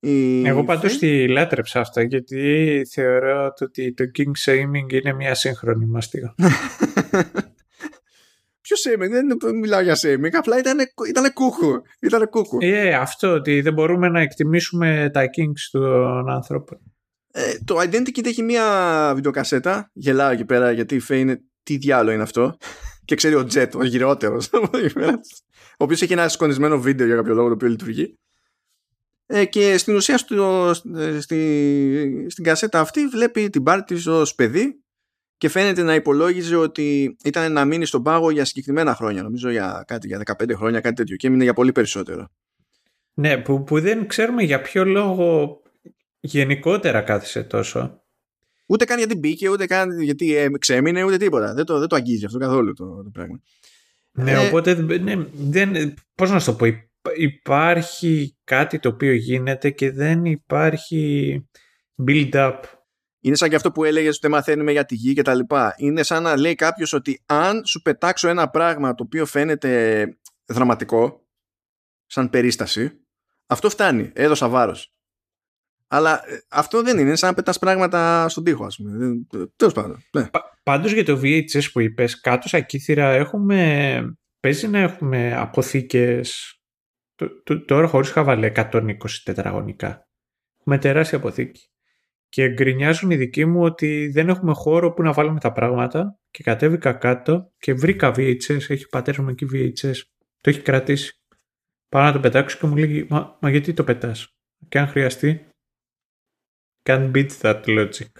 Η... Εγώ πάντως τη λάτρεψα αυτά γιατί θεωρώ ότι το King Shaming είναι μια σύγχρονη μαστίγα. Ποιο shaming, δεν μιλάω για shaming, απλά ήταν, ήταν κούκου. Ήταν κούκου. Ε, αυτό ότι δεν μπορούμε να εκτιμήσουμε τα kings των ανθρώπων. Ε, το Identikit έχει μια βιντεοκασέτα, γελάω εκεί πέρα γιατί η Faye είναι τι διάλογο είναι αυτό και ξέρει ο Jet, ο γυρότερο. ο οποίος έχει ένα σκονισμένο βίντεο για κάποιο λόγο το οποίο λειτουργεί ε, και στην ουσία στο, στη, στην κασέτα αυτή βλέπει την πάρτη της ως παιδί και φαίνεται να υπολόγιζε ότι ήταν να μείνει στον πάγο για συγκεκριμένα χρόνια. Νομίζω για κάτι για 15 χρόνια, κάτι τέτοιο. Και έμεινε για πολύ περισσότερο. Ναι, που, που δεν ξέρουμε για ποιο λόγο γενικότερα κάθισε τόσο. Ούτε καν γιατί μπήκε, ούτε καν γιατί ε, ξέμεινε, ούτε τίποτα. Δεν το, δεν το αγγίζει αυτό καθόλου το, το πράγμα. Ναι, ε, οπότε ναι, δεν, πώς να σου το πω, υπάρχει κάτι το οποίο γίνεται και δεν υπάρχει build-up είναι σαν και αυτό που έλεγες ότι δεν μαθαίνουμε για τη γη και τα λοιπά. Είναι σαν να λέει κάποιος ότι αν σου πετάξω ένα πράγμα το οποίο φαίνεται δραματικό, σαν περίσταση, αυτό φτάνει. Έδωσα βάρος. Αλλά ε, αυτό δεν είναι σαν να πετάς πράγματα στον τοίχο, ας πούμε. Τέλος πάντων. Ναι. Πάντως για το VHS που είπες, κάτω σαν κύθυρα έχουμε. Παίζει να έχουμε αποθήκες. Τώρα χωρίς χαβαλέ 120 τετραγωνικά. Με τεράστια αποθήκη και γκρινιάζουν οι δικοί μου ότι δεν έχουμε χώρο που να βάλουμε τα πράγματα και κατέβηκα κάτω και βρήκα VHS, έχει πατέρα μου εκεί VHS, το έχει κρατήσει. Πάω να το πετάξω και μου λέει μα, μα γιατί το πετάς; Και αν χρειαστεί can beat that logic.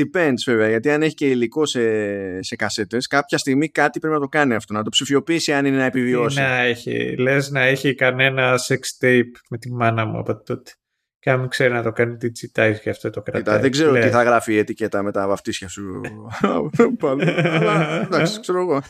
Depends βέβαια, γιατί αν έχει και υλικό σε, σε κασέτες, κάποια στιγμή κάτι πρέπει να το κάνει αυτό, να το ψηφιοποιήσει αν είναι να επιβιώσει. να έχει, λες να έχει κανένα sex tape με τη μάνα μου από τότε. Και αν ξέρει να το κάνει digitize και αυτό το κρατάει. δεν ξέρω τι θα γράφει η ετικέτα με τα βαφτίσια σου. Αλλά εντάξει, ξέρω εγώ.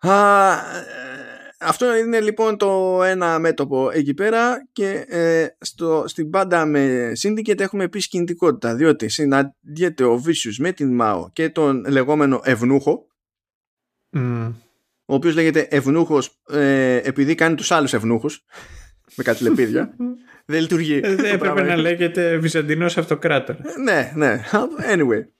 αυτό είναι λοιπόν το ένα μέτωπο εκεί πέρα και ε, στο, στην πάντα με Syndicate έχουμε επίσης κινητικότητα διότι συναντιέται ο Vicious με την Μάο και τον λεγόμενο Ευνούχο ο οποίος λέγεται ευνούχος ε, επειδή κάνει τους άλλους ευνούχους με κάτι λεπίδια δεν λειτουργεί ε, δεν έπρεπε να λέγεται Βυζαντινός Αυτοκράτορας. Ναι ναι. Anyway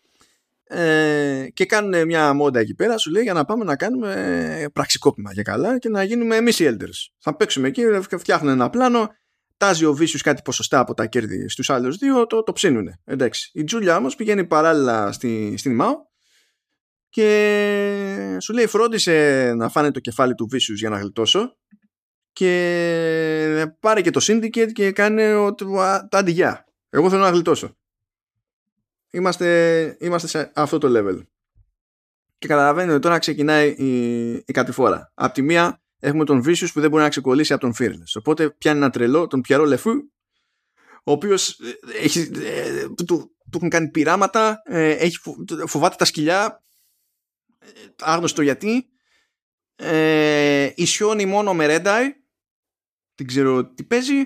ε, και κάνουν μια μόντα εκεί πέρα σου λέει για να πάμε να κάνουμε πραξικόπημα για καλά και να γίνουμε εμείς οι elders θα παίξουμε εκεί φτιάχνουν ένα πλάνο τάζει ο Βίσιος κάτι ποσοστά από τα κέρδη στους άλλους δύο το, το ψήνουνε εντάξει η Τζούλια όμως πηγαίνει παράλληλα στη, στην ΜΑΟ και σου λέει φρόντισε να φάνε το κεφάλι του Vicious για να γλιτώσω και πάρε και το Syndicate και κάνε τα αντιγιά. Εγώ θέλω να γλιτώσω. Είμαστε, είμαστε σε αυτό το level. Και καταλαβαίνετε ότι τώρα ξεκινάει η, η κατηφόρα. Απ' τη μία έχουμε τον Vicious που δεν μπορεί να ξεκολλήσει από τον Fearless. Οπότε πιάνει ένα τρελό, τον Πιαρό Λεφού, ο οποίος ε, ε, του, του, έχουν κάνει πειράματα, ε, έχει, φοβάται τα σκυλιά, άγνωστο γιατί ε, ισιώνει μόνο με Red Eye δεν ξέρω τι παίζει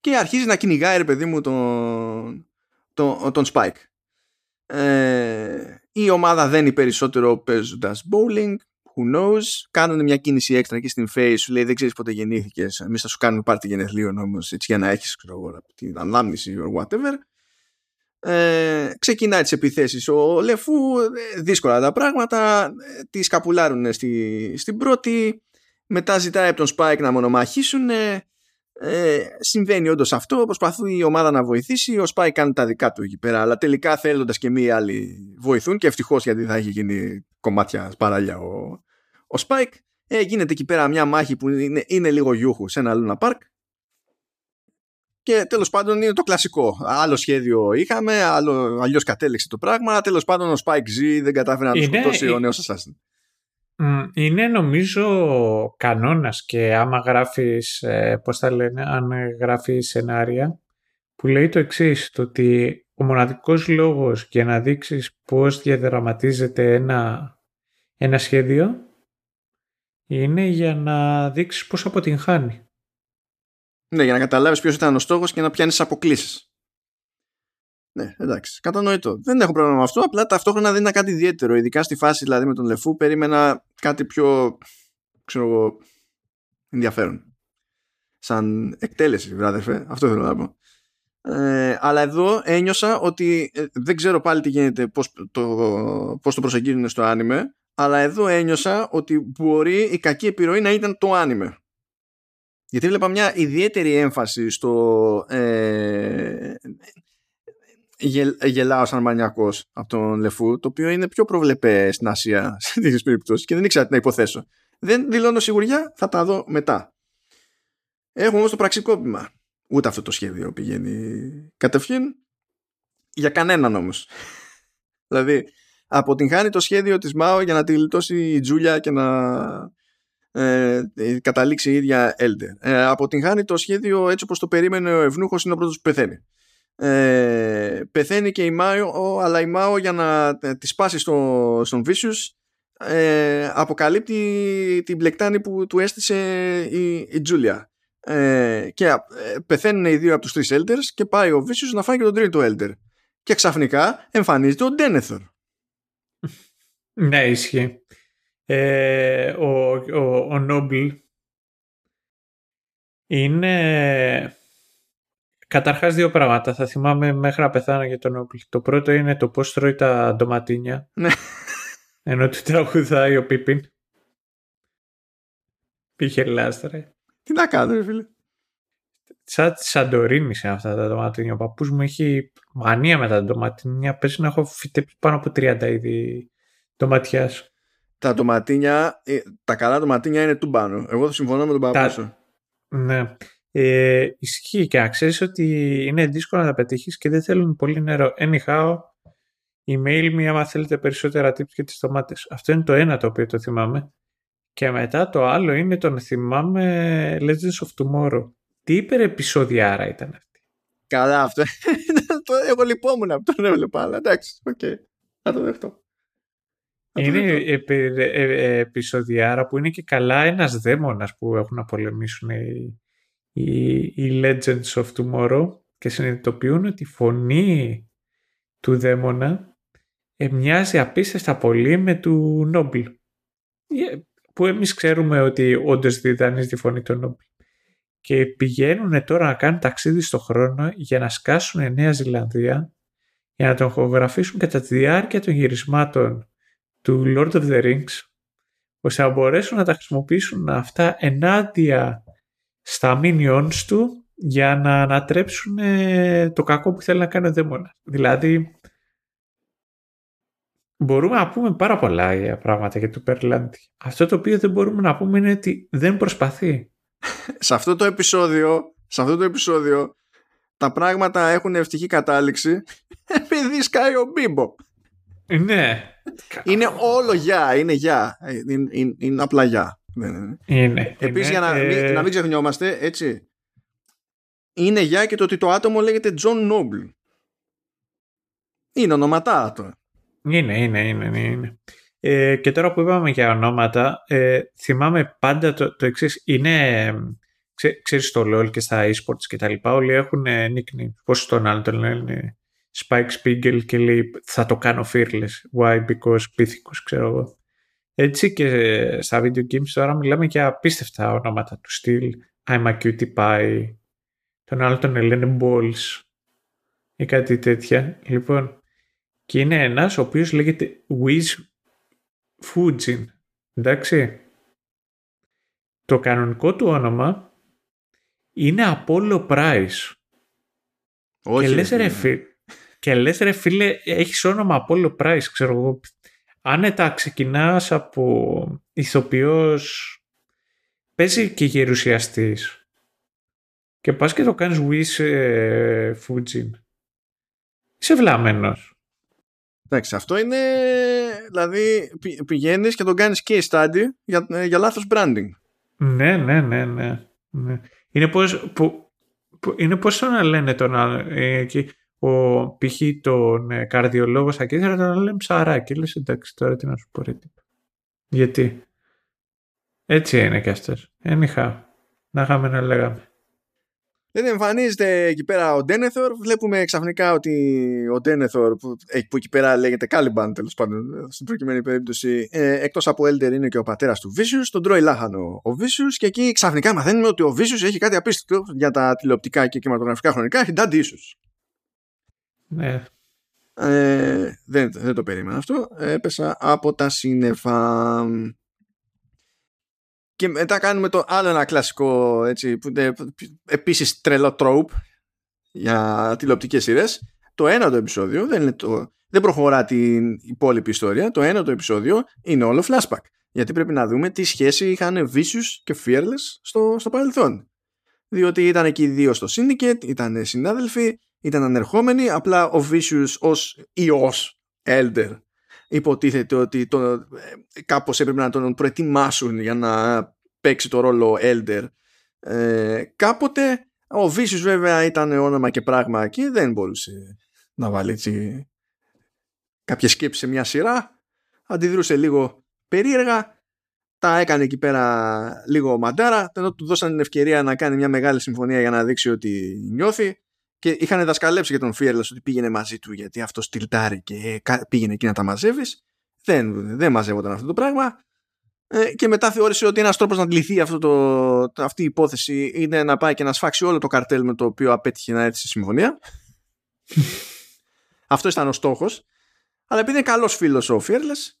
και αρχίζει να κυνηγάει ρε παιδί μου τον, τον, τον Spike ε, η ομάδα δένει περισσότερο παίζοντας bowling who knows. Κάνουν μια κίνηση έξτρα εκεί στην face σου λέει δεν ξέρεις πότε γεννήθηκες εμείς θα σου κάνουμε πάρτι γενεθλίων όμως έτσι για να έχεις ξέρω, την ανάμνηση or whatever ε, ξεκινάει τις επιθέσεις ο Λεφού ε, δύσκολα τα πράγματα ε, τη σκαπουλάρουν στη, στην πρώτη μετά ζητάει από τον Spike να μονομαχήσουν ε, συμβαίνει όντως αυτό προσπαθεί η ομάδα να βοηθήσει ο Spike κάνει τα δικά του εκεί πέρα αλλά τελικά θέλοντας και μία άλλοι βοηθούν και ευτυχώς γιατί θα έχει γίνει κομμάτια παράλια ο, ο Spike ε, γίνεται εκεί πέρα μια μάχη που είναι, είναι λίγο γιούχου σε ένα Luna Park και τέλος πάντων είναι το κλασικό. Άλλο σχέδιο είχαμε, άλλο, αλλιώς κατέληξε το πράγμα. Τέλος πάντων ο Spike Z δεν κατάφερε να το σκοτώσει ο νέος Assassin. Είναι νομίζω κανόνας και άμα γράφεις, ε, πώς θα λένε, αν γράφεις σενάρια, που λέει το εξής το ότι ο μοναδικός λόγος για να δείξεις πώς διαδραματίζεται ένα, ένα σχέδιο είναι για να δείξεις πώς αποτυγχάνει. Ναι, για να καταλάβεις ποιος ήταν ο στόχος και να πιάνεις αποκλήσεις. Ναι, εντάξει, κατανοητό. Δεν έχω πρόβλημα με αυτό, απλά ταυτόχρονα δεν είναι κάτι ιδιαίτερο. Ειδικά στη φάση δηλαδή με τον Λεφού, περίμενα κάτι πιο, ξέρω εγώ, ενδιαφέρον. Σαν εκτέλεση, βράδερφε. Αυτό θέλω να πω. Ε, αλλά εδώ ένιωσα ότι ε, δεν ξέρω πάλι τι γίνεται, πώς το, πώς το προσεγγίζουν στο άνιμε, αλλά εδώ ένιωσα ότι μπορεί η κακή επιρροή να ήταν το άνιμε. Γιατί βλέπα μια ιδιαίτερη έμφαση στο ε, γελ, γελάω σαν μανιακός από τον Λεφού, το οποίο είναι πιο προβλεπέ στην Ασία σε τέτοιες περιπτώσεις και δεν ήξερα τι να υποθέσω. Δεν δηλώνω σιγουριά, θα τα δω μετά. Έχουμε όμως το πραξικόπημα. Ούτε αυτό το σχέδιο πηγαίνει κατευθείαν για κανέναν όμως. δηλαδή αποτυγχάνει το σχέδιο της ΜΑΟ για να τη γλιτώσει η Τζούλια και να ε, καταλήξει η ίδια Έλντερ. Ε, αποτυγχάνει το σχέδιο έτσι όπως το περίμενε ο Ευνούχος είναι ο πρώτος που πεθαίνει. Ε, πεθαίνει και η Μάο αλλά η Μάο για να ε, τη σπάσει στο, στον Vicious. Ε, αποκαλύπτει την μπλεκτάνη που του έστησε η, η Τζούλια. Ε, και ε, πεθαίνουν οι δύο από τους τρεις Elders και πάει ο Vicious να φάει και τον τρίτο Elder. Και ξαφνικά εμφανίζεται ο Denethor. Ναι ισχύει. Ε, ο, ο, ο Noble είναι καταρχάς δύο πράγματα θα θυμάμαι μέχρι να πεθάνω για τον Noble το πρώτο είναι το πώς τρώει τα ντοματίνια ναι. ενώ του τραγουδάει ο Πίπιν πήγε λάστρα τι να κάνω, ρε φίλε. Σαν τη Σαντορίνη σε αυτά τα ντοματίνια. Ο παππούς μου έχει μανία με τα ντοματίνια. Πες να έχω φυτέψει πάνω από 30 είδη ντοματιά. Τα ντοματίνια, ε, τα καλά ντοματίνια είναι του πάνω. Εγώ θα συμφωνώ με τον παππού σου. Ναι. Ε, ισχύει και να ξέρεις ότι είναι δύσκολο να τα πετύχεις και δεν θέλουν πολύ νερό. Anyhow, email me άμα θέλετε περισσότερα tips για τις ντομάτες. Αυτό είναι το ένα το οποίο το θυμάμαι. Και μετά το άλλο είναι το να θυμάμαι Legends of Tomorrow. Τι υπερεπεισοδιάρα ήταν αυτή. Καλά αυτό. Εγώ λυπόμουν που το έβλεπα, αλλά εντάξει, οκ. Okay. Θα το δεχτώ. Είναι ε, επεισοδιάρα που είναι και καλά ένας δαίμονας που έχουν να πολεμήσουν οι, οι, οι Legends of Tomorrow και συνειδητοποιούν ότι η φωνή του δαίμονα μοιάζει απίστευτα πολύ με του Νόμπλ που εμείς ξέρουμε ότι όντως διδάνει τη φωνή των Νόμπλ. Και πηγαίνουν τώρα να κάνουν ταξίδι στο χρόνο για να σκάσουν Νέα Ζηλανδία για να τον χογραφήσουν κατά τη διάρκεια των γυρισμάτων του Lord of the Rings ώστε να μπορέσουν να τα χρησιμοποιήσουν αυτά ενάντια στα minions του για να ανατρέψουν το κακό που θέλει να κάνει ο δαίμονας. Δηλαδή μπορούμε να πούμε πάρα πολλά πράγματα για το Περλάντι. Αυτό το οποίο δεν μπορούμε να πούμε είναι ότι δεν προσπαθεί. σε αυτό το επεισόδιο, σε αυτό το επεισόδιο τα πράγματα έχουν ευτυχή κατάληξη επειδή σκάει ο Μπίμπο. Ναι. Είναι όλο γεια, είναι γεια. Είναι, είναι, είναι απλά γεια. Ναι, ναι, ναι. Είναι. Επίσης για να, μην, ε, να μην ξεχνιόμαστε, έτσι, είναι γεια και το ότι το άτομο λέγεται John Noble. Είναι ονοματά τώρα. Είναι, είναι, είναι, είναι. Ε, και τώρα που είπαμε για ονόματα, ε, θυμάμαι πάντα το, το εξής. Είναι, ξέ, ξέρεις το LOL και στα eSports και τα λοιπά, όλοι έχουν nickname. Πώς τον άλλο τον λένε Spike Spiegel και λέει θα το κάνω fearless. Why? Because πίθηκος, ξέρω εγώ. Έτσι και στα video games τώρα μιλάμε για απίστευτα ονόματα του στυλ. I'm a cutie pie. Τον άλλο τον λένε balls ή κάτι τέτοια. Λοιπόν, και είναι ένας ο οποίος λέγεται Wiz Fujin. Εντάξει. Το κανονικό του όνομα είναι Apollo Price. Όχι. Και λες, ρε, φίλε, και λες ρε φίλε, έχεις όνομα Apollo Price, ξέρω εγώ. Άνετα ξεκινάς από ηθοποιός, παίζει και γερουσιαστής. Και πας και το κάνεις Wiz ε, Fujin. Είσαι βλάμενος. Εντάξει, αυτό είναι. Δηλαδή, πηγαίνεις και τον κάνεις case study για, για λάθος branding. Ναι, ναι, ναι, ναι. ναι. Είναι πώς. Που, που, είναι πώς να λένε τον άλλο. Ε, ο π.χ. τον ε, καρδιολόγος στα κέντρα τον λέμε ψαράκι. Λες εντάξει τώρα τι να σου πω ρε Γιατί; Έτσι είναι κι αυτές. Ένιχα. Να είχαμε να λέγαμε. Δεν εμφανίζεται εκεί πέρα ο Ντένεθορ. Βλέπουμε ξαφνικά ότι ο Ντένεθορ, που, ε, που εκεί πέρα λέγεται Κάλιμπαν τέλος πάντων, στην προκειμένη περίπτωση, ε, εκτός από Έλτερ είναι και ο πατέρας του Βίσιου. Τον τρώει λάχανο ο Βίσιου και εκεί ξαφνικά μαθαίνουμε ότι ο Βίσιου έχει κάτι απίστευτο για τα τηλεοπτικά και κινηματογραφικά χρονικά. Έχει ντάντι ίσω. Ναι. Ε, δεν, δεν το περίμενα αυτό. Έπεσα από τα σύννεφα. Και μετά κάνουμε το άλλο ένα κλασικό έτσι, που είναι επίσης τρελό τρόπ για τηλεοπτικές σειρές. Το ένα το επεισόδιο δεν, είναι το, δεν προχωρά την υπόλοιπη ιστορία. Το ένα το επεισόδιο είναι όλο flashback. Γιατί πρέπει να δούμε τι σχέση είχαν Vicious και Fearless στο, στο παρελθόν. Διότι ήταν εκεί οι δύο στο Syndicate, ήταν συνάδελφοι, ήταν ανερχόμενοι. Απλά ο Vicious ως ιός Elder υποτίθεται ότι το, ε, κάπως έπρεπε να τον προετοιμάσουν για να παίξει το ρόλο Elder. Ε, κάποτε ο Vicious βέβαια ήταν όνομα και πράγμα και δεν μπορούσε να βάλει έτσι κάποια σκέψη σε μια σειρά. Αντιδρούσε λίγο περίεργα. Τα έκανε εκεί πέρα λίγο μαντάρα. Ενώ του δώσαν την ευκαιρία να κάνει μια μεγάλη συμφωνία για να δείξει ότι νιώθει. Και είχαν δασκαλέψει για τον Fearless ότι πήγαινε μαζί του γιατί αυτός τυλτάρει και πήγαινε εκεί να τα μαζεύεις. Δεν, δεν μαζεύονταν αυτό το πράγμα. Ε, και μετά θεώρησε ότι ένας τρόπος να λυθεί αυτό το, αυτή η υπόθεση είναι να πάει και να σφάξει όλο το καρτέλ με το οποίο απέτυχε να έρθει σε συμφωνία. αυτό ήταν ο στόχος. Αλλά επειδή είναι καλός φίλος ο Fearless,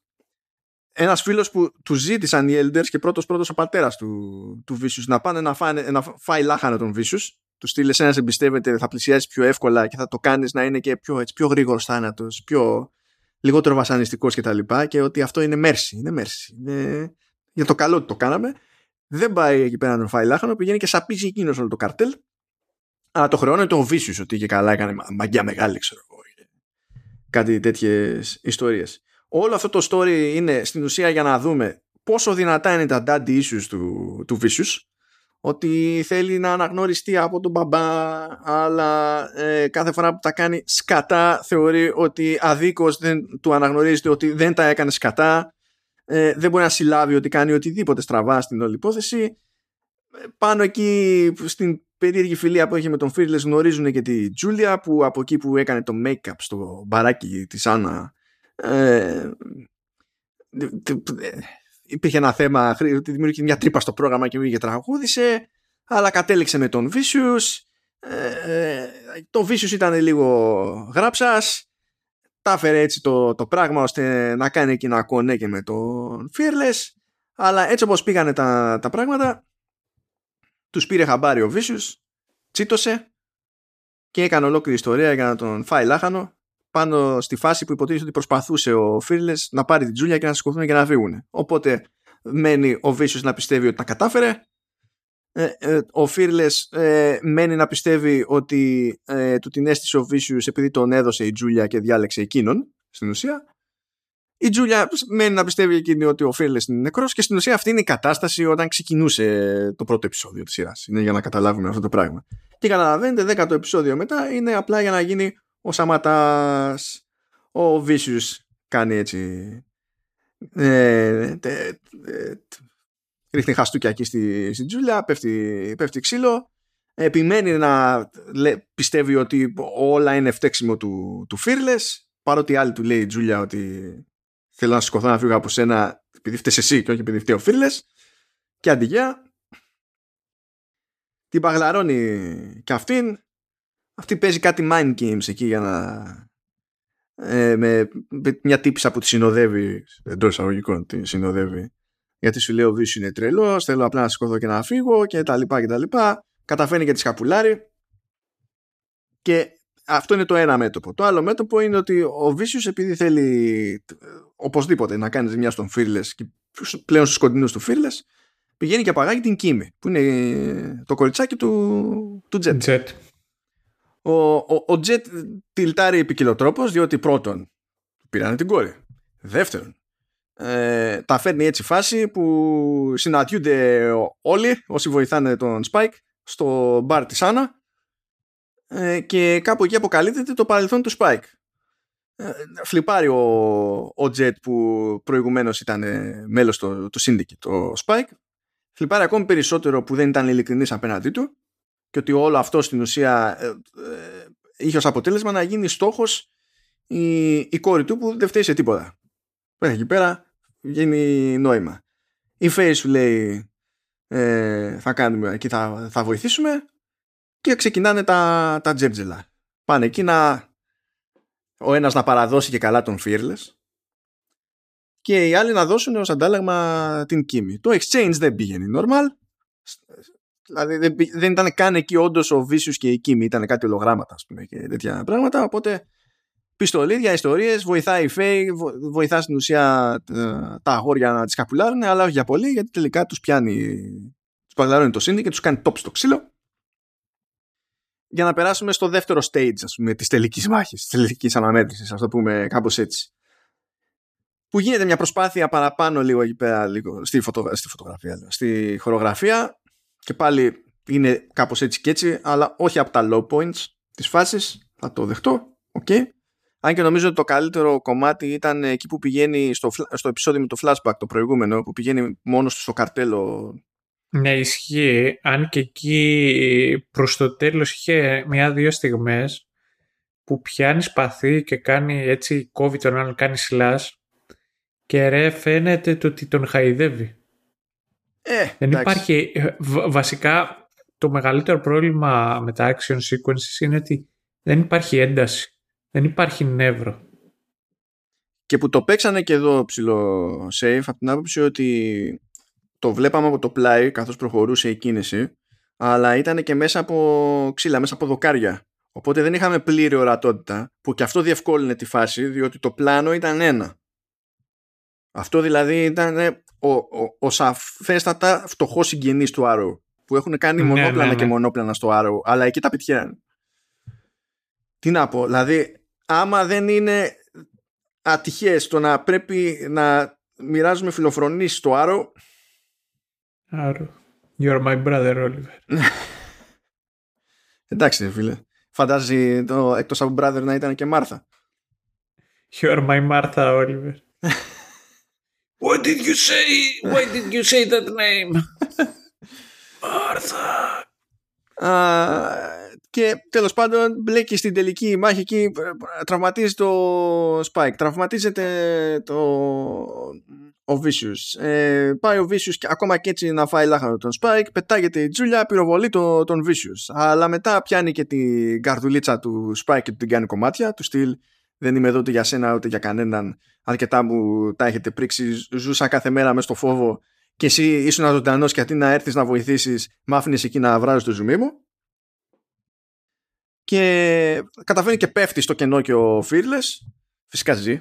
ένας φίλος που του ζήτησαν οι Elders και πρώτος πρώτος ο πατέρας του, του Vicious να πάνε να, φάνε, να φάει λάχανο τον Vicious του στείλει ένα εμπιστεύεται, θα πλησιάσεις πιο εύκολα και θα το κάνεις να είναι και πιο, έτσι, πιο γρήγορος θάνατος, πιο λιγότερο βασανιστικός κτλ. Και, και ότι αυτό είναι μέρση. Είναι μέρση. Είναι... Για το καλό ότι το κάναμε. Δεν πάει εκεί πέρα να φάει λάχανο, πηγαίνει και σαπίζει εκείνος όλο το καρτέλ. Αλλά το χρεώνει το Βίσιο ότι και καλά έκανε μαγιά μεγάλη, ξέρω εγώ. Κάτι τέτοιες ιστορίες. Όλο αυτό το story είναι στην ουσία για να δούμε πόσο δυνατά είναι τα daddy issues του, του Vicious ότι θέλει να αναγνωριστεί από τον μπαμπά αλλά ε, κάθε φορά που τα κάνει σκατά θεωρεί ότι αδίκως δεν του αναγνωρίζεται ότι δεν τα έκανε σκατά. Ε, δεν μπορεί να συλλάβει ότι κάνει οτιδήποτε στραβά στην όλη υπόθεση. Πάνω εκεί στην περίεργη φιλία που έχει με τον Fearless γνωρίζουν και τη Τζούλια που από εκεί που έκανε το make-up στο μπαράκι της Άννα ε, υπήρχε ένα θέμα ότι δημιούργησε μια τρύπα στο πρόγραμμα και πήγε τραγούδισε αλλά κατέληξε με τον Vicious. Ε, το Vicious ήταν λίγο γράψας. Τα έφερε έτσι το, το πράγμα ώστε να κάνει εκεί ένα κονέ και με τον Fearless. Αλλά έτσι όπως πήγανε τα, τα πράγματα τους πήρε χαμπάρι ο Vicious τσίτωσε και έκανε ολόκληρη ιστορία για να τον φάει λάχανο πάνω στη φάση που υποτίθεται ότι προσπαθούσε ο Fearless να πάρει την Τζούλια και να σηκωθούν και να φύγουν. Οπότε μένει ο Vicious να πιστεύει ότι τα κατάφερε. Ε, ε, ο Fearless ε, μένει να πιστεύει ότι ε, του την έστησε ο Vicious επειδή τον έδωσε η Τζούλια και διάλεξε εκείνον στην ουσία. Η Τζούλια μένει να πιστεύει εκείνη ότι ο Fearless είναι νεκρός και στην ουσία αυτή είναι η κατάσταση όταν ξεκινούσε το πρώτο επεισόδιο της σειράς. Είναι για να καταλάβουμε αυτό το πράγμα. Και καταλαβαίνετε, δέκατο επεισόδιο μετά είναι απλά για να γίνει ο Σαματάς, ο Βίσιους κάνει έτσι ε, τε, ε, ρίχνει χαστούκια εκεί στη, στη Τζούλια, πέφτει, πέφτει ξύλο, επιμένει να λέ, πιστεύει ότι όλα είναι φταίξιμο του, του Fearless, παρότι άλλη του λέει η Τζούλια ότι θέλω να σηκωθώ να φύγω από σένα επειδή φταίεις εσύ και όχι επειδή φταίει ο Fearless και αντιγεια την παγλαρώνει και αυτήν αυτή παίζει κάτι mind games εκεί για να ε, με, μια τύπησα που τη συνοδεύει εντός εισαγωγικών τη συνοδεύει. Γιατί σου λέει ο Βίσου είναι τρελός, θέλω απλά να σηκωθώ και να φύγω και τα λοιπά και τα λοιπά. Καταφέρνει και τη σκαπουλάρει. Και αυτό είναι το ένα μέτωπο. Το άλλο μέτωπο είναι ότι ο Βίσιος επειδή θέλει οπωσδήποτε να κάνεις μια στον Fearless και πλέον στους κοντινούς του Fearless πηγαίνει και απαγάγει την Κίμη που είναι το κοριτσάκι του, του Jet. Ο, ο, ο Τζετ τυλτάρει επικοινωτρόπος διότι πρώτον πήρανε την κόρη. Δεύτερον, ε, τα φέρνει έτσι φάση που συναντιούνται όλοι όσοι βοηθάνε τον Spike στο μπαρ της Άννα ε, και κάπου εκεί αποκαλύπτεται το παρελθόν του Spike. Ε, φλιπάρει ο, ο Jet που προηγουμένως ήταν μέλος του, του Syndicate, το Spike. Φλιπάρει ακόμη περισσότερο που δεν ήταν ειλικρινής απέναντί του και ότι όλο αυτό στην ουσία ε, ε, είχε ως αποτέλεσμα να γίνει στόχος η, η κόρη του που δεν φταίει σε τίποτα. Πέρα εκεί πέρα γίνει νόημα. Η Face σου λέει ε, θα κάνουμε εκεί θα, θα βοηθήσουμε και ξεκινάνε τα, τα τζέρτζελα. Πάνε εκεί να ο ένας να παραδώσει και καλά τον Fearless και οι άλλοι να δώσουν ως αντάλλαγμα την Kimi. Το exchange δεν πήγαινε normal Δηλαδή δεν, δεν ήταν καν εκεί όντως ο Vicious και η Kimi, ήταν κάτι ολογράμματα ας πούμε, και τέτοια πράγματα. Οπότε πιστολίδια, ιστορίες, βοηθάει η Faye, βοηθά στην ουσία ε, τα αγόρια να τις καπουλάρουν, αλλά όχι για πολύ γιατί τελικά τους πιάνει, τους παγλαρώνει το σύνδη και τους κάνει top στο ξύλο. Για να περάσουμε στο δεύτερο stage ας πούμε, της τελικής μάχης, της τελικής αναμέτρησης, ας το πούμε κάπως έτσι. Που γίνεται μια προσπάθεια παραπάνω λίγο εκεί πέρα, λίγο, στη, φωτο, στη φωτογραφία, στη χορογραφία, και πάλι είναι κάπως έτσι και έτσι αλλά όχι από τα low points της φάσης. Θα το δεχτώ. Okay. αν και νομίζω ότι το καλύτερο κομμάτι ήταν εκεί που πηγαίνει στο, στο επεισόδιο με το flashback το προηγούμενο που πηγαίνει μόνο στο καρτέλο. Ναι ισχύει. Αν και εκεί προς το τέλος είχε μια-δύο στιγμές που πιάνει σπαθί και κάνει έτσι κόβει τον άλλον κάνει slash και ρε φαίνεται το ότι τον χαϊδεύει ε, δεν υπάρχει. Ε, βασικά, το μεγαλύτερο πρόβλημα με τα action sequences είναι ότι δεν υπάρχει ένταση. Δεν υπάρχει νεύρο. Και που το παίξανε και εδώ ψηλό safe από την άποψη ότι το βλέπαμε από το πλάι καθώς προχωρούσε η κίνηση αλλά ήταν και μέσα από ξύλα, μέσα από δοκάρια. Οπότε δεν είχαμε πλήρη ορατότητα που και αυτό διευκόλυνε τη φάση διότι το πλάνο ήταν ένα. Αυτό δηλαδή ήταν ο, ο, ο σαφέστατα φτωχός συγγενής του Arrow που έχουν κάνει ναι, μονόπλανα ναι, ναι. και μονόπλανα στο Arrow αλλά εκεί τα πετυχαίνουν. Τι να πω, δηλαδή άμα δεν είναι ατυχές το να πρέπει να μοιράζουμε φιλοφρονήσεις στο Arrow Arrow. You're my brother, Oliver. Εντάξει, φίλε. Φαντάζει το εκτός από brother να ήταν και Μάρθα. You're my Martha, Oliver. What did you say? Why did you say that name? Μάρθα. και τέλος πάντων μπλέκει στην τελική μάχη εκεί τραυματίζει το Spike τραυματίζεται το ο Vicious ε, πάει ο Vicious και ακόμα και έτσι να φάει λάχανο τον Spike πετάγεται η Τζούλια πυροβολεί το, τον Vicious αλλά μετά πιάνει και την καρδουλίτσα του Spike και την κάνει κομμάτια του στυλ δεν είμαι εδώ ούτε για σένα ούτε για κανέναν. Αρκετά μου τα έχετε πρίξει. Ζούσα κάθε μέρα μες στο φόβο. Και εσύ ήσουν ζωντανός και αντί να έρθεις να βοηθήσεις μ' άφηνες εκεί να βράζεις το ζουμί μου. Και καταφέρνει και πέφτει στο κενό και ο Fearless. Φυσικά ζει.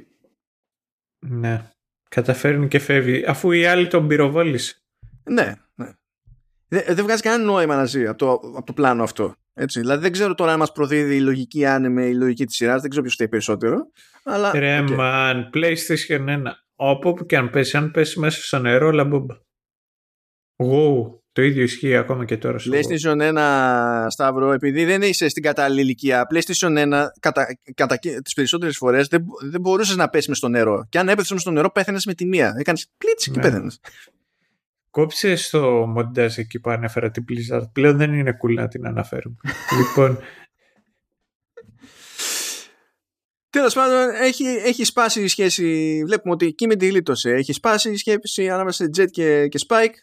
Ναι. Καταφέρνει και φεύγει αφού οι άλλοι τον πυροβόλησε ναι, ναι. Δεν, βγάζει κανένα νόημα να ζει από το, από το πλάνο αυτό έτσι, δηλαδή δεν ξέρω τώρα αν μας προδίδει η λογική άνεμε, η λογική της σειράς, δεν ξέρω ποιος φταίει περισσότερο. Αλλά, Ρε okay. man, PlayStation 1. Όπου που και αν πέσει, αν πέσει μέσα στο νερό, λαμπούμπα. Wow, το ίδιο ισχύει ακόμα και τώρα. PlayStation 1, Σταύρο, επειδή δεν είσαι στην κατάλληλη ηλικία, PlayStation 1 κατά, κατά τις περισσότερες φορές δεν, δεν μπορούσες να πέσεις μες στο νερό. Και αν έπεσε στο νερό, πέθανε με τη μία. Έκανες πλίτση και ναι. πέθανε. Κόψες στο μοντάζ εκεί που ανέφερα την Blizzard. Πλέον δεν είναι cool να την αναφέρουμε. λοιπόν. Τέλος πάντων, έχει, έχει σπάσει η σχέση. Βλέπουμε ότι εκεί με τη γλίτωσε. Έχει σπάσει η σχέση ανάμεσα σε Jet και, και Spike.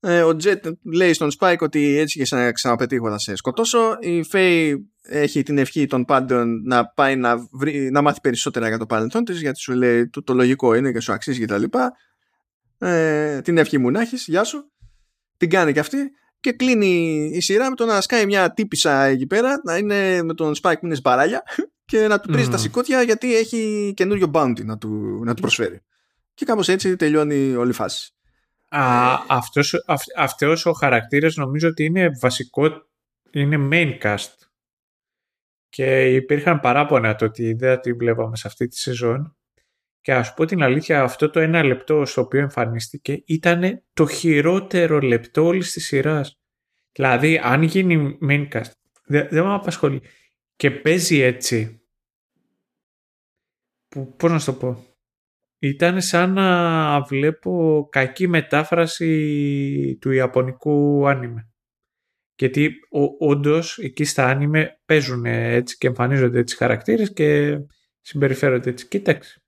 Ε, ο Jet λέει στον Spike ότι έτσι και να ξαναπετύχω θα σε σκοτώσω. Η Faye έχει την ευχή των πάντων να πάει να, βρει, να μάθει περισσότερα για το παρελθόν της, γιατί σου λέει το, το λογικό είναι και σου αξίζει κτλ ε, την ευχή μου να έχεις, γεια σου. Την κάνει και αυτή και κλείνει η σειρά με το να σκάει μια τύπησα εκεί πέρα, να είναι με τον Spike που είναι σπαράλια και να του τρίζει τα σηκώτια γιατί έχει καινούριο bounty να του, να του προσφέρει. Και κάπως έτσι τελειώνει όλη η φάση. Α, αυτός, αυ, αυτός ο χαρακτήρας νομίζω ότι είναι βασικό, είναι main cast. Και υπήρχαν παράπονα το ότι δεν τη βλέπαμε σε αυτή τη σεζόν. Και ας πω την αλήθεια, αυτό το ένα λεπτό στο οποίο εμφανίστηκε ήταν το χειρότερο λεπτό όλης της σειράς. Δηλαδή, αν γίνει maincast, Δεν, δεν με απασχολεί. Και παίζει έτσι. Που, πώς να σου το πω. Ήταν σαν να βλέπω κακή μετάφραση του Ιαπωνικού άνιμε. Γιατί όντως εκεί στα άνιμε παίζουν έτσι και εμφανίζονται έτσι χαρακτήρες και συμπεριφέρονται έτσι. Κοίταξε.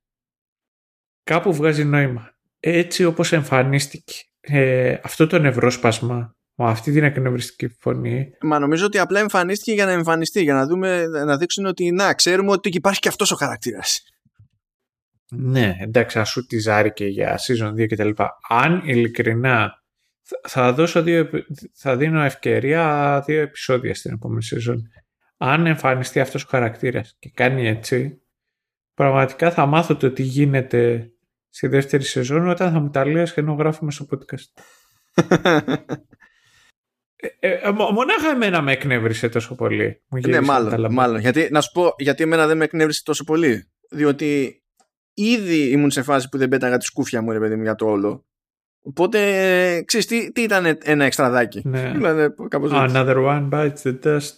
Κάπου βγάζει νόημα. Έτσι όπως εμφανίστηκε ε, αυτό το νευρόσπασμα με αυτή την εκνευριστική φωνή. Μα νομίζω ότι απλά εμφανίστηκε για να εμφανιστεί, για να, δούμε, να δείξουν ότι να, ξέρουμε ότι υπάρχει και αυτός ο χαρακτήρας. Ναι, εντάξει, ας σου τη και για season 2 κτλ. Αν ειλικρινά θα, δώσω δύο, θα δίνω ευκαιρία δύο επεισόδια στην επόμενη season. Αν εμφανιστεί αυτός ο χαρακτήρας και κάνει έτσι, πραγματικά θα μάθω το τι γίνεται στη δεύτερη σεζόν όταν θα μου τα λέει ενώ γράφουμε στο podcast. ε, ε, μονάχα εμένα με εκνεύρισε τόσο πολύ. ναι, μάλλον, μάλλον. Γιατί, να σου πω γιατί εμένα δεν με εκνεύρισε τόσο πολύ. Διότι ήδη ήμουν σε φάση που δεν πέταγα τη σκούφια μου, ρε παιδί μου, για το όλο. Οπότε, ξέρεις, τι, τι ήταν ένα εξτραδάκι. Ναι. Δηλαδή, Another one bites the dust.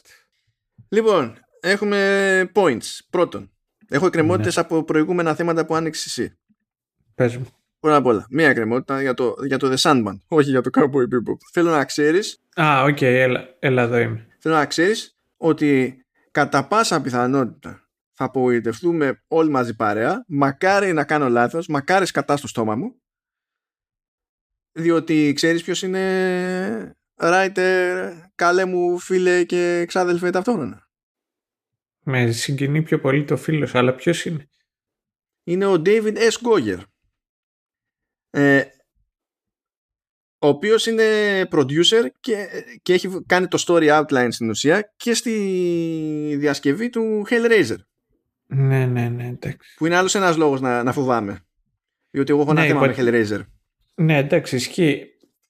Λοιπόν, έχουμε points. Πρώτον, έχω εκκρεμότητες ναι. από προηγούμενα θέματα που άνοιξες εσύ. Πες μου. Πρώτα απ' όλα, μία εκκρεμότητα για το, για το The Sandman, όχι για το Cowboy Bebop. Θέλω να ξέρεις... Α, οκ, okay, έλα, έλα εδώ είμαι. Θέλω να ξέρεις ότι κατά πάσα πιθανότητα θα απογοητευτούμε όλοι μαζί παρέα. Μακάρι να κάνω λάθος, μακάρι σκατά στο στόμα μου. Διότι ξέρεις ποιος είναι writer, καλέ μου φίλε και ξάδελφε ταυτόχρονα. Με συγκινεί πιο πολύ το φίλος, αλλά ποιος είναι; Είναι ο David S. Goyer. Ε, ο οποίος είναι producer και, και έχει κάνει το story outline στην ουσία και στη διασκευή του Hellraiser. Ναι, ναι, ναι, εντάξει. Που είναι άλλος ένας λόγος να, να φοβάμαι. Διότι εγώ έχω ναι, ένα θέμα με Hellraiser. Ναι, εντάξει, ισχύει.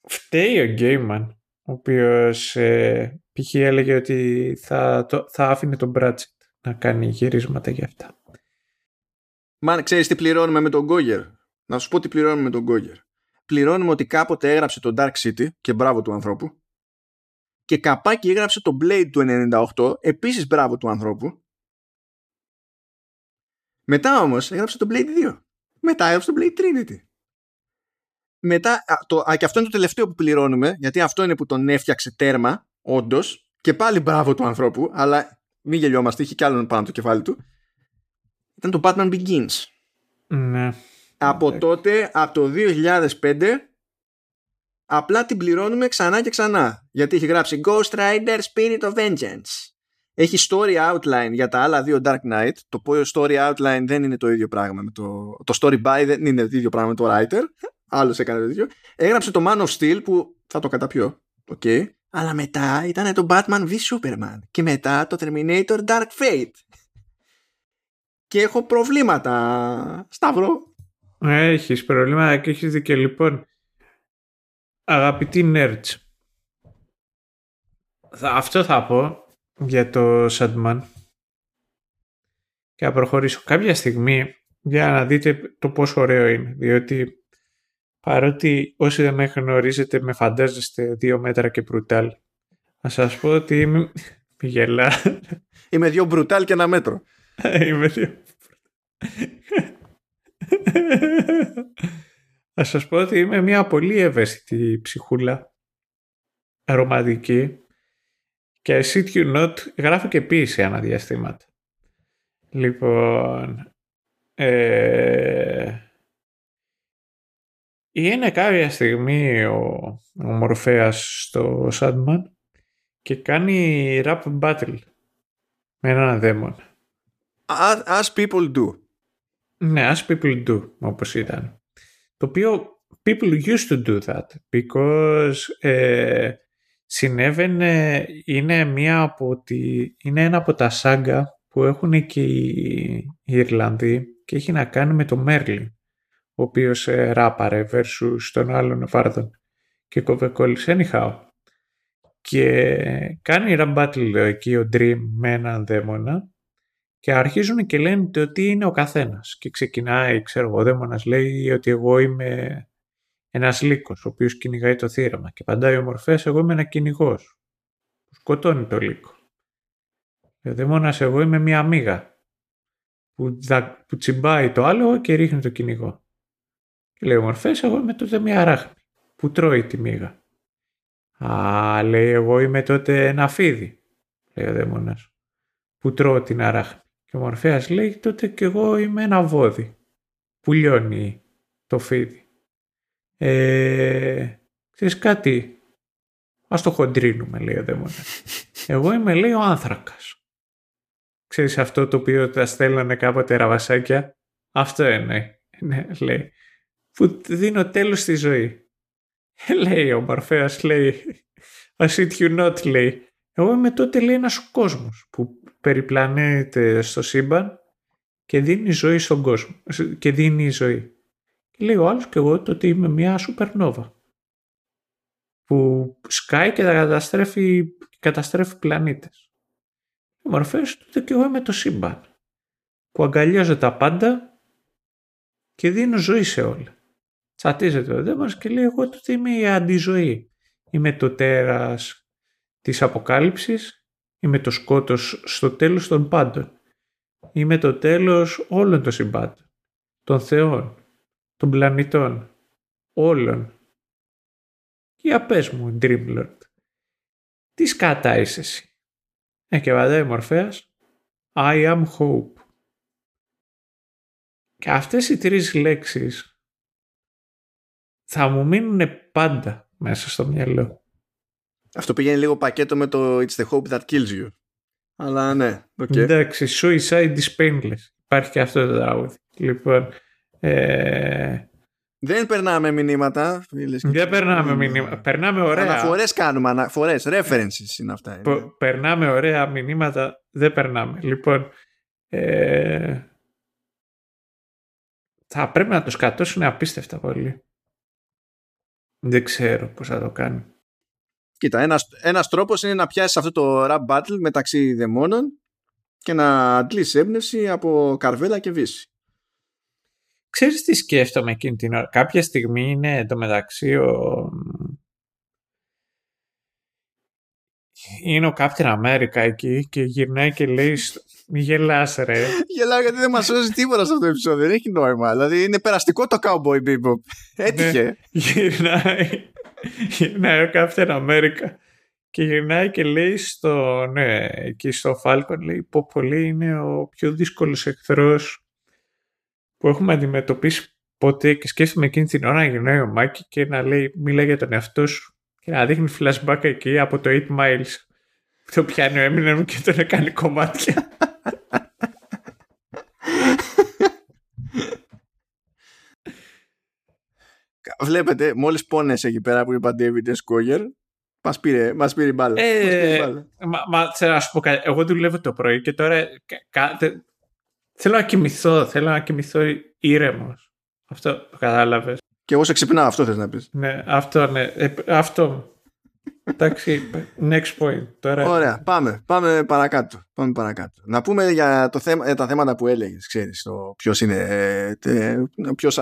Φταίει ο Γκέιμαν, ο οποίος ε, π.χ. έλεγε ότι θα, το, θα άφηνε τον Μπράτσετ να κάνει γυρίσματα για αυτά. Μα ξέρεις τι πληρώνουμε με τον Γκόγερ. Να σου πω τι πληρώνουμε με τον Γκόγερ. Πληρώνουμε ότι κάποτε έγραψε το Dark City και μπράβο του ανθρώπου. Και καπάκι έγραψε το Blade του 98, επίσης μπράβο του ανθρώπου. Μετά όμως έγραψε το Blade 2. Μετά έγραψε το Blade Trinity. Μετά, το, α, και αυτό είναι το τελευταίο που πληρώνουμε, γιατί αυτό είναι που τον έφτιαξε τέρμα, όντως, και πάλι μπράβο του ανθρώπου, αλλά μην γελιόμαστε, είχε κι άλλον πάνω το κεφάλι του. Ήταν το Batman Begins. Ναι. Από τότε, από το 2005, απλά την πληρώνουμε ξανά και ξανά. Γιατί έχει γράψει Ghost Rider Spirit of Vengeance. Έχει story outline για τα άλλα δύο Dark Knight. Το οποίο story outline δεν είναι το ίδιο πράγμα με το. Το story by δεν είναι το ίδιο πράγμα με το writer. Άλλος έκανε το ίδιο. Έγραψε το Man of Steel που θα το καταπιώ. Okay. Αλλά μετά ήταν το Batman v Superman. Και μετά το Terminator Dark Fate. Και έχω προβλήματα. Σταύρο. Έχεις προβλήματα και έχεις δίκιο. Λοιπόν, αγαπητοί nerds, αυτό θα πω για το Sandman. Και να προχωρήσω κάποια στιγμή για να δείτε το πόσο ωραίο είναι. Διότι παρότι όσοι δεν με γνωρίζετε με φαντάζεστε δύο μέτρα και μπρουτάλ να σας πω ότι είμαι γελά είμαι δύο μπρουτάλ και ένα μέτρο. Είμαι δύο θα σας πω ότι είμαι μια πολύ ευαίσθητη ψυχούλα ρομαντική και shit you not γράφω και ποίηση αναδιαστήματα. Λοιπόν, ε, είναι κάποια στιγμή ο, ο Μορφέας στο Sandman και κάνει rap battle με έναν δαίμονα. As, as people do. Ναι, as people do, όπως ήταν. Το οποίο people used to do that because ε, συνέβαινε, είναι, μία από τη, είναι ένα από τα σάγκα που έχουν και οι, Ιρλανδοί και έχει να κάνει με το Μέρλι, ο οποίος ε, ράπαρε versus τον άλλον Βάρδον και κόβε anyhow. Και κάνει rap battle εκεί ο Dream με έναν δαίμονα και αρχίζουν και λένε ότι είναι ο καθένας και ξεκινάει, ξέρω εγώ, ο δαίμονας λέει ότι εγώ είμαι ένας λύκος, ο οποίος κυνηγάει το θύραμα και παντάει ο Μορφές, εγώ είμαι ένα κυνηγός. Σκοτώνει το λύκο. Ο δαίμονας εγώ είμαι μια μίγα που, που τσιμπάει το άλογο και ρίχνει το κυνηγό. Και λέει ο Μορφές, εγώ είμαι τότε μια αράχνη που τρώει τη μίγα. Α, λέει, εγώ είμαι τότε ένα φίδι, λέει ο δαίμονας, που τρώω την αράχνη. Και ο Μορφέας λέει, τότε κι εγώ είμαι ένα βόδι, που λιώνει το φίδι. Ε, ξέρεις κάτι, ας το χοντρίνουμε, λέει ο δαίμονας. Εγώ είμαι, λέει, ο άνθρακας. Ξέρεις αυτό το οποίο τα στέλνανε κάποτε ραβασάκια; Αυτό είναι, ναι, λέει. Που δίνω τέλος στη ζωή. λέει ο Μορφέας, λέει, as it you not, λέει. Εγώ είμαι τότε, λέει, ένας κόσμος που περιπλανέται στο σύμπαν και δίνει ζωή στον κόσμο. Και δίνει ζωή. Και λέει ο άλλος και εγώ τότε είμαι μια σουπερνόβα που σκάει και καταστρέφει, καταστρέφει πλανήτες. Οι μορφές τότε και εγώ είμαι το σύμπαν που αγκαλιάζω τα πάντα και δίνω ζωή σε όλα τσατίζεται ο δαίμονας και λέει εγώ τότε είμαι η αντιζωή. Είμαι το τέρας της αποκάλυψης, είμαι το σκότος στο τέλος των πάντων. Είμαι το τέλος όλων των συμπάτων, των θεών, των πλανητών, όλων. Για πες μου, Dreamlord, τι σκάτα είσαι εσύ; Ε, και βαδάει Μορφέας, I am hope. Και αυτές οι τρεις λέξεις θα μου μείνουν πάντα μέσα στο μυαλό. Αυτό πηγαίνει λίγο πακέτο με το It's the hope that kills you. Αλλά ναι, okay. Εντάξει, suicide is painless. Υπάρχει και αυτό το τραγούδι. Λοιπόν, ε... Δεν περνάμε μηνύματα. Δεν περνάμε μηνύματα. Περνάμε ωραία. Αναφορές κάνουμε. Αναφορέ. References είναι αυτά. Είναι. Περνάμε ωραία μηνύματα. Δεν περνάμε. Λοιπόν. Ε... Θα πρέπει να το σκατώσουν απίστευτα πολύ. Δεν ξέρω πώς θα το κάνει. Κοίτα, ένας, ένας τρόπος είναι να πιάσεις αυτό το rap battle μεταξύ δαιμόνων και να αντλήσει έμπνευση από καρβέλα και βύση. Ξέρεις τι σκέφτομαι εκείνη την ώρα; Κάποια στιγμή είναι μεταξύ ο... Είναι ο Captain America εκεί και γυρνάει και λέει μη γελάς ρε. Γελάω γιατί δεν μας σώζει τίποτα σε αυτό το επεισόδιο. Δεν έχει νόημα. Δηλαδή είναι περαστικό το Cowboy Bebop. Έτυχε. Ναι, γυρνάει. Γυρνάει ο Captain America. Και γυρνάει και λέει στο, ναι, εκεί στο Falcon, λέει, πω πολύ είναι ο πιο δύσκολος εχθρός που έχουμε αντιμετωπίσει ποτέ και σκέφτομαι εκείνη την ώρα να γυρνάει ο Μάκη και να λέει, μίλα για τον εαυτό σου και να δείχνει flashback εκεί από το 8 Miles. Το πιάνει ο Eminem και τον κάνει κομμάτια. Βλέπετε, μόλις πόνεσαι εκεί πέρα που είπα David S. μας πήρε, μας πήρε μπάλα. Ε, μας, μα θέλω να σου πω κάτι. Εγώ δουλεύω το πρωί και τώρα θέλω να κοιμηθώ, θέλω να κοιμηθώ ήρεμος. Αυτό το κατάλαβες. Και εγώ σε ξυπνάω, αυτό θες να πεις. Ναι, αυτό, ναι. Ε, αυτό. Εντάξει, next point. Τώρα... Ωραία, πάμε, πάμε παρακάτω. Πάμε παρακάτω. Να πούμε για το θέμα, τα θέματα που έλεγες, ξέρεις, το ποιος είναι, ε, ποιος,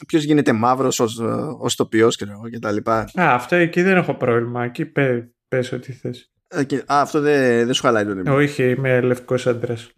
ε, ποιος γίνεται μαύρος ως, ως τοπιός και, και τα λοιπά. Α, αυτό εκεί δεν έχω πρόβλημα. Εκεί πέ, πες ό,τι θες. Okay. Α, αυτό δεν, δεν σου χαλάει το νήμα. Όχι, είμαι λευκός άντρας.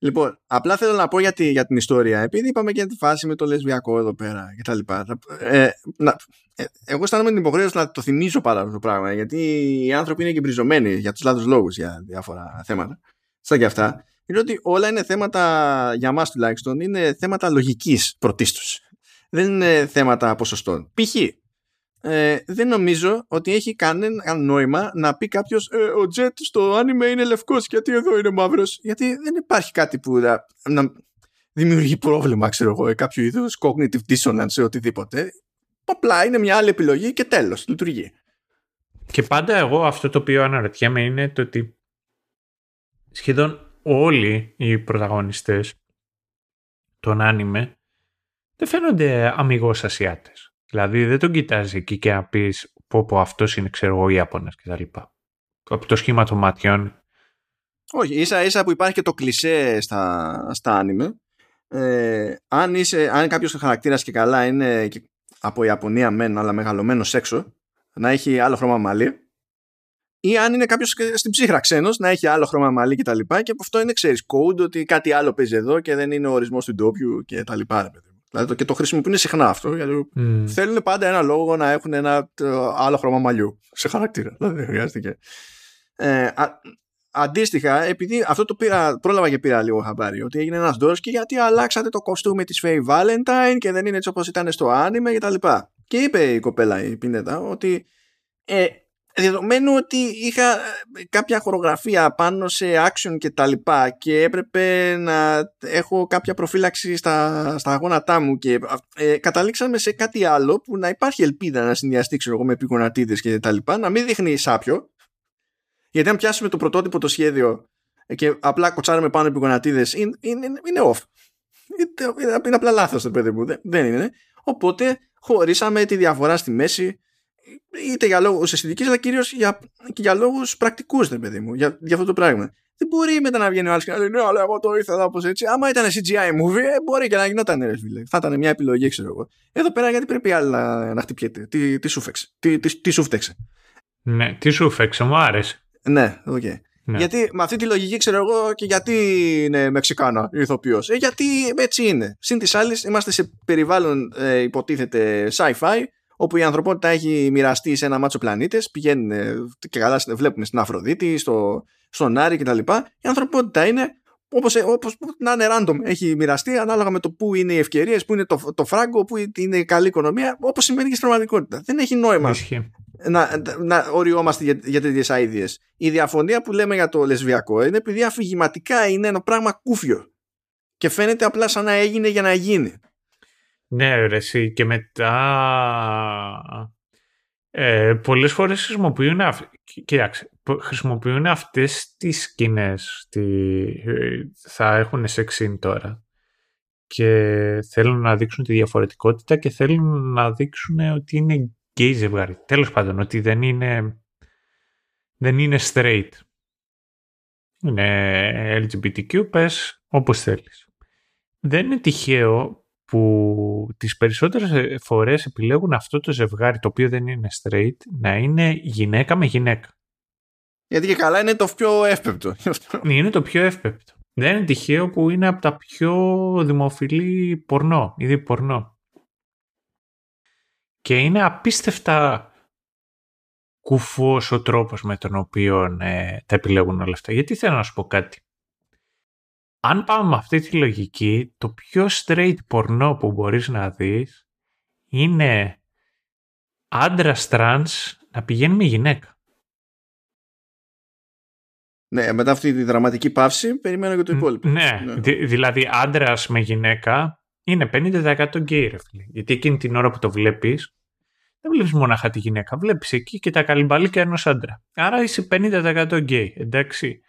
Λοιπόν, απλά θέλω να πω για, τη, για την ιστορία. Επειδή είπαμε και για τη φάση με το λεσβιακό εδώ πέρα και τα λοιπά. Ε, να, ε, εγώ αισθάνομαι την υποχρέωση να το θυμίσω πάρα αυτό το πράγμα. Γιατί οι άνθρωποι είναι και μπριζωμένοι για τους λάθος λόγους για διάφορα θέματα. Σαν και αυτά. Είναι ότι όλα είναι θέματα, για μας τουλάχιστον, είναι θέματα λογικής πρωτίστως. Δεν είναι θέματα ποσοστών. Π.χ. Ε, δεν νομίζω ότι έχει κανένα νόημα να πει κάποιος ε, ο Τζετ στο άνιμε είναι λευκός γιατί εδώ είναι μαύρος. Γιατί δεν υπάρχει κάτι που να, να δημιουργεί πρόβλημα, ξέρω εγώ, κάποιο είδους cognitive dissonance ή οτιδήποτε. Απλά είναι μια άλλη επιλογή και τέλος. Λειτουργεί. Και πάντα εγώ αυτό το οποίο αναρωτιέμαι είναι το ότι σχεδόν όλοι οι πρωταγωνιστές των άνιμε δεν φαίνονται αμυγός Ασιάτες. Δηλαδή δεν τον κοιτάζεις εκεί και να πεις πω πω αυτός είναι ξέρω εγώ Ιάπωνας και τα λοιπά. Από το σχήμα των ματιών. Όχι, ίσα ίσα που υπάρχει και το κλισέ στα, στα άνιμε. Ε, αν, είσαι, αν κάποιος χαρακτήρας και καλά είναι από Ιαπωνία μεν αλλά μεγαλωμένος έξω να έχει άλλο χρώμα μαλλί ή αν είναι κάποιος στην ψύχρα ξένος να έχει άλλο χρώμα μαλλί και τα λοιπά και από αυτό είναι ξέρεις code ότι κάτι άλλο παίζει εδώ και δεν είναι ο ορισμός του ντόπιου και τα λοιπά. Δηλαδή και το χρησιμοποιούν συχνά αυτό γιατί mm. θέλουν πάντα ένα λόγο να έχουν ένα άλλο χρώμα μαλλιού σε χαρακτήρα. Δηλαδή δεν χρειάζεται Ε, α, αντίστοιχα, επειδή αυτό το πήρα, πρόλαβα και πήρα λίγο χαμπάρι, ότι έγινε ένας ντόρος και γιατί αλλάξατε το κοστούμι της Faye Valentine και δεν είναι έτσι όπως ήταν στο άνιμε και τα λοιπά. Και είπε η κοπέλα η Πινέτα ότι ε, δεδομένου ότι είχα ε, κάποια χορογραφία πάνω σε action και τα λοιπά και έπρεπε να έχω κάποια προφύλαξη στα, στα αγώνατά μου και ε, καταλήξαμε σε κάτι άλλο που να υπάρχει ελπίδα να συνδυαστεί ξέρω εγώ με επικονατίδες και τα λοιπά να μην δείχνει σάπιο. Γιατί αν πιάσουμε το πρωτότυπο το σχέδιο και απλά κοτσάρουμε πάνω επικονατίδες είναι, είναι, είναι off. Είναι, είναι απλά λάθος το παιδί μου. Δεν είναι. Οπότε χωρίσαμε τη διαφορά στη μέση είτε για λόγους αισθητικής, αλλά κυρίως για, και για λόγους πρακτικούς, δεν παιδί μου, για, για αυτό το πράγμα. Δεν μπορεί μετά να βγαίνει ο άλλος και να λέει Ναι, αλλά εγώ το ήθελα όπως έτσι. Άμα ήταν CGI movie, ε, μπορεί και να γινόταν ρε φίλε. Θα ήταν μια επιλογή, ξέρω εγώ. Εδώ πέρα γιατί πρέπει άλλη να, να χτυπιέται; Τι, τι σου φέξε; Τι, τι, τι σου φταίξε; Ναι, τι σου φέξε, μου άρεσε. Ναι, οκ. Okay. Ναι. Γιατί με αυτή τη λογική ξέρω εγώ και γιατί είναι Μεξικάνα ηθοποιός; Ε, γιατί έτσι είναι. Συν τοις άλλοις, είμαστε σε περιβάλλον ε, υποτίθεται sci-fi όπου η ανθρωπότητα έχει μοιραστεί σε ένα μάτσο πλανήτες, πηγαίνουν και καλά βλέπουμε στην Αφροδίτη, στο, στον Άρη κτλ. Η ανθρωπότητα είναι όπως, όπως να είναι random έχει μοιραστεί ανάλογα με το που είναι οι ευκαιρίες, που είναι το, το φράγκο, που είναι η καλή οικονομία, όπως συμβαίνει και στην πραγματικότητα. Δεν έχει νόημα να, να οριόμαστε για, για τέτοιες αίδειες. Η διαφωνία που λέμε για το λεσβιακό είναι επειδή αφηγηματικά είναι ένα πράγμα κούφιο και φαίνεται απλά σαν να έγινε για να γίνει. Ναι, ρε, εσύ. Και μετά ε, πολλές φορές χρησιμοποιούν, αυ... Κοίταξε, χρησιμοποιούν αυτές τις σκηνές. Τη... Θα έχουν σεξίν τώρα. Και θέλουν να δείξουν τη διαφορετικότητα και θέλουν να δείξουν ότι είναι γκέι ζευγάρι. Τέλος πάντων, ότι δεν είναι, δεν είναι straight. Είναι LGBTQ, πες όπως θέλεις. Δεν είναι τυχαίο που τις περισσότερες φορές επιλέγουν αυτό το ζευγάρι το οποίο δεν είναι straight να είναι γυναίκα με γυναίκα. Γιατί και καλά είναι το πιο εύπεπτο. Είναι το πιο εύπεπτο. Δεν είναι τυχαίο που είναι από τα πιο δημοφιλή πορνό, ήδη πορνό. Και είναι απίστευτα κουφός ο τρόπος με τον οποίο ε, τα επιλέγουν όλα αυτά. Γιατί θέλω να σου πω κάτι αν πάμε με αυτή τη λογική, το πιο straight πορνό που μπορείς να δεις είναι άντρας τρανς να πηγαίνει με γυναίκα. Ναι, μετά αυτή τη δραματική παύση περιμένω και το υπόλοιπο. Ναι, ναι. δηλαδή άντρας με γυναίκα είναι 50% γκέι ρε φίλε. Γιατί εκείνη την ώρα που το βλέπεις δεν βλέπεις μονάχα τη γυναίκα. Βλέπεις εκεί και τα καλαμπαλίκια ενός άντρα. Άρα είσαι 50% γκέι, εντάξει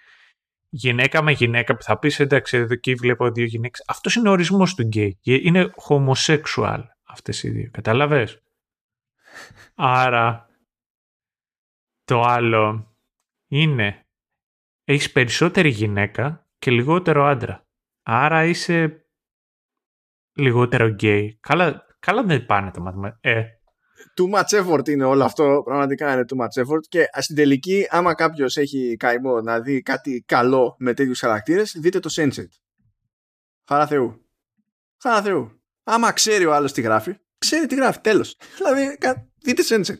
γυναίκα με γυναίκα που θα πεις εντάξει εδώ εκεί βλέπω δύο γυναίκες. Αυτός είναι ο ορισμός του γκέι. Είναι homosexual αυτές οι δύο. Κατάλαβες; Άρα το άλλο είναι έχεις περισσότερη γυναίκα και λιγότερο άντρα. Άρα είσαι λιγότερο γκέι. Καλά, καλά δεν πάνε τα μαθηματικά. Ε, too much effort είναι όλο αυτό. Πραγματικά είναι too much effort. Και στην τελική, άμα κάποιος έχει καημό να δει κάτι καλό με τέτοιους χαρακτήρες, δείτε το Sense8. Χαρά Θεού. Χαρά Θεού. Άμα ξέρει ο άλλος τι γράφει, ξέρει τι γράφει. Τέλος. Δηλαδή, δείτε Sense8.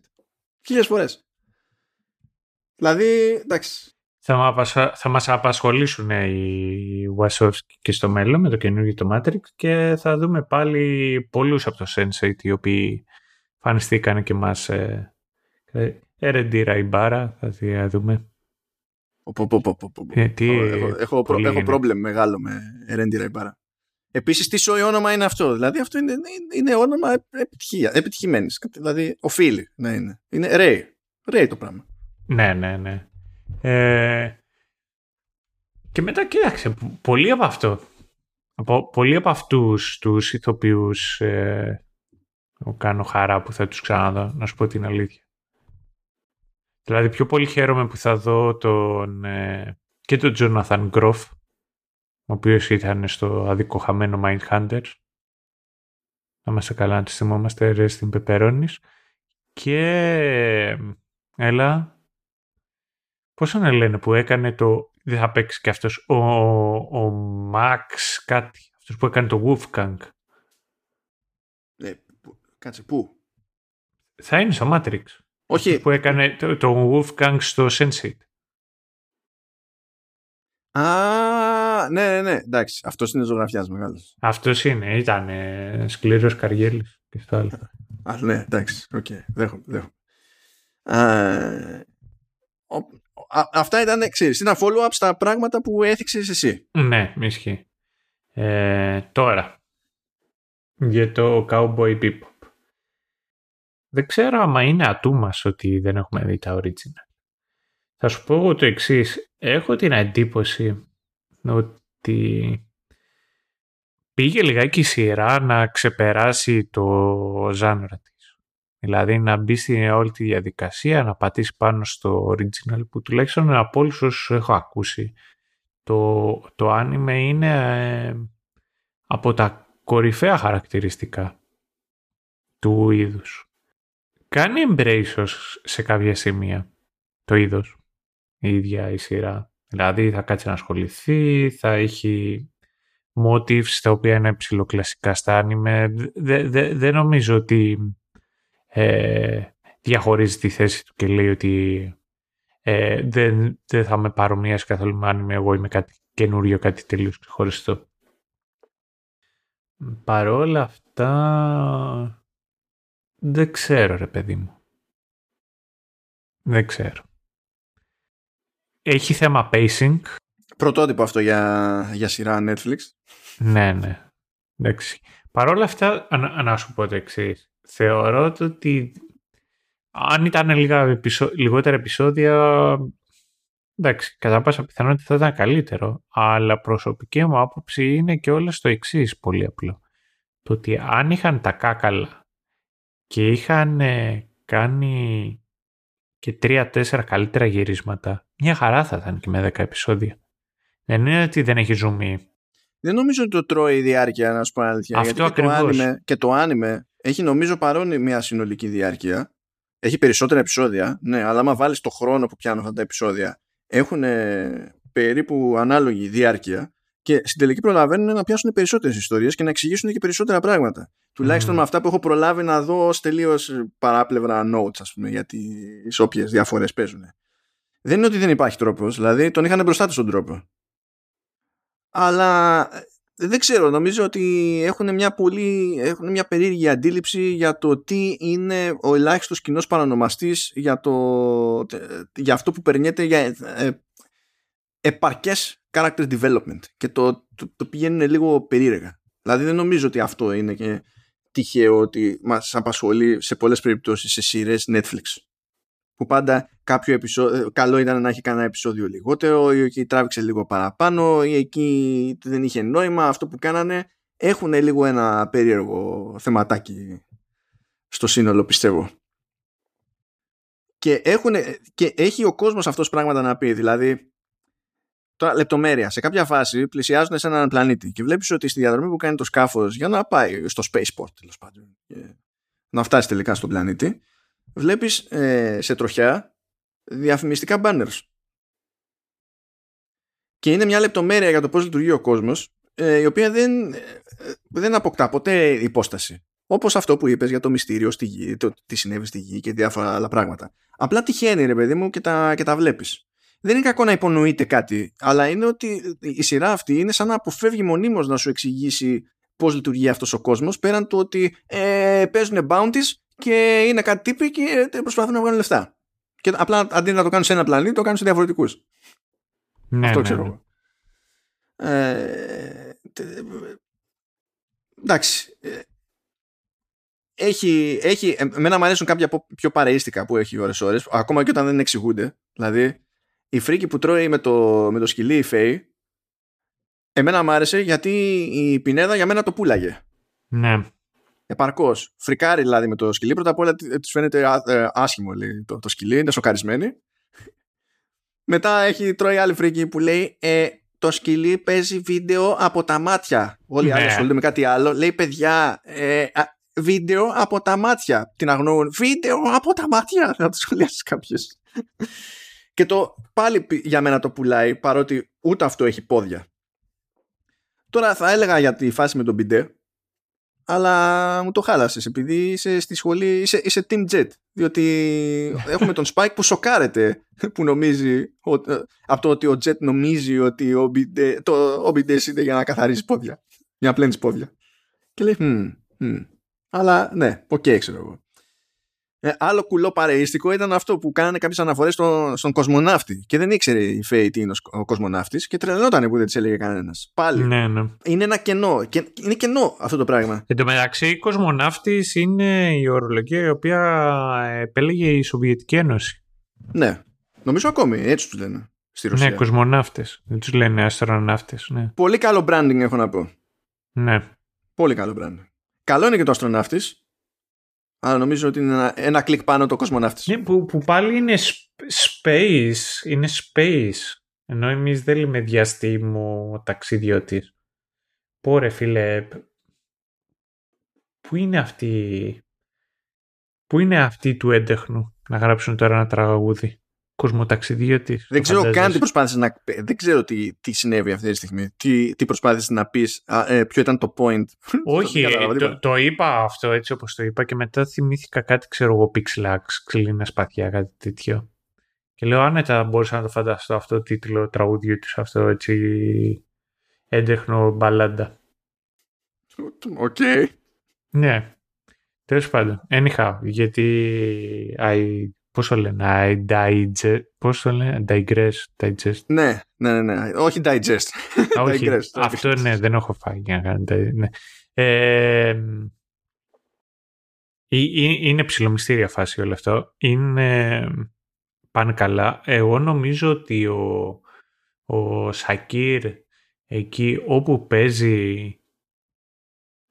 Χίλιες φορές. Δηλαδή, εντάξει. Θα, θα μας απασχολήσουν οι Wachowski και στο μέλλον με το καινούργιο το Matrix και θα δούμε πάλι πολλούς από το Sense8 οι οποίοι Φανιστήκαν και μας ε, Ερεντή Ραϊμπάρα, θα δούμε. Έχω πρόβλημα μεγάλο με Ερέντι Ραϊμπάρα. Επίσης τι σοϊ όνομα είναι αυτό; Δηλαδή αυτό είναι, είναι όνομα επιτυχία, επιτυχημένης. Δηλαδή οφείλει να είναι. Είναι Ρέι. Ρέι το πράγμα. Ναι, ναι, ναι. Ε, και μετά κοίταξε, πολλοί από αυτό, από, πολλοί από αυτούς τους ηθοποιούς ε, κάνω χαρά που θα τους ξαναδώ, να σου πω την αλήθεια. Δηλαδή πιο πολύ χαίρομαι που θα δω τον, ε, και τον Jonathan Groff, ο οποίος ήταν στο αδικοχαμένο Mindhunters. Να είμαστε καλά να τις θυμόμαστε, ρε στην Πεπερώνης. Και, έλα, Πώς να λένε που έκανε το... Δεν θα παίξει και αυτός ο, ο Max κάτι. Αυτός που έκανε το Wolfgang. Ε, κάτσε, πού; Θα είναι στο Matrix. Όχι. Που έκανε το, το Wolfgang στο Sense8. Α, ναι, ναι, ναι. Εντάξει, αυτός είναι ζωγραφιάς μεγάλος. Αυτός είναι. Ήταν σκληρός καριόλης και στο άλλο. Α, ναι, εντάξει. Οκ, okay. δέχομαι. δέχομαι. Α, αυτά ήταν, ξέρεις, ένα follow-up στα πράγματα που έθιξες εσύ. Ναι, ισχύει. Ε, τώρα, για το Cowboy Bebop. Δεν ξέρω άμα είναι ατού μας ότι δεν έχουμε δει τα original. Θα σου πω εγώ το εξής. Έχω την εντύπωση ότι πήγε λιγάκι η σειρά να ξεπεράσει το ζάνωρα της. Δηλαδή να μπει στην όλη τη διαδικασία, να πατήσει πάνω στο original που τουλάχιστον από όλους όσους έχω ακούσει το, το anime είναι ε, από τα κορυφαία χαρακτηριστικά του είδους. Κάνει embrace σε κάποια σημεία το είδος η ίδια η σειρά. Δηλαδή θα κάτσει να ασχοληθεί, θα έχει motifs τα οποία είναι ψηλοκλασικά στα άνιμε. Δεν νομίζω ότι ε, διαχωρίζει τη θέση του και λέει ότι ε, δεν, δεν θα με παρομοιάσει καθόλου με άνιμε, εγώ είμαι κάτι καινούριο, κάτι τελείως ξεχωριστό. Παρόλα αυτά δεν ξέρω ρε παιδί μου. Δεν ξέρω. Έχει θέμα pacing. Πρωτότυπο αυτό για, για σειρά Netflix. Ναι, ναι. Εντάξει. Παρ' όλα αυτά, να σου πω το εξής. Θεωρώ ότι αν ήταν λίγα επεισο... λιγότερα επεισόδια, εντάξει, κατά πάσα πιθανότητα θα ήταν καλύτερο. Αλλά προσωπική μου άποψη είναι και όλα στο εξής πολύ απλό. Το ότι αν είχαν τα κάκαλα και είχαν κάνει και τρία-τέσσερα καλύτερα γυρίσματα, μια χαρά θα ήταν και με δέκα επεισόδια. Δεν είναι ότι δεν έχει ζουμί. Δεν νομίζω ότι το τρώει η διάρκεια, να σου πω αλήθεια. Αυτό γιατί ακριβώς. Και το, άνιμε, και το άνιμε έχει νομίζω παρόν μια συνολική διάρκεια. Έχει περισσότερα επεισόδια, ναι, αλλά άμα βάλεις το χρόνο που πιάνουν αυτά τα επεισόδια, έχουν περίπου ανάλογη διάρκεια και στην τελική προλαβαίνουν να πιάσουν περισσότερες ιστορίες και να εξηγήσουν και περισσότερα πράγματα. Τουλάχιστον με αυτά που έχω προλάβει να δω ως τελείως παράπλευρα notes, ας πούμε, για τις όποιες διαφορές παίζουν. Δεν είναι ότι δεν υπάρχει τρόπος, δηλαδή τον είχαν μπροστά τους τον τρόπο. Αλλά ε, δεν ξέρω, νομίζω ότι έχουν μια πολύ έχουν μια περίεργη αντίληψη για το τι είναι ο ελάχιστος κοινός παρανομαστής για, το, για αυτό που περνιέται για ε, επαρκές character development και το, το, το πηγαίνουν λίγο περίεργα. Δηλαδή δεν νομίζω ότι αυτό είναι και τυχαίο ότι μας απασχολεί σε πολλές περιπτώσεις σε σειρές Netflix που πάντα κάποιο επεισόδιο, καλό ήταν να έχει κανένα επεισόδιο λιγότερο ή εκεί τράβηξε λίγο παραπάνω ή εκεί δεν είχε νόημα. Αυτό που κάνανε έχουν λίγο ένα περίεργο θεματάκι στο σύνολο πιστεύω. Και, έχουν, και έχει ο κόσμος αυτός πράγματα να πει. Δηλαδή Τώρα, λεπτομέρεια. Σε κάποια φάση πλησιάζουν σε έναν πλανήτη και βλέπεις ότι στη διαδρομή που κάνει το σκάφος για να πάει στο spaceport, τέλος πάντων, και να φτάσει τελικά στον πλανήτη, βλέπεις ε, σε τροχιά διαφημιστικά banners. Και είναι μια λεπτομέρεια για το πώς λειτουργεί ο κόσμος, ε, η οποία δεν, ε, δεν αποκτά ποτέ υπόσταση. Όπως αυτό που είπες για το μυστήριο στη γη, το τι συνέβη στη γη και διάφορα άλλα πράγματα. Απλά τυχαίνει, ρε παιδί μου, και τα, και τα βλέπεις δεν είναι κακό να υπονοείται κάτι, αλλά είναι ότι η σειρά αυτή είναι σαν να αποφεύγει μονίμως να σου εξηγήσει πώς λειτουργεί αυτός ο κόσμος, πέραν του ότι ε, παίζουν bounties και είναι κάτι τύποι και προσπαθούν να βγάλουν λεφτά. Και απλά αντί να το κάνουν σε ένα πλανήτη, το κάνουν σε διαφορετικούς. Ναι, Αυτό ναι, ξέρω ναι. εγώ. Ε, τε- εντάξει. Ε, Έχει, έχει, εμένα μου αρέσουν κάποια από- πιο παρεΐστικα που έχει ώρες ώρες, ακόμα και όταν δεν εξηγούνται. Δηλαδή, η φρίκη που τρώει με το, με το σκυλί η Φέη, εμένα μου άρεσε γιατί η Πινέδα για μένα το πουλάγε. ναι. Επαρκώς. Φρικάρει δηλαδή με το σκυλί. Πρώτα απ' όλα της φαίνεται α- ε, άσχημο λέει, το, το σκυλί, είναι σοκαρισμένη. Μετά έχει τρώει άλλη φρίκη που λέει ε, το σκυλί παίζει βίντεο από τα μάτια. Όλοι οι άλλοι Ναι. ασχολούνται με κάτι άλλο. Λέει παιδιά, ε, α, βίντεο από τα μάτια. Την αγνοούν. Βίντεο από τα μάτια. Θα το σχολιάσεις κάποιος. Και το πάλι για μένα το πουλάει παρότι ούτε αυτό έχει πόδια. Τώρα θα έλεγα για τη φάση με τον μπιντέ αλλά μου το χάλασες επειδή είσαι στη σχολή, είσαι, είσαι Team Jet διότι έχουμε τον Spike που σοκάρεται που νομίζει ε, από το ότι ο Jet νομίζει ότι ο μπιντέ, το, ο είναι για να καθαρίζει πόδια για να πλένεις πόδια και λέει hm, hm. αλλά ναι, οκ okay, ξέρω εγώ ε, άλλο κουλό παρείστικο ήταν αυτό που κάνανε κάποιες αναφορές στο, στον κοσμοναύτη. Και δεν ήξερε η Φέη τι είναι ο κοσμοναύτης και τρελαινόταν που δεν της έλεγε κανένας. Πάλι. Ναι, ναι. Είναι ένα κενό. Και, είναι κενό αυτό το πράγμα. Εν τω μεταξύ, κοσμοναύτης είναι η ορολογία η οποία επέλεγε η Σοβιετική Ένωση. Ναι. Νομίζω ακόμη έτσι τους λένε. Στη Ρωσία. Ναι, κοσμοναύτες. Δεν τους λένε αστροναύτες. Ναι. Πολύ καλό branding έχω να πω. Ναι. Πολύ καλό branding. Καλό είναι και το αστροναύτης. Αλλά νομίζω ότι είναι ένα, ένα κλικ πάνω το κοσμοναύτης. Ναι, που, που πάλι είναι space. Είναι space. Ενώ εμείς δεν λέμε διαστήμου ταξιδιώτης. Πόρε φίλε. Πού είναι αυτή... Πού είναι αυτή του έντεχνου να γράψουν τώρα ένα τραγούδι; Κοσμοταξιδιώτης. Δεν ξέρω καν τι προσπάθησες να. Δεν ξέρω τι, τι συνέβη αυτή τη στιγμή. Τι, τι προσπάθησες να πεις, ε, ποιο ήταν το point. Όχι, το, το, είπα αυτό έτσι όπως το είπα και μετά θυμήθηκα κάτι, ξέρω εγώ, Πυξ Λαξ, Ξύλινα Σπαθιά, κάτι τέτοιο. Και λέω άνετα μπορούσα να το φανταστώ αυτό το τίτλο τραγουδιού τους, αυτό έτσι έντεχνο μπαλάντα. Οκ. Ναι. Τέλος πάντων. Anyhow, γιατί I Πώς το λένε, I digest, πώς το λένε, digress, digest. Ναι, ναι, ναι, ναι. όχι digest. όχι, digress, αυτό ναι, δεν έχω φάει για να κάνω, ναι. Ε, είναι ψηλομυστήρια φάση όλο αυτό. Είναι, πάνε καλά. Εγώ νομίζω ότι ο, ο Σακύρ εκεί όπου παίζει,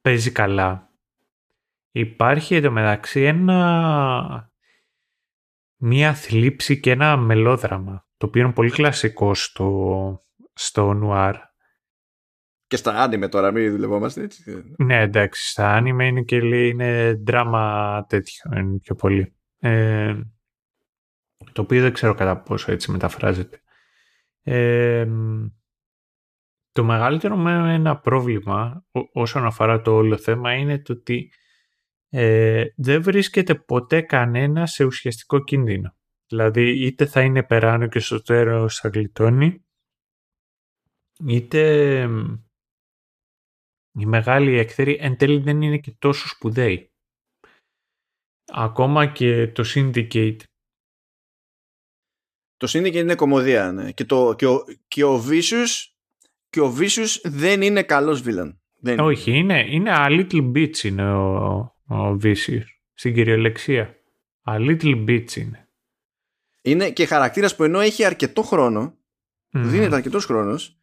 παίζει καλά. Υπάρχει εντωμεταξύ ένα μία θλίψη και ένα μελόδραμα, το οποίο είναι πολύ κλασικό στο, στο νουάρ. Και στα άνιμε τώρα, μην δουλευόμαστε έτσι. Ναι, εντάξει, στα άνιμε είναι και λέει, είναι δράμα τέτοιο, είναι πιο πολύ. Ε, το οποίο δεν ξέρω κατά πόσο έτσι μεταφράζεται. Ε, το μεγαλύτερο με ένα πρόβλημα όσον αφορά το όλο θέμα είναι το ότι ε, δεν βρίσκεται ποτέ κανένα σε ουσιαστικό κίνδυνο. Δηλαδή είτε θα είναι περάνω και στο τέλος θα γλιτώνει, είτε η μεγάλη εχθρή εν τέλει δεν είναι και τόσο σπουδαίοι. Ακόμα και το Syndicate. Το Syndicate είναι κομμωδία, ναι. Και, το, και, ο, και ο Vicious και ο Vicious δεν είναι καλός βίλαν. Όχι, είναι, είναι a little bitch είναι ο, ο Βίσιος, στην κυριολεξία. A little bitch είναι. Είναι και χαρακτήρας που ενώ έχει αρκετό χρόνο, mm. δίνεται αρκετός χρόνος,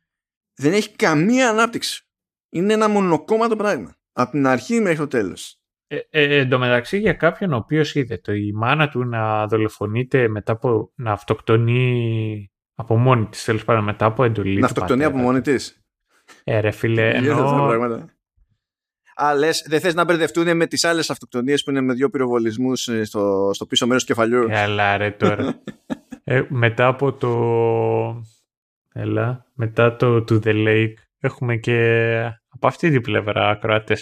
δεν έχει καμία ανάπτυξη. Είναι ένα μονοκόμματο πράγμα. Από την αρχή μέχρι το τέλος. Ε, ε, εν τω μεταξύ για κάποιον ο οποίος είδε το η μάνα του να δολοφονείται μετά από να αυτοκτονεί από μόνη της τέλος πάντων μετά από εντολή Να αυτοκτονεί από μόνη της. Ε ρε φίλε ενώ Α, δεν θες να μπερδευτούν με τις άλλες αυτοκτονίες που είναι με δύο πυροβολισμούς ε, στο, στο πίσω μέρος του κεφαλιού; Έλα, ρε τώρα. ε, μετά από το. Έλα, μετά το To the Lake έχουμε και από αυτή την πλευρά ακροατέ.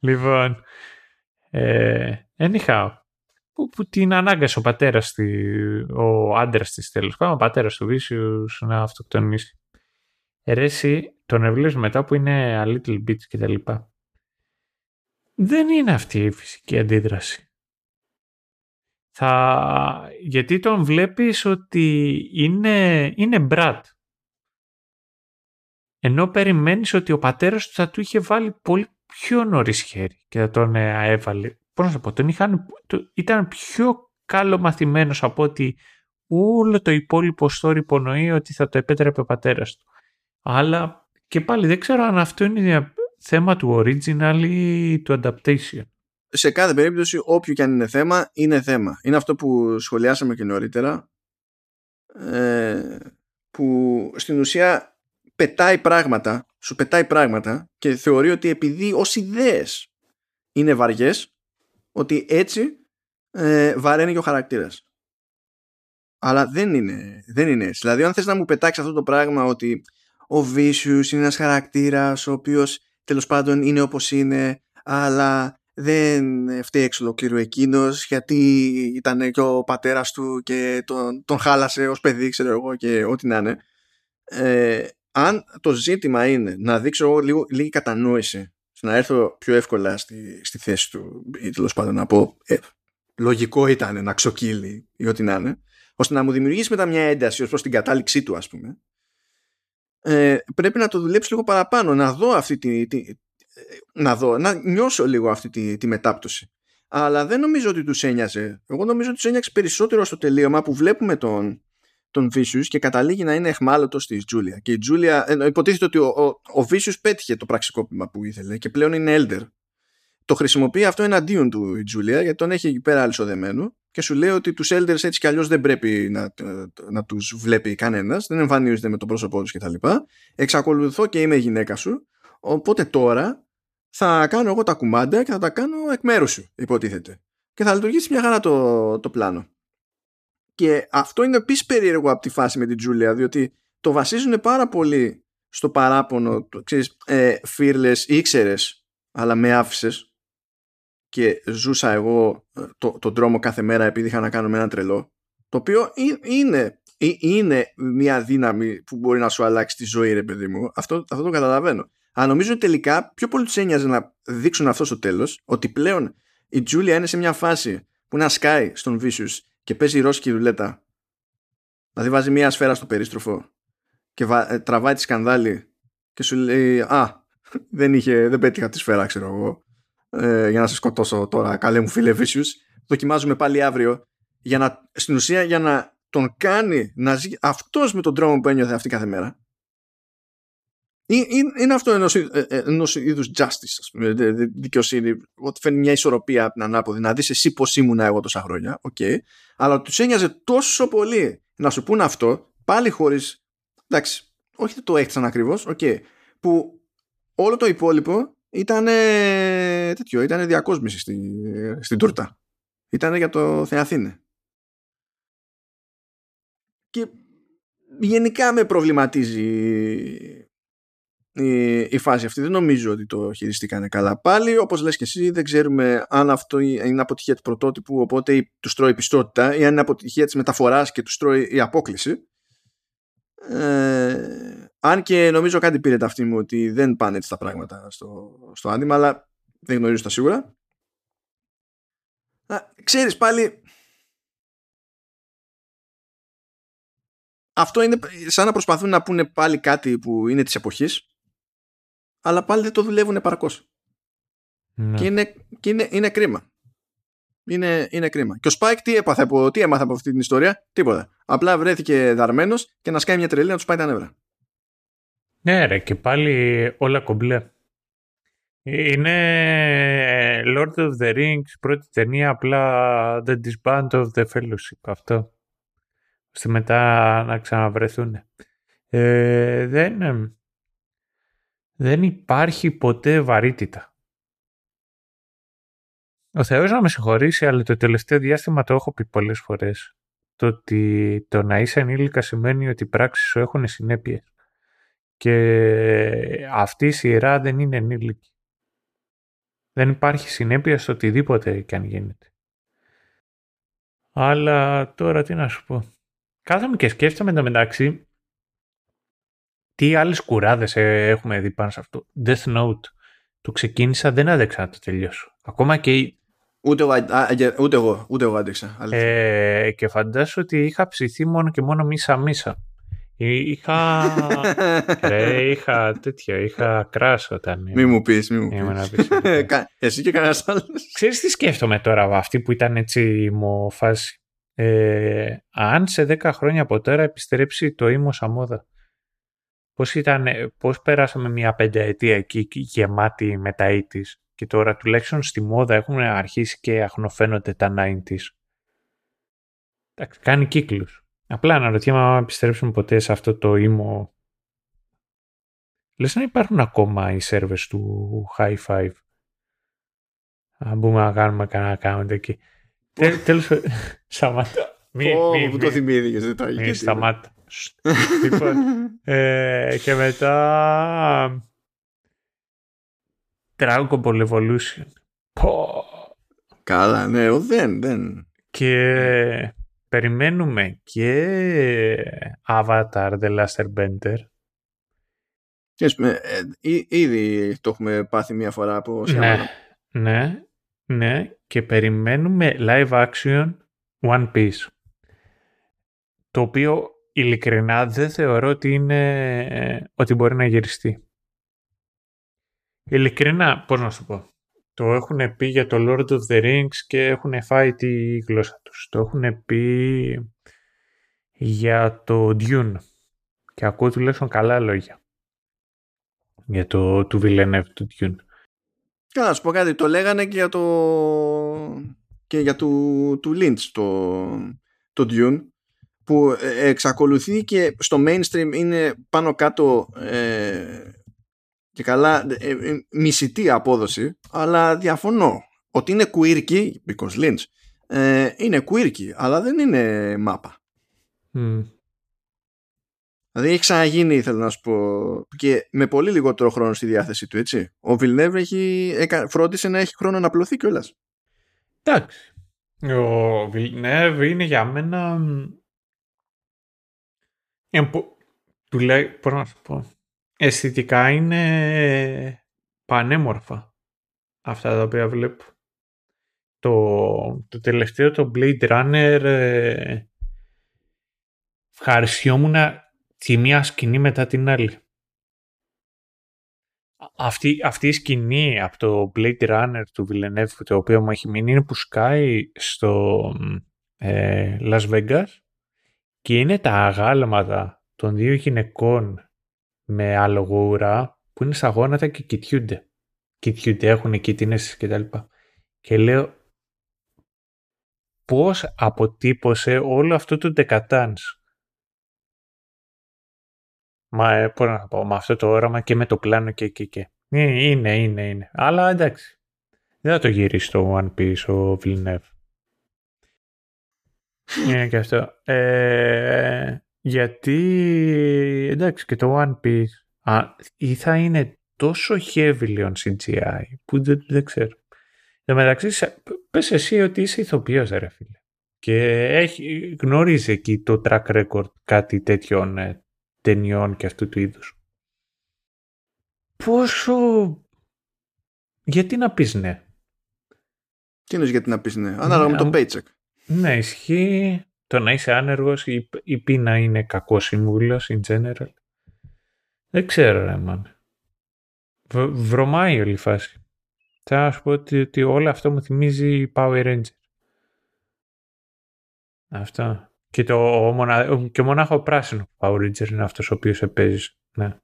λοιπόν. Ε, anyhow, που, που την ανάγκασε ο πατέρας ο άντρας της τέλος πάντων, ο πατέρας του Βίσιους να αυτοκτονήσει. Ερέσει, τον έβλεπες μετά που είναι a little bit και τα λοιπά. Δεν είναι αυτή η φυσική αντίδραση. Θα... Γιατί τον βλέπεις ότι είναι, είναι μπρατ. Ενώ περιμένεις ότι ο πατέρας του θα του είχε βάλει πολύ πιο νωρίς χέρι και θα τον ε, έβαλε. Πώς να σου πω, τον είχαν, ήταν πιο καλό μαθημένος από ότι όλο το υπόλοιπο story υπονοεί ότι θα το επέτρεπε ο πατέρας του. Αλλά και πάλι δεν ξέρω αν αυτό είναι θέμα του original ή του adaptation. Σε κάθε περίπτωση όποιο και αν είναι θέμα είναι θέμα. Είναι αυτό που σχολιάσαμε και νωρίτερα ε, που στην ουσία πετάει πράγματα, σου πετάει πράγματα και θεωρεί ότι επειδή ως ιδέες είναι βαριές ότι έτσι ε, βαραίνει και ο χαρακτήρας. Αλλά δεν είναι, δεν είναι έτσι. Δηλαδή, αν θες να μου πετάξεις αυτό το πράγμα ότι ο Vicious είναι ένας χαρακτήρας ο οποίος τέλος πάντων είναι όπως είναι, αλλά δεν φταίει εξ ολοκλήρου εκείνος γιατί ήταν και ο πατέρας του και τον, τον χάλασε ως παιδί, ξέρω εγώ και ό,τι να είναι. Ε, αν το ζήτημα είναι να δείξω λίγο, λίγη κατανόηση να έρθω πιο εύκολα στη, στη θέση του ή τέλος πάντων να πω ε, λογικό ήταν να ξοκύλει ή ό,τι να είναι ώστε να μου δημιουργήσει μετά μια ένταση ως προς την κατάληξή του ας πούμε ε, πρέπει να το δουλέψει λίγο παραπάνω να δω αυτή τη, τη να δω, να νιώσω λίγο αυτή τη, τη μετάπτωση αλλά δεν νομίζω ότι τους ένοιαζε εγώ νομίζω ότι τους ένοιαξε περισσότερο στο τελείωμα που βλέπουμε τον, τον Vicious και καταλήγει να είναι εχμάλωτος τη Τζούλια. Και η Τζούλια, ε, υποτίθεται ότι ο, ο, ο Vicious πέτυχε το πραξικόπημα που ήθελε και πλέον είναι Elder. Το χρησιμοποιεί αυτό εναντίον του η Τζούλια γιατί τον έχει εκεί πέρα αλυσοδεμένο και σου λέει ότι τους Elders έτσι κι αλλιώς δεν πρέπει να, να τους βλέπει κανένας, δεν εμφανίζονται με το πρόσωπό τους κτλ. Εξακολουθώ και είμαι γυναίκα σου, οπότε τώρα θα κάνω εγώ τα κουμάντα και θα τα κάνω εκ μέρους σου, υποτίθεται. Και θα λειτουργήσει μια χαρά το, το πλάνο. Και αυτό είναι επίσης περίεργο από τη φάση με την Τζούλια, διότι το βασίζουν πάρα πολύ στο παράπονο, ξέρεις, ε, fearless, ήξερες, αλλά με άφησες και ζούσα εγώ ε, το, τον τρόμο κάθε μέρα επειδή είχα να κάνω με ένα τρελό, το οποίο είναι, είναι μια δύναμη που μπορεί να σου αλλάξει τη ζωή, ρε παιδί μου. Αυτό, αυτό το καταλαβαίνω. Αλλά νομίζω ότι τελικά πιο πολύ τους ένοιαζε να δείξουν αυτό στο τέλος, ότι πλέον η Τζούλια είναι σε μια φάση που να σκάει στον Vicious και παίζει ρόσκι ρουλέτα. Δηλαδή βάζει μια σφαίρα στο περίστροφο και ε, τραβάει τη σκανδάλη και σου λέει «Α, δεν, είχε, δεν πέτυχα τη σφαίρα, ξέρω εγώ, ε, για να σε σκοτώσω τώρα, καλέ μου φίλε Vicious. Δοκιμάζουμε πάλι αύριο για να, στην ουσία για να τον κάνει να ζει αυτός με τον τρόμο που ένιωθε αυτή κάθε μέρα. Είναι αυτό ενός, ε, ε, ενός είδους justice, ας πούμε, δικαιοσύνη, ότι φέρνει μια ισορροπία από την ανάποδη, να δεις εσύ πώς ήμουνα εγώ τόσα χρόνια, okay, αλλά τους ένοιαζε τόσο πολύ να σου πούν αυτό, πάλι χωρίς, εντάξει, όχι το έχτισαν ακριβώς, okay, που όλο το υπόλοιπο ήταν τέτοιο, ήταν διακόσμηση στην, στην τούρτα. Ήταν για το Θεαθήνε. Και γενικά με προβληματίζει η, η φάση αυτή. Δεν νομίζω ότι το χειριστήκανε καλά. Πάλι, όπως λες και εσύ, δεν ξέρουμε αν αυτό είναι αποτυχία του πρωτότυπου, οπότε τους τρώει πιστότητα, ή αν είναι αποτυχία της μεταφοράς και τους τρώει η απόκληση. Ε, αν και νομίζω κάτι πήρε τα αυτή μου ότι δεν πάνε έτσι τα πράγματα στο, στο άνιμα, αλλά δεν γνωρίζω τα σίγουρα. Α, ξέρεις πάλι αυτό είναι σαν να προσπαθούν να πούνε πάλι κάτι που είναι της εποχής αλλά πάλι δεν το δουλεύουν επαρκώς. Ναι. Και, είναι, και είναι, είναι κρίμα. Είναι, είναι κρίμα. Και ο Spike τι, έπαθε από, τι έμαθε από αυτή την ιστορία, τίποτα. Απλά βρέθηκε δαρμένος και να σκάει μια τρελή να του πάει τα νεύρα. Ναι ρε και πάλι όλα κομπλέ. Είναι Lord of the Rings, πρώτη ταινία απλά The Disband of the Fellowship, αυτό. Ώστε μετά να ξαναβρεθούν. Ε, δεν, δεν υπάρχει ποτέ βαρύτητα. Ο Θεός να με συγχωρήσει, αλλά το τελευταίο διάστημα το έχω πει πολλές φορές. Το ότι το να είσαι ενήλικα σημαίνει ότι οι πράξεις σου έχουν συνέπειες. Και αυτή η σειρά δεν είναι ενήλικη. Δεν υπάρχει συνέπεια στο οτιδήποτε και αν γίνεται. Αλλά τώρα τι να σου πω. Κάθομαι και σκέφτομαι μεταξύ τι άλλες κουράδες ε, έχουμε δει πάνω σε αυτό. Death Note. Το ξεκίνησα, δεν άδεξα να το τελειώσω. Ακόμα και... Ούτε εγώ, ούτε εγώ, ούτε εγώ άντεξα. Ε, και φαντάσου ότι είχα ψηθεί μόνο και μόνο μίσα-μίσα. Είχα. ρε, είχα τέτοιο, είχα κράσ όταν. Μη μου πεις, μη μου πεις. Εσύ και κανένας άλλος. Ξέρεις τι σκέφτομαι τώρα, αυτή που ήταν έτσι μου φάση. Ε, αν σε 10 χρόνια από τώρα επιστρέψει το ήμο σαν μόδα, πώς, ήταν, πώς πέρασαμε μια πενταετία εκεί γεμάτη με τα 80's και τώρα τουλάχιστον στη μόδα έχουν αρχίσει και αχνοφαίνονται τα 90's. Εντάξει, κάνει κύκλους. Απλά αναρωτιέμαι αν επιστρέψουμε ποτέ σε αυτό το ήμο. Λες να υπάρχουν ακόμα οι σερβες του High Five. Αν μπούμε να κάνουμε κανένα account εκεί. Τέλος Σταμάτα. Μη, το θυμήθηκες, δεν το Μη σταμάτα. λοιπόν, ε, και μετά Dragon Ball Evolution. Καλά, ναι, δεν, δεν. Και περιμένουμε και Avatar The Last Airbender. Ε, ήδη το έχουμε πάθει μία φορά από ναι, ναι, ναι, και περιμένουμε live action One Piece. Το οποίο ειλικρινά δεν θεωρώ ότι, είναι, ότι μπορεί να γυριστεί. Ειλικρινά, πώς να σου πω. Το έχουν πει για το Lord of the Rings και έχουν φάει τη γλώσσα τους. Το έχουν πει για το Dune. Και ακούω τουλάχιστον καλά λόγια. Για το του Villeneuve του Dune. Καλά, να σου πω κάτι. Το λέγανε και για το και για του, του Lynch το, το Dune που ε, εξακολουθεί και στο mainstream είναι πάνω κάτω ε, και καλά ε, ε, μισητή απόδοση αλλά διαφωνώ ότι είναι quirky because Lynch ε, είναι quirky αλλά δεν είναι μάπα mm. Δηλαδή έχει ξαναγίνει, θέλω να σου πω, και με πολύ λιγότερο χρόνο στη διάθεση του, έτσι. Ο Villeneuve έχει, φρόντισε να έχει χρόνο να απλωθεί κιόλας. Εντάξει. Ο Villeneuve είναι για μένα. Του λέει, πώς να σου πω; Αισθητικά είναι πανέμορφα αυτά τα οποία βλέπω. Το, το τελευταίο, το Blade Runner, ε, ευχαριστιόμουν τη μία σκηνή μετά την άλλη. Αυτή, αυτή η σκηνή από το Blade Runner του Villeneuve, το οποίο μου έχει μείνει, είναι που σκάει στο ε, Las Vegas και είναι τα αγάλματα των δύο γυναικών με αλογούρα που είναι στα γόνατα και κοιτιούνται. Κοιτιούνται, έχουν κοιτίνες και τα λοιπά. Και λέω πώς αποτύπωσε όλο αυτό το δεκατάνς. Μα, ε, πώς να πω, με αυτό το όραμα και με το πλάνο και εκεί και. Ε, είναι, είναι, είναι. Αλλά εντάξει. Δεν θα το γυρίσει το One Piece ο Villeneuve. Είναι και αυτό. Ε, γιατί, εντάξει, και το One Piece α, ή θα είναι τόσο heavy on CGI που δεν, δεν ξέρω. Εν μεταξύ, πες εσύ ότι είσαι ηθοποιός, ρε φίλε. Και έχει, γνωρίζει εκεί το track record κάτι τέτοιων ε, ταινιών και αυτού του είδους. Πόσο... Γιατί να πεις ναι; Τι είναι γιατί να πεις ναι; Ανάλογα με το paycheck. Ναι, ισχύει το να είσαι άνεργος ή, ή πει να είναι κακός σύμβουλο in general. Δεν ξέρω ρε man. βρωμάει όλη η φάση. Θα σου πω ότι, ότι όλο αυτό μου θυμίζει Power Ranger. Αυτό. Και, το, μονα, και μονάχα ο πράσινο Power Ranger είναι αυτός ο οποίος επέζεις. Ναι.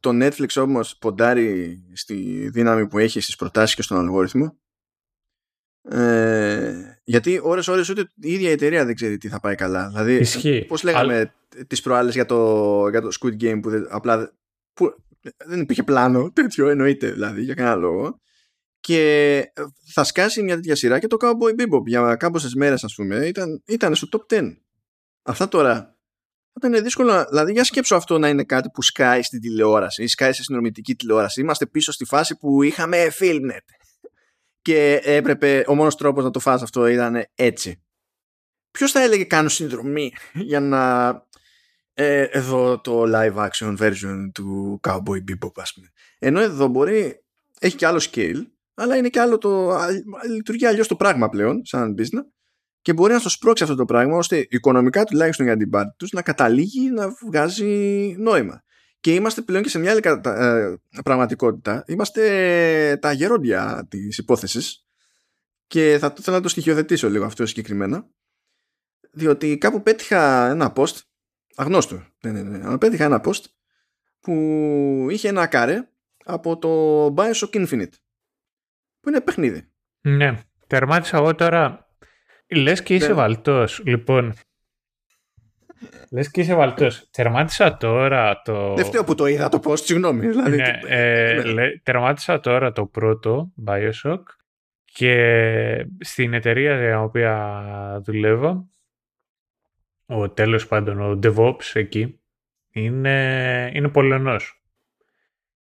Το Netflix όμως ποντάρει στη δύναμη που έχει στις προτάσεις και στον αλγόριθμο ε, γιατί ώρες ώρες ούτε η ίδια η εταιρεία δεν ξέρει τι θα πάει καλά. Δηλαδή, Ισχύει. πώς λέγαμε Αλλά... τις προάλλες για το, για το Squid Game που δεν, απλά που, δεν υπήρχε πλάνο τέτοιο εννοείται δηλαδή για κανένα λόγο και θα σκάσει μια τέτοια σειρά και το Cowboy Bebop για κάμποσες μέρες ας πούμε ήταν, ήταν στο top 10. Αυτά τώρα θα ήταν δύσκολο, δηλαδή για σκέψω αυτό να είναι κάτι που σκάει στην τηλεόραση ή σκάει σε συνδρομητική τηλεόραση. Είμαστε πίσω στη φάση που είχαμε Filmnet και έπρεπε ο μόνος τρόπος να το φας αυτό ήταν έτσι. Ποιος θα έλεγε κάνω συνδρομή για να ε, εδώ το live action version του Cowboy Bebop ας πούμε. Ενώ εδώ μπορεί, έχει και άλλο scale αλλά είναι και άλλο το, λειτουργεί αλλιώς το πράγμα πλέον σαν business και μπορεί να το σπρώξει αυτό το πράγμα ώστε οικονομικά τουλάχιστον για την πάρτι τους να καταλήγει να βγάζει νόημα και είμαστε πλέον και σε μια άλλη ε, πραγματικότητα. Είμαστε τα γερόντια της υπόθεσης και θα ήθελα να το στοιχειοθετήσω λίγο αυτό συγκεκριμένα διότι κάπου πέτυχα ένα post αγνώστο, ναι, ναι, ναι, αλλά πέτυχα ένα post που είχε ένα κάρε από το Bioshock Infinite που είναι παιχνίδι. Ναι, τερμάτισα εγώ τώρα Λες και είσαι ναι. βαλτός. Λοιπόν, Λες και είσαι βαλτός. Τερμάτισα τώρα το. Δεν φταίω που το είδα το πώ, συγγνώμη. Δηλαδή, ναι, ε, ναι. τερμάτισα τώρα το πρώτο Bioshock Και στην εταιρεία για οποία δουλεύω, ο τέλος πάντων, ο DevOps εκεί, είναι, είναι Πολωνός.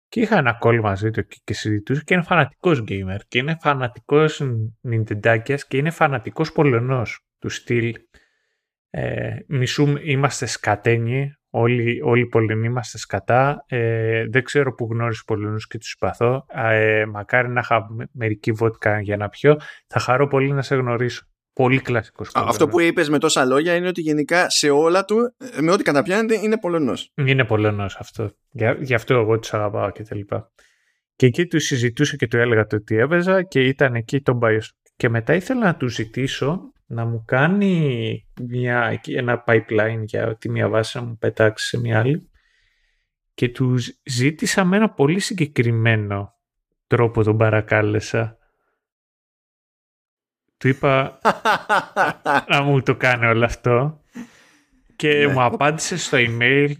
Και είχα ένα call μαζί του και συζητούσα και είναι φανατικός gamer και είναι φανατικός Nintendάκιας και είναι φανατικός Πολωνός του στυλ. Ε, μισού είμαστε σκατένιοι, όλοι, όλοι οι Πολωνοί είμαστε σκατά. Ε, δεν ξέρω που γνώρισε Πολωνούς και τους συμπαθώ. Ε, μακάρι να είχα μερική βότκα για να πιω. Θα χαρώ πολύ να σε γνωρίσω. Πολύ κλασικός Αυτό που είπες με τόσα λόγια είναι ότι γενικά σε όλα του, με ό,τι καταπιάνεται, είναι Πολωνός. Είναι Πολωνός αυτό. Γι' αυτό εγώ τους αγαπάω και τα λοιπά. Και εκεί τους συζητούσα και του έλεγα το τι έπαιζα και ήταν εκεί το Bioshock. Και μετά ήθελα να του ζητήσω να μου κάνει μια, ένα pipeline για τη μία βάση να μου πετάξει σε μια άλλη. Και τους ζήτησα με ένα πολύ συγκεκριμένο τρόπο τον παρακάλεσα του είπα να μου το κάνει όλο αυτό και ναι. μου απάντησε στο email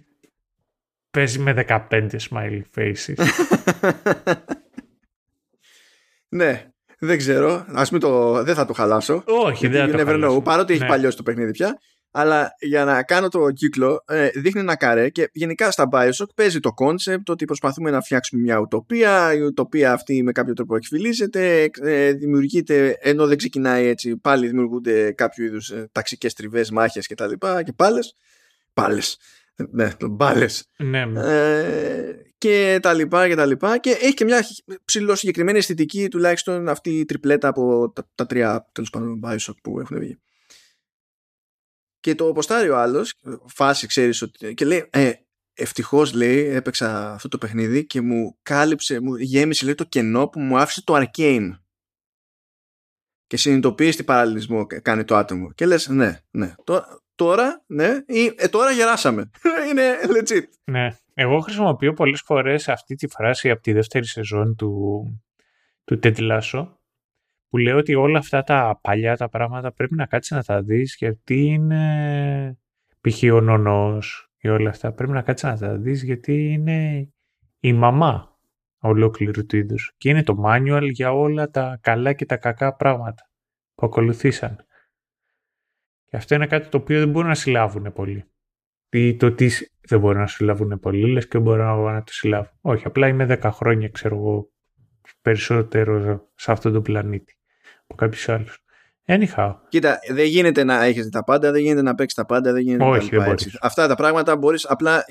παίζει με 15 smiley faces. ναι, δεν ξέρω. Ας μην το, δεν θα το χαλάσω. Όχι, δεν θα το χαλάσω. Παρότι έχει ναι. παλιώσει το παιχνίδι πια αλλά για να κάνω το κύκλο ε, δείχνει ένα καρέ και γενικά στα Bioshock παίζει το concept ότι προσπαθούμε να φτιάξουμε μια ουτοπία η ουτοπία αυτή με κάποιο τρόπο εκφυλίζεται ε, δημιουργείται ενώ δεν ξεκινάει έτσι πάλι δημιουργούνται κάποιο είδους ε, ταξικές τριβές, μάχες και τα λοιπά και πάλες πάλες ναι, μπάλες ναι, ναι. Ε, και τα λοιπά και τα λοιπά και έχει και μια ψηλό συγκεκριμένη αισθητική τουλάχιστον αυτή η τριπλέτα από τα, τα τρία τέλος πάντων Bioshock που έχουν βγει και το ποστάρει ο άλλος, φάση ξέρεις ότι. και λέει, ε, ευτυχώς λέει, έπαιξα αυτό το παιχνίδι και μου κάλυψε, μου γέμισε λέει, το κενό που μου άφησε το Arcane. Και συνειδητοποιείς τι παραλληλισμό κάνει το άτομο. Και λες, ναι, ναι. Τώρα, ναι, ή, ε, τώρα γεράσαμε. Είναι legit. Ναι. Εγώ χρησιμοποιώ πολλές φορές αυτή τη φράση από τη δεύτερη σεζόν του, του που λέω ότι όλα αυτά τα παλιά τα πράγματα πρέπει να κάτσεις να τα δεις γιατί είναι π.χ. ο νονός ή όλα αυτά πρέπει να κάτσεις να τα δεις γιατί είναι η μαμά ολόκληρου του είδους και είναι το manual για όλα τα καλά και τα κακά πράγματα που ακολουθήσαν. Και αυτό είναι κάτι το οποίο δεν μπορούν να συλλάβουν πολύ. Ή το τι δεν μπορούν να συλλάβουν πολύ, λες και μπορούν να το συλλάβουν. Όχι, απλά είμαι 10 χρόνια, ξέρω εγώ, περισσότερο σε αυτόν τον πλανήτη από κάποιους άλλους. Anyhow. Κοίτα, δεν γίνεται να έχεις τα πάντα, δεν γίνεται να παίξεις τα πάντα, δεν γίνεται Όχι, να δεν Αυτά τα πράγματα μπορείς απλά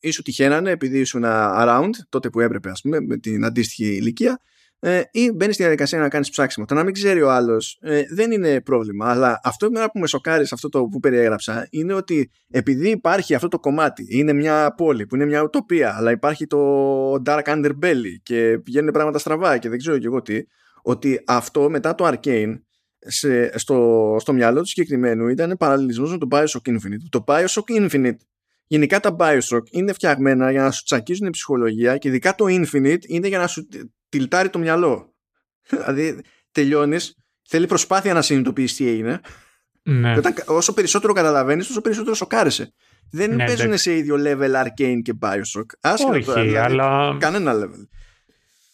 ή σου τυχαίνανε επειδή ήσουν around τότε που έπρεπε, ας πούμε, με την αντίστοιχη ηλικία, ε, ή μπαίνει στη διαδικασία να κάνεις ψάξιμο. Το να μην ξέρει ο άλλος ε, δεν είναι πρόβλημα. Αλλά αυτό που με σοκάρει σε αυτό το που περιέγραψα είναι ότι επειδή υπάρχει αυτό το κομμάτι, είναι μια πόλη που είναι μια ουτοπία, αλλά υπάρχει το dark underbelly και πηγαίνουν πράγματα στραβά και δεν ξέρω και εγώ τι ότι αυτό μετά το Arcane σε, στο, στο μυαλό του συγκεκριμένου ήταν παραλληλισμός με το Bioshock Infinite. Το Bioshock Infinite γενικά τα Bioshock είναι φτιαγμένα για να σου τσακίζουν η ψυχολογία και ειδικά το Infinite είναι για να σου τυλτάρει το μυαλό. δηλαδή τελειώνεις, θέλει προσπάθεια να συνειδητοποιήσει τι έγινε. Ναι. Όταν, όσο περισσότερο καταλαβαίνεις, τόσο περισσότερο σοκάρεσαι. Δεν ναι, παίζουν σε ίδιο level Arcane και Bioshock. Άσχετο Όχι, δηλαδή, αλλά... Κανένα level.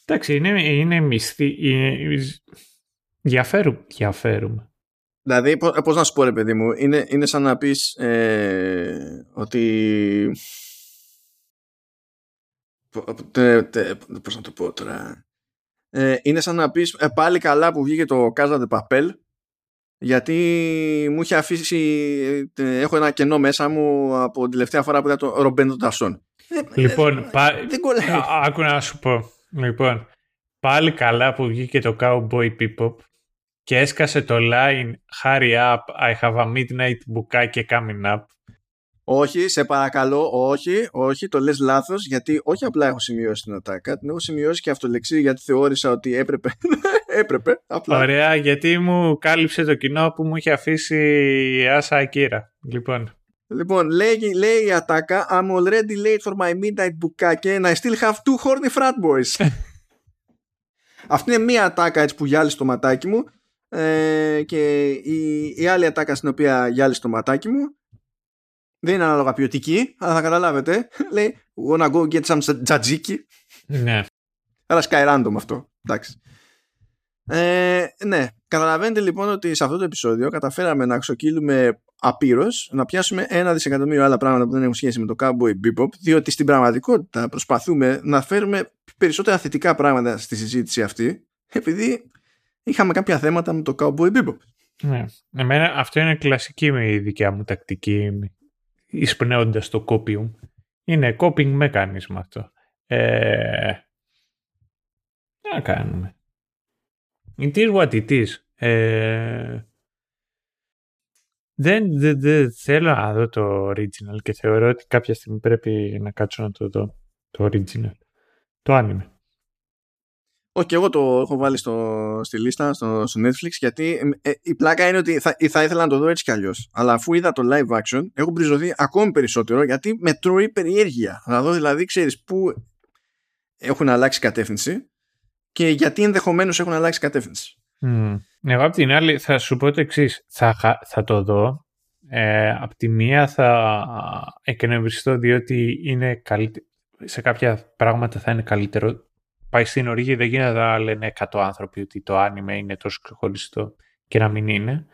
Εντάξει, είναι, είναι μισθή. Διαφέρουμε. Δηλαδή, πώς να σου πω, ρε παιδί μου, είναι, είναι σαν να πεις ε, ότι. Πώς να το πω τώρα. Ε, είναι σαν να πεις ε, πάλι καλά που βγήκε το Casa de Papel γιατί μου είχε αφήσει ε, έχω ένα κενό μέσα μου από την τελευταία φορά που είδα το Ρομπέντο Τασόν λοιπόν, πα... άκου να σου πω Λοιπόν, πάλι καλά που βγήκε το Cowboy Bebop και έσκασε το line Hurry up, I have a midnight μπουκάκι coming up. Όχι, σε παρακαλώ, όχι, όχι, το λες λάθος γιατί όχι απλά έχω σημειώσει την ατάκα, την έχω σημειώσει και αυτολεξή γιατί θεώρησα ότι έπρεπε, έπρεπε απλά. Ωραία, γιατί μου κάλυψε το κοινό που μου είχε αφήσει η Άσα Ακύρα. Λοιπόν. Λοιπόν, λέει, λέει η ατάκα I'm already late for my midnight μπουκάκι and I still have two horny frat boys. Αυτή είναι μία ατάκα έτσι που γυάλισε το ματάκι μου ε, και η, η άλλη ατάκα στην οποία γυάλισε το ματάκι μου δεν είναι ανάλογα ποιοτική, αλλά θα καταλάβετε. Λέει, wanna go get some τζατζίκι. Ναι. Άρα σκάει random αυτό. Εντάξει. Ε, ναι, καταλαβαίνετε λοιπόν ότι σε αυτό το επεισόδιο καταφέραμε να ξοκύλουμε απείρως να πιάσουμε ένα δισεκατομμύριο άλλα πράγματα που δεν έχουν σχέση με το Cowboy Bebop, διότι στην πραγματικότητα προσπαθούμε να φέρουμε περισσότερα θετικά πράγματα στη συζήτηση αυτή, επειδή είχαμε κάποια θέματα με το Cowboy Bebop. Ναι. Εμένα αυτό είναι κλασική με η δικιά μου τακτική, εισπνέοντας το copium. Είναι coping mechanism αυτό. Ε, να κάνουμε. It is what it is. Ε, δεν, δεν, δεν θέλω να δω το original και θεωρώ ότι κάποια στιγμή πρέπει να κάτσω να το δω το original. Το anime. Όχι, και εγώ το έχω βάλει στο, στη λίστα στο, στο Netflix γιατί ε, η πλάκα είναι ότι θα, θα ήθελα να το δω έτσι κι αλλιώς. Αλλά αφού είδα το live action, έχω μπριζωθεί ακόμη περισσότερο γιατί με τρώει περιέργεια. Να δω δηλαδή, ξέρεις, πού έχουν αλλάξει κατεύθυνση και γιατί ενδεχομένως έχουν αλλάξει κατεύθυνση. Mm. Εγώ απ' την άλλη θα σου πω το εξής. Θα, θα το δω. Ε, απ' τη μία θα εκνευριστώ διότι είναι καλύτερο. Σε κάποια πράγματα θα είναι καλύτερο. Πάει στην οργή, δεν γίνεται να λένε 100 άνθρωποι ότι το άνιμε είναι τόσο ξεχωριστό και να μην είναι.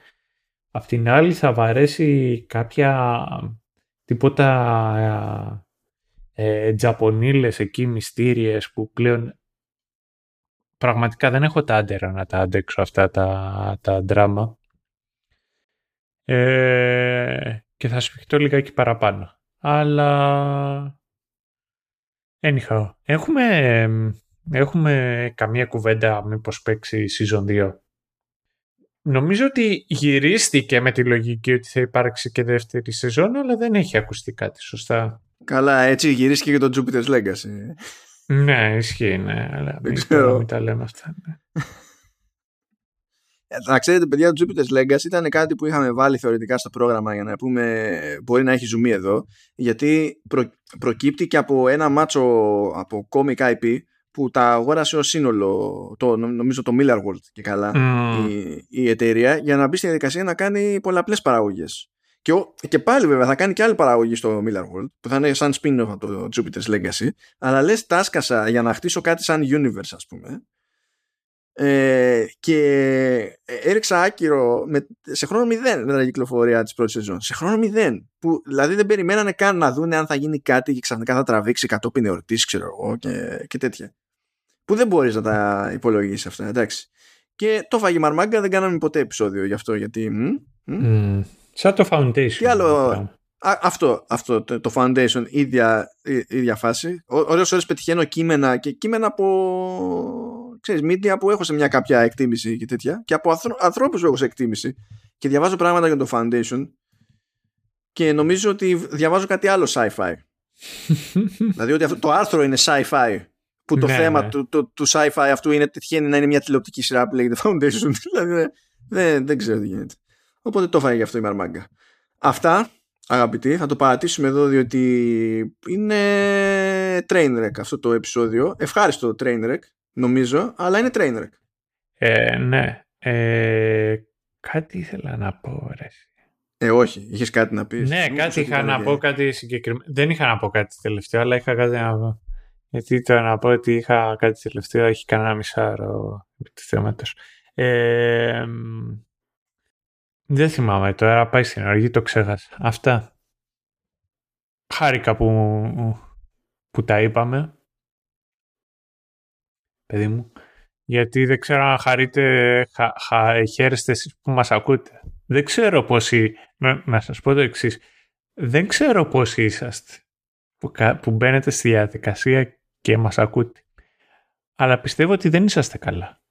Απ' την άλλη θα βαρέσει κάποια τίποτα ε, ε, τζαπονίλες εκεί μυστήριες που πλέον πραγματικά δεν έχω τα άντερα να τα αντέξω αυτά τα, τα δράμα. Ε, και θα σφιχτώ λιγάκι παραπάνω. Αλλά... Anyhow, έχουμε, έχουμε καμία κουβέντα μήπως παίξει season 2. Νομίζω ότι γυρίστηκε με τη λογική ότι θα υπάρξει και δεύτερη σεζόν, αλλά δεν έχει ακουστεί κάτι σωστά; Καλά, έτσι γυρίστηκε και το Jupiter's Legacy. Ναι, ισχύει, ναι. Αλλά δεν ξέρω. Μην τα λέμε αυτά. Ναι. Ε, να ξέρετε, παιδιά, το Jupiter's Legacy ήταν κάτι που είχαμε βάλει θεωρητικά στο πρόγραμμα για να πούμε μπορεί να έχει ζουμί εδώ, γιατί προ, προκύπτει και από ένα μάτσο από comic IP που τα αγόρασε ως σύνολο, το, νομίζω το Miller World και καλά, η, η εταιρεία, για να μπει στη διαδικασία να κάνει πολλαπλές παραγωγές. Και, και πάλι βέβαια θα κάνει και άλλη παραγωγή στο Miller World που θα είναι σαν spin-off από το Jupiter's Legacy αλλά λες τάσκασα για να χτίσω κάτι σαν universe ας πούμε ε, και έριξα άκυρο με, σε χρόνο μηδέν με την κυκλοφορία της πρώτης σεζόν σε χρόνο μηδέν που δηλαδή δεν περιμένανε καν να δουν αν θα γίνει κάτι και ξαφνικά θα τραβήξει κατόπιν εορτής ξέρω εγώ και, και τέτοια που δεν μπορείς να τα υπολογίσεις αυτά εντάξει και το φάγει μαρμάγκα δεν κάναμε ποτέ επεισόδιο γι' αυτό γιατί μ, μ, mm. Σαν το Foundation. Τι άλλο. αυτό, αυτό το, Foundation, ίδια, ίδια φάση. Ωραίες ώρες πετυχαίνω κείμενα και κείμενα από ξέρεις, media που έχω σε μια κάποια εκτίμηση και τέτοια και από ανθρώπους που έχω σε εκτίμηση και διαβάζω πράγματα για το Foundation και νομίζω ότι διαβάζω κάτι άλλο sci-fi. δηλαδή ότι αυτό, το άρθρο είναι sci-fi που το ναι, θέμα ναι. Του, του, του sci-fi αυτού είναι τυχαίνει να είναι μια τηλεοπτική σειρά που λέγεται Foundation. δηλαδή δεν, δεν ξέρω τι γίνεται. Οπότε το έφαγε γι' αυτό η Μαρμάγκα. Αυτά, αγαπητοί, θα το παρατήσουμε εδώ διότι είναι train αυτό το επεισόδιο. Ευχάριστο train νομίζω, αλλά είναι train Ε, ναι. Ε, κάτι ήθελα να πω, ρε. Ε, όχι. Είχες κάτι να πεις. Ναι, κάτι είχα να πω κάτι συγκεκριμένο. Δεν είχα να πω κάτι τελευταίο, αλλά είχα κάτι να πω. Γιατί ήταν να πω ότι είχα κάτι τελευταίο, έχει κανένα μισάρο επί τους θέματο. Ε, δεν θυμάμαι τώρα, πάει στην οργή, το ξέχασα. Αυτά. Χάρηκα που, που τα είπαμε. Παιδί μου. Γιατί δεν ξέρω αν χαρείτε, χα, χα, χαίρεστε εσείς που μας ακούτε. Δεν ξέρω πόσοι, να, να σας πω το εξής. Δεν ξέρω πόσοι είσαστε που, που μπαίνετε στη διαδικασία και μας ακούτε. Αλλά πιστεύω ότι δεν είσαστε καλά.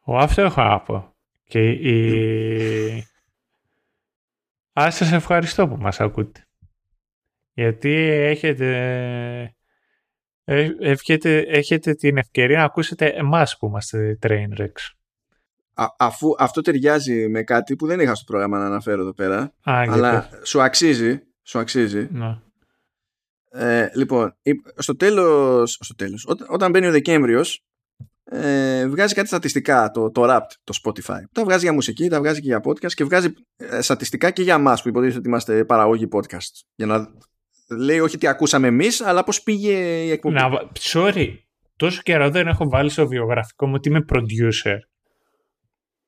Ο αυτό έχω να πω. Και η... Α, σας ευχαριστώ που μας ακούτε. Γιατί έχετε... Ε, έχετε, έχετε την ευκαιρία να ακούσετε εμάς που είμαστε Trainwrecks. Α, αφού αυτό ταιριάζει με κάτι που δεν είχα στο πρόγραμμα να αναφέρω εδώ πέρα, αλλά σου αξίζει, σου αξίζει. Ναι. Ε, λοιπόν, στο τέλος, στο τέλος όταν μπαίνει ο Δεκέμβριος ε, βγάζει κάτι στατιστικά το, το rap, το Spotify. Τα βγάζει για μουσική, τα βγάζει και για podcast και βγάζει ε, στατιστικά και για μας που υποτίθεται ότι είμαστε παραγωγοί podcast. Για να λέει όχι τι ακούσαμε εμείς, αλλά πώς πήγε η εκπομπή. Να, sorry, τόσο καιρό δεν έχω βάλει στο βιογραφικό μου ότι είμαι producer.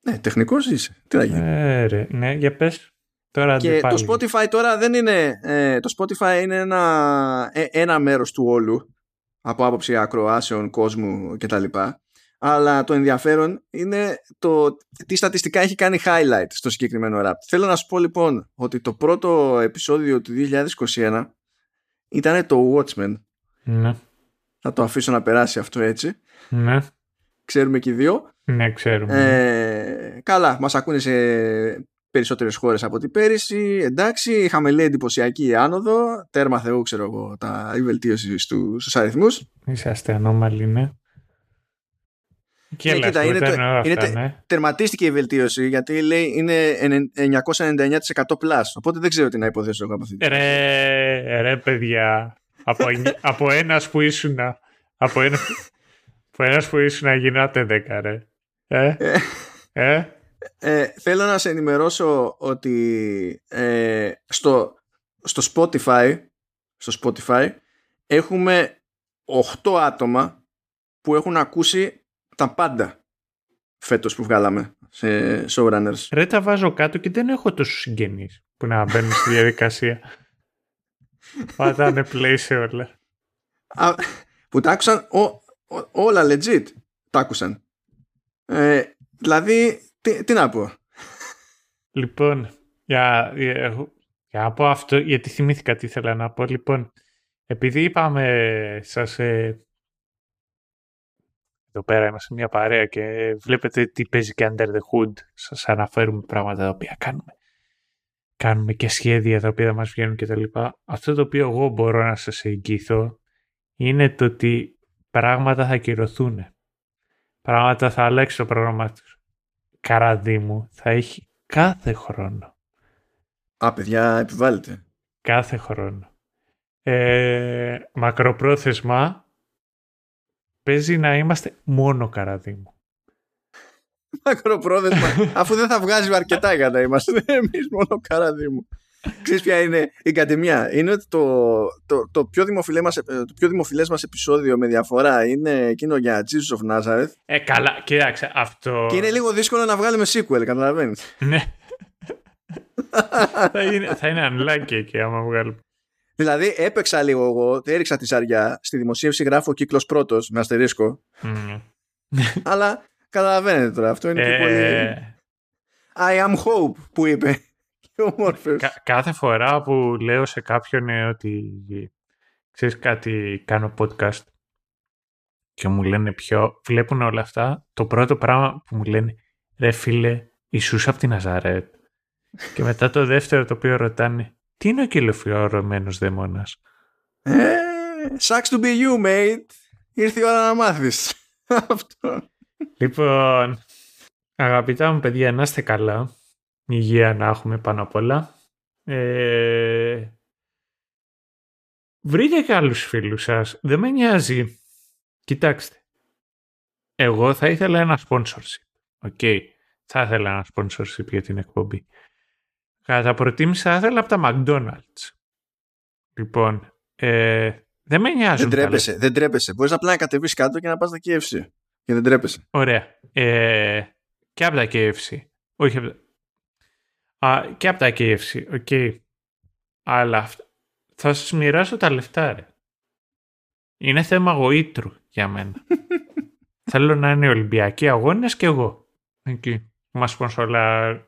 Ναι, τεχνικός είσαι. Τι θα γίνει. Ε, ρε. Ναι, για πες. Τώρα και πάλι. το Spotify τώρα δεν είναι... Ε, το Spotify είναι ένα, ε, ένα μέρος του όλου από άποψη ακροάσεων, κόσμου κτλ. Αλλά το ενδιαφέρον είναι το τι στατιστικά έχει κάνει highlight στο συγκεκριμένο rap. Θέλω να σου πω λοιπόν ότι το πρώτο επεισόδιο του 2021 ήταν το Watchmen. Ναι. Θα το αφήσω να περάσει αυτό έτσι. Ναι. Ξέρουμε και οι δύο. Ναι, ξέρουμε. Ε, καλά, μας ακούνε σε περισσότερες χώρες από την πέρυσι. Εντάξει, είχαμε λέει εντυπωσιακή άνοδο. Τέρμα θεού, ξέρω εγώ, τα, η βελτίωση στου, στους αριθμούς. Είσαστε ανώμαλοι, ναι. Και ναι, κοίτα, είναι, το, είναι τε, ναι. τερματίστηκε η βελτίωση γιατί λέει είναι 999% plus. Οπότε δεν ξέρω τι να υποθέσω εγώ από αυτή τη Ρε, ρε παιδιά. από, από ένας που ήσουν από, ένα, από ένας που ήσουν γινάτε 10 ρε. Ε, ε, ε; Ε, θέλω να σε ενημερώσω ότι ε, στο, στο Spotify στο Spotify έχουμε 8 άτομα που έχουν ακούσει τα πάντα φέτος που βγάλαμε σε showrunners. Ρε τα βάζω κάτω και δεν έχω τόσους συγγενείς που να μπαίνουν στη διαδικασία. Πατάνε play σε όλα. Α, που τα άκουσαν όλα legit. Τα άκουσαν. Ε, δηλαδή, τι, τι, να πω. Λοιπόν, για, για, για να πω αυτό, γιατί θυμήθηκα τι ήθελα να πω. Λοιπόν, επειδή είπαμε σας ε, εδώ πέρα είμαστε σε μια παρέα και βλέπετε τι παίζει και under the hood. Σας αναφέρουμε πράγματα τα οποία κάνουμε. Κάνουμε και σχέδια τα οποία θα μας βγαίνουν και τα λοιπά. Αυτό το οποίο εγώ μπορώ να σας εγγυηθώ είναι το ότι πράγματα θα κυρωθούν. Πράγματα θα αλλάξει το πρόγραμμά τους. Καραδί θα έχει κάθε χρόνο. Α, παιδιά, επιβάλλεται. Κάθε χρόνο. Ε, μακροπρόθεσμα παίζει να είμαστε μόνο καραδίμου. Μακροπρόθεσμα. αφού δεν θα βγάζει αρκετά για να είμαστε εμείς μόνο καραδίμου. Ξέρεις ποια είναι η κατεμιά. Είναι ότι το, το, το, πιο δημοφιλές μας, το πιο δημοφιλές μας επεισόδιο με διαφορά είναι εκείνο για Jesus of Nazareth. Ε, καλά, κοίταξε αυτό. Και είναι λίγο δύσκολο να βγάλουμε sequel, καταλαβαίνεις. Ναι. θα, είναι, θα είναι unlucky εκεί άμα βγάλουμε. Δηλαδή έπαιξα λίγο εγώ, έριξα τη σαριά, στη δημοσίευση γράφω κύκλος πρώτος με αστερίσκο. Αλλά καταλαβαίνετε τώρα, αυτό είναι και πολύ... Ε. I am hope που είπε ο κάθε φορά που λέω σε κάποιον ε, ότι ξέρεις κάτι, κάνω podcast και μου λένε πιο, βλέπουν όλα αυτά, το πρώτο πράγμα που μου λένε, ρε φίλε, Ιησούς από την Ναζαρέτ. και μετά το δεύτερο το οποίο ρωτάνε, τι είναι ο κυλοφιόρωμένος δαίμονας. Ε, sucks to be you, mate. Ήρθε η ώρα να μάθεις. Αυτό. Λοιπόν, αγαπητά μου παιδιά, να είστε καλά. Υγεία να έχουμε πάνω απ' όλα. Ε, βρείτε και άλλους φίλους σας. Δεν με νοιάζει. Κοιτάξτε. Εγώ θα ήθελα ένα sponsorship. Okay. Θα ήθελα ένα sponsorship για την εκπομπή. Κατά προτίμηση θα ήθελα από τα McDonald's. Λοιπόν, ε, δεν με νοιάζουν. Δεν τρέπεσαι, δεν τρέπεσαι. Μπορείς απλά να κατεβείς κάτω και να πας στα KFC. Και δεν τρέπεσαι. Ωραία. Ε, και από τα KFC. Όχι από τα... Α, και από τα KFC. Okay. Αλλά θα σας μοιράσω τα λεφτά, ρε. Είναι θέμα γοήτρου για μένα. Θέλω να είναι Ολυμπιακοί αγώνες και εγώ. Εκεί. Μας σπονσολά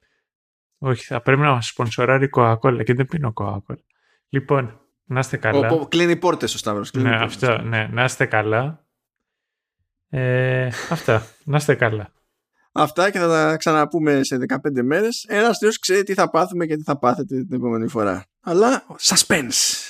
όχι, θα πρέπει να μα σπονσοράρει Coca-Cola και δεν πίνω Coca-Cola. Λοιπόν, να είστε καλά. Ο, κλείνει πόρτες ο Σταύρος. Ναι, αυτό, ναι, να είστε καλά. Ε, αυτά, να είστε καλά. Αυτά και θα τα ξαναπούμε σε 15 μέρες. Ένας θεός ξέρει τι θα πάθουμε και τι θα πάθετε την επόμενη φορά. Αλλά suspense.